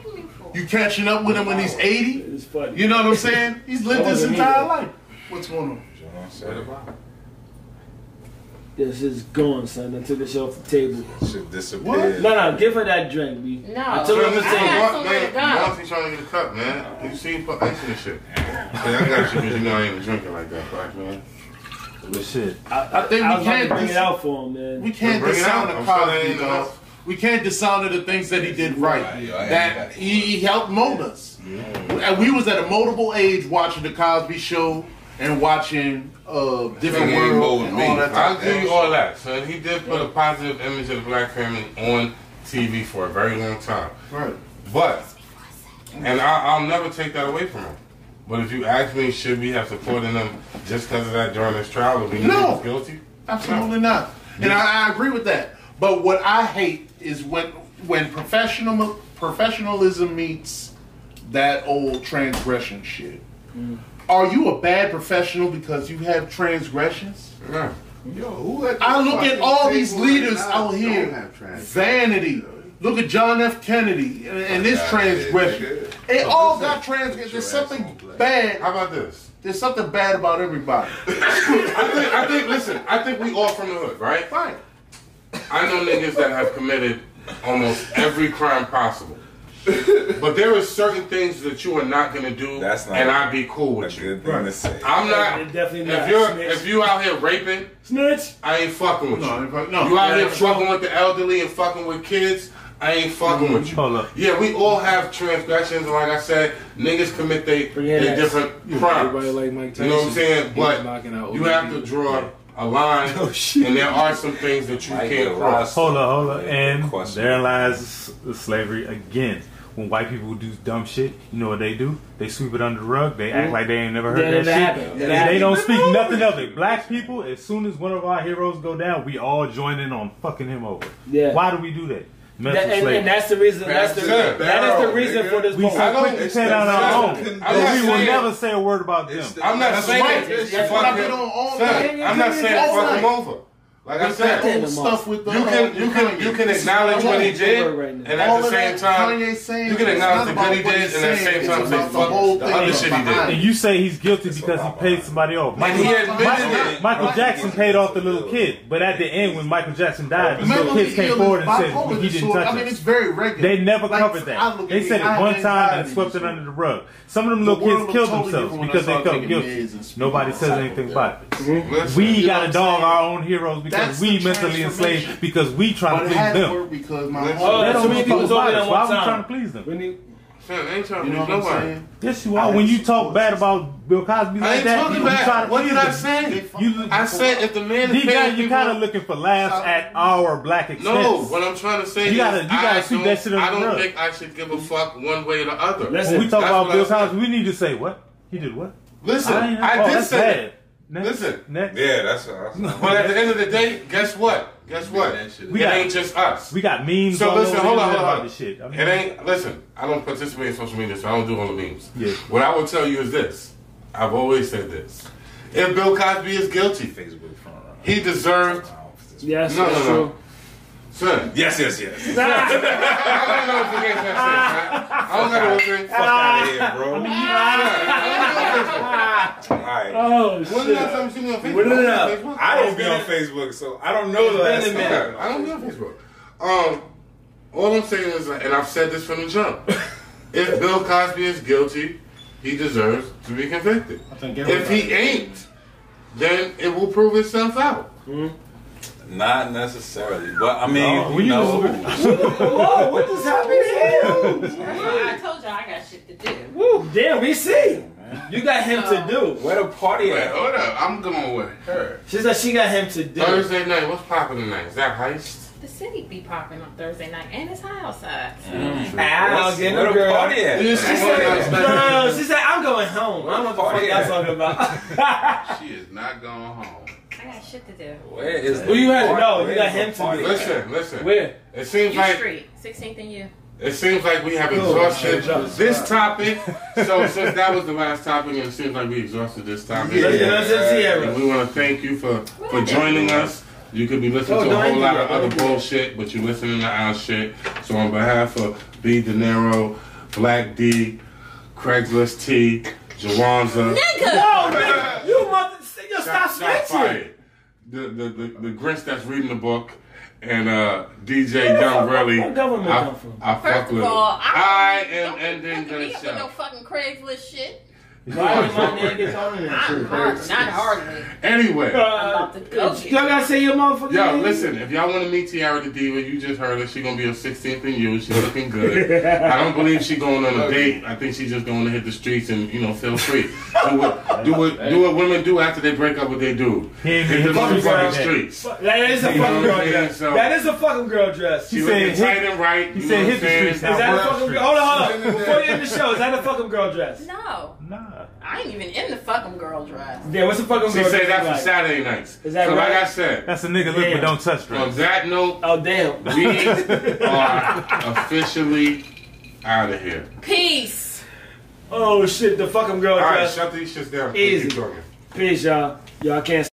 Speaker 7: you catching up with him when he's 80.
Speaker 2: It's funny.
Speaker 7: You know what I'm saying? He's lived
Speaker 2: That
Speaker 7: his entire
Speaker 2: either.
Speaker 7: life. What's going on?
Speaker 2: This is gone, son. I took this off the table.
Speaker 3: Should disappear.
Speaker 2: No, no, give her that drink, B.
Speaker 6: No.
Speaker 2: I took her
Speaker 6: I
Speaker 2: the
Speaker 6: got
Speaker 2: table.
Speaker 6: somewhere to go.
Speaker 4: Monty trying to get a cup, man. You see him ice in this shit. Yeah, I got you because you know I ain't even drinking like that, black man.
Speaker 10: But shit.
Speaker 2: I,
Speaker 7: I think
Speaker 2: I
Speaker 7: we
Speaker 2: was
Speaker 7: can't
Speaker 2: bring
Speaker 7: dis-
Speaker 2: it out for him, man.
Speaker 7: We can't
Speaker 4: Bring it
Speaker 7: dishonour
Speaker 4: out. I'm sure that
Speaker 7: Cosby,
Speaker 4: ain't
Speaker 7: though.
Speaker 4: enough.
Speaker 7: We can't dishonor the things that he did right.
Speaker 5: Right, yo, I ain't
Speaker 7: that he, he helped mold us. And we was at a moldable age watching the Cosby Show and watching uh, different
Speaker 5: ain't
Speaker 7: world and all that
Speaker 4: I'll give you all that. So he did put a positive image of the black family on TV for a very long time.
Speaker 7: Right.
Speaker 4: But, and I, I'll never take that away from him. But if you ask me, should we have supported him just because of that during this trial? If we knew he
Speaker 7: No.
Speaker 4: was guilty?
Speaker 7: Absolutely not. And I, I agree with that. But what I hate is when when professional professionalism meets that old transgression shit. Mm. Are you a bad professional because you have transgressions?
Speaker 4: No.
Speaker 5: Yo,
Speaker 7: I look at all these leaders out here. Vanity. Look at John F. Kennedy and, and this
Speaker 5: Yeah,
Speaker 7: transgression.
Speaker 5: yeah, yeah.
Speaker 7: They
Speaker 5: So
Speaker 7: all got transgression. There's something bad.
Speaker 4: How about this?
Speaker 7: There's something bad about everybody. (laughs)
Speaker 4: I think, I think, listen, I think we all from the hood, right?
Speaker 7: Fine.
Speaker 4: I know niggas that have committed almost every crime possible. But there are certain things that you are not gonna do,
Speaker 3: That's not
Speaker 4: and I'd be cool with you.
Speaker 3: good thing to say.
Speaker 4: I'm not.
Speaker 2: It definitely not.
Speaker 4: If you're
Speaker 2: Snitch.
Speaker 4: if you out here raping,
Speaker 2: Snitch.
Speaker 4: I ain't fucking with
Speaker 7: No,
Speaker 4: you.
Speaker 7: no.
Speaker 4: you out
Speaker 2: Yeah,
Speaker 4: here fucking with the elderly and fucking with kids, I ain't fucking mm-hmm. with you.
Speaker 10: Hold up.
Speaker 4: Yeah, we all have transgressions, and like I said, niggas commit they,
Speaker 2: Bring it
Speaker 4: they
Speaker 2: ass.
Speaker 4: different
Speaker 8: Everybody
Speaker 4: crimes.
Speaker 8: like Mike Tyson.
Speaker 4: You know what I'm saying? But
Speaker 8: out
Speaker 4: you have to draw a line, (laughs)
Speaker 2: Oh,
Speaker 4: and there are some things that you
Speaker 3: Mike
Speaker 4: can't cross.
Speaker 10: Hold up, hold up. And
Speaker 3: Question.
Speaker 10: there lies slavery again. When white people do dumb shit, you know what they do? They sweep it under the rug. They act like they ain't never heard
Speaker 2: Yeah,
Speaker 10: that
Speaker 2: that
Speaker 10: shit.
Speaker 2: happened.
Speaker 10: And
Speaker 2: That
Speaker 10: they don't speak nothing of it. Black people, as soon as one of our heroes go down, we all join in on fucking him over.
Speaker 2: Yeah.
Speaker 10: Why do we do that? Mental
Speaker 2: That, and, and that's the reason. That's the
Speaker 5: the
Speaker 2: reason. That is the reason
Speaker 5: nigga.
Speaker 2: for this
Speaker 10: we
Speaker 2: poll.
Speaker 10: so
Speaker 4: I don't-
Speaker 10: quick to say it on our
Speaker 5: it's
Speaker 10: own.
Speaker 5: not-
Speaker 10: But
Speaker 4: I'm not
Speaker 10: we will
Speaker 4: saying-
Speaker 10: never say a word about them.
Speaker 5: It's the-
Speaker 4: I'm not
Speaker 5: That's
Speaker 4: saying
Speaker 5: right.
Speaker 7: That's what I've been on all night.
Speaker 4: I'm not saying fuck him
Speaker 7: night.
Speaker 4: over. Like I
Speaker 7: With that
Speaker 4: said,
Speaker 7: old stuff with the
Speaker 4: you can you can you can acknowledge what he did,
Speaker 2: Right
Speaker 4: and at
Speaker 7: All
Speaker 4: the
Speaker 7: of
Speaker 4: same
Speaker 7: that
Speaker 4: time,
Speaker 7: Kanye saying
Speaker 4: you can acknowledge the good he
Speaker 7: what
Speaker 4: did, and at the same time say
Speaker 7: the
Speaker 4: fuck
Speaker 7: whole
Speaker 4: the
Speaker 7: thing
Speaker 4: other shit he did.
Speaker 10: And you say he's guilty because he paid somebody off.
Speaker 4: And
Speaker 10: Michael,
Speaker 4: he admitted
Speaker 10: Michael,
Speaker 4: it.
Speaker 10: Michael Jackson paid off the little kid, but at the end, when Michael Jackson died, the little kids came forward and said he didn't
Speaker 7: disorder.
Speaker 10: touch
Speaker 7: I mean, it's very regular.
Speaker 10: They never covered that. They said it one time and swept it under the rug. Some of them little kids killed themselves
Speaker 7: different when I
Speaker 10: because they felt guilty.
Speaker 7: meds and speaking
Speaker 10: Nobody says anything about it. We got to dog our own heroes because
Speaker 7: That's
Speaker 10: we mentally enslaved because we try
Speaker 7: But
Speaker 10: to please them.
Speaker 7: work because my
Speaker 4: Listen.
Speaker 2: Oh,
Speaker 10: They
Speaker 2: so
Speaker 10: don't
Speaker 2: many people
Speaker 10: fuck
Speaker 2: talking
Speaker 10: about
Speaker 2: at
Speaker 10: us.
Speaker 2: one
Speaker 10: Why are we trying to please them?
Speaker 2: When he-
Speaker 4: son, ain't trying
Speaker 7: You
Speaker 4: to
Speaker 7: know
Speaker 4: please
Speaker 7: what I'm
Speaker 4: nobody.
Speaker 7: saying?
Speaker 10: Yes, you are. When you talk bad about Bill Cosby
Speaker 4: I
Speaker 10: like
Speaker 4: ain't
Speaker 10: that,
Speaker 4: talking
Speaker 10: you, you try
Speaker 4: bad.
Speaker 10: to
Speaker 4: What
Speaker 10: please
Speaker 4: did I
Speaker 10: them.
Speaker 4: say?
Speaker 10: You,
Speaker 4: I said if the man is
Speaker 10: you got,
Speaker 4: paying
Speaker 10: you
Speaker 4: people,
Speaker 10: kind of looking for laughs uh, at our black expense.
Speaker 4: no. What I'm trying to say
Speaker 10: You
Speaker 4: is,
Speaker 10: gotta- you gotta
Speaker 4: I
Speaker 10: sweep
Speaker 4: don't,
Speaker 10: that shit
Speaker 4: I
Speaker 10: the
Speaker 4: don't
Speaker 10: rug.
Speaker 4: think I should give a fuck one way or the other.
Speaker 2: Listen,
Speaker 10: When we talk
Speaker 4: That's
Speaker 10: about Bill Cosby, we need to say what he did. What?
Speaker 4: Listen,
Speaker 10: I ain't-
Speaker 4: I,
Speaker 10: oh,
Speaker 4: did say
Speaker 10: bad.
Speaker 4: that.
Speaker 10: Next,
Speaker 4: Listen.
Speaker 10: next.
Speaker 3: Yeah, that's what I
Speaker 4: But at the end of the day, guess what? Guess what?
Speaker 5: that shit
Speaker 4: It
Speaker 10: We got-
Speaker 4: ain't just us.
Speaker 10: We got memes.
Speaker 4: So listen, hold on,
Speaker 10: internet
Speaker 4: hold on.
Speaker 10: this shit. I mean,
Speaker 4: It ain't. Listen, I don't participate in social media, so I don't do all the memes.
Speaker 10: Yeah.
Speaker 4: What I will tell you is this. I've always said this. If Bill Cosby is guilty,
Speaker 3: Facebook front
Speaker 4: he deserved.
Speaker 2: Yes,
Speaker 4: No,
Speaker 2: that's
Speaker 4: no,
Speaker 2: true.
Speaker 4: no. Son,
Speaker 3: Yes, yes, yes. (laughs)
Speaker 4: I don't know if you get that shit, man. I don't know what you
Speaker 3: Fuck out of here, bro. All right.
Speaker 2: Oh
Speaker 4: When's the last
Speaker 2: shit!
Speaker 4: time you seen me on Facebook?
Speaker 2: What is it up?
Speaker 4: Facebook?
Speaker 3: I don't be on Facebook, so I don't know the last
Speaker 2: been a
Speaker 3: time.
Speaker 4: I don't be on Facebook. Um, all I'm saying is, and I've said this from the jump, (laughs) if Bill Cosby is guilty, he deserves to be convicted. If he ain't, then it will prove itself out. Hmm?
Speaker 3: Not necessarily, but I mean,
Speaker 10: No, we
Speaker 3: you know, (laughs)
Speaker 2: Whoa, what just happened here?
Speaker 6: I told y'all I got shit to do.
Speaker 2: Woo, damn, we see. You got him to do.
Speaker 3: where the party
Speaker 5: Wait,
Speaker 3: at?
Speaker 5: hold up. I'm going with her.
Speaker 2: She said she got him to do.
Speaker 4: Thursday night, what's popping tonight? Is that heist?
Speaker 6: The city be popping on Thursday night, and it's high outside.
Speaker 2: Ow, get
Speaker 3: where
Speaker 2: the
Speaker 3: the
Speaker 2: girl.
Speaker 3: party at?
Speaker 2: She said, no, no, no, she said, I'm going home. I don't know what the
Speaker 3: Party
Speaker 2: fuck
Speaker 3: at?
Speaker 2: y'all talking about.
Speaker 5: She is not going home.
Speaker 6: I got shit to do.
Speaker 3: Where is
Speaker 2: Who you had? No, you got him to do.
Speaker 4: Listen, listen.
Speaker 2: Where?
Speaker 4: It seems
Speaker 6: U
Speaker 4: like
Speaker 6: Street, 16th and U.
Speaker 4: it seems like we have exhausted this topic. (laughs) So since that was the last topic, it seems like we exhausted this topic.
Speaker 2: Let's get us in
Speaker 4: And we want to thank you for for joining us. You could be listening
Speaker 2: Oh,
Speaker 4: to a whole lot of other bullshit, but you're listening to our shit. So on behalf of B De Niro, Black D, Craigslist T, Jawanza,
Speaker 2: No, nigga, you mother, yo, stop
Speaker 4: Shot- Shot
Speaker 2: snitching.
Speaker 4: Fired. The, the, the, the Grinch that's reading the book and uh, DJ Young Really.
Speaker 2: What government
Speaker 4: I,
Speaker 2: come from?
Speaker 4: I fuck
Speaker 6: First
Speaker 4: with
Speaker 6: of all,
Speaker 4: I
Speaker 6: I
Speaker 4: am
Speaker 6: don't
Speaker 4: ending
Speaker 6: fucking
Speaker 4: the
Speaker 6: me up with no
Speaker 4: show.
Speaker 6: fucking Craigslist shit.
Speaker 2: Why did my name get thrown in that
Speaker 6: I'm hard, not hardly.
Speaker 4: Anyway.
Speaker 6: I'm about to go
Speaker 2: Y'all gotta say your motherfucking
Speaker 4: Yo,
Speaker 2: name?
Speaker 4: listen, if y'all want to meet Tiara the Diva, you just heard her. She gonna be a 16th and U. She's looking good. (laughs) I don't believe she going on a date. I think she's just going to hit the streets and, you know, feel free. Do what, do what, do what women do after they break up with their dude. Hit the
Speaker 10: fucking
Speaker 4: motherfucking streets.
Speaker 2: That is a fucking girl
Speaker 4: I'm saying?
Speaker 2: dress. That is a fucking girl dress.
Speaker 4: She
Speaker 10: said
Speaker 4: looking
Speaker 10: hit-
Speaker 4: tight and right.
Speaker 10: he
Speaker 4: you
Speaker 10: said
Speaker 4: know
Speaker 10: hit
Speaker 4: what
Speaker 10: the
Speaker 4: I'm saying?
Speaker 10: streets now.
Speaker 2: that a fucking girl? Hold on, hold on. Before you end the show, is that a fucking girl dress?
Speaker 6: No,
Speaker 10: Nah.
Speaker 6: I ain't even in the fucking girl dress.
Speaker 2: Yeah, what's a fucking
Speaker 4: She
Speaker 2: girl
Speaker 4: said
Speaker 2: dress?
Speaker 4: that for
Speaker 2: like?
Speaker 4: Saturday nights.
Speaker 2: Is that
Speaker 4: so like
Speaker 2: right?
Speaker 4: I said,
Speaker 10: That's a nigga look but don't touch
Speaker 4: on
Speaker 10: dress.
Speaker 4: that note,
Speaker 2: Oh damn.
Speaker 4: we (laughs) are officially out of here.
Speaker 6: Peace.
Speaker 2: Oh shit, the fucking girl
Speaker 4: All right,
Speaker 2: dress.
Speaker 4: shut these shits down.
Speaker 2: Easy. Peace, y'all. Y'all can't.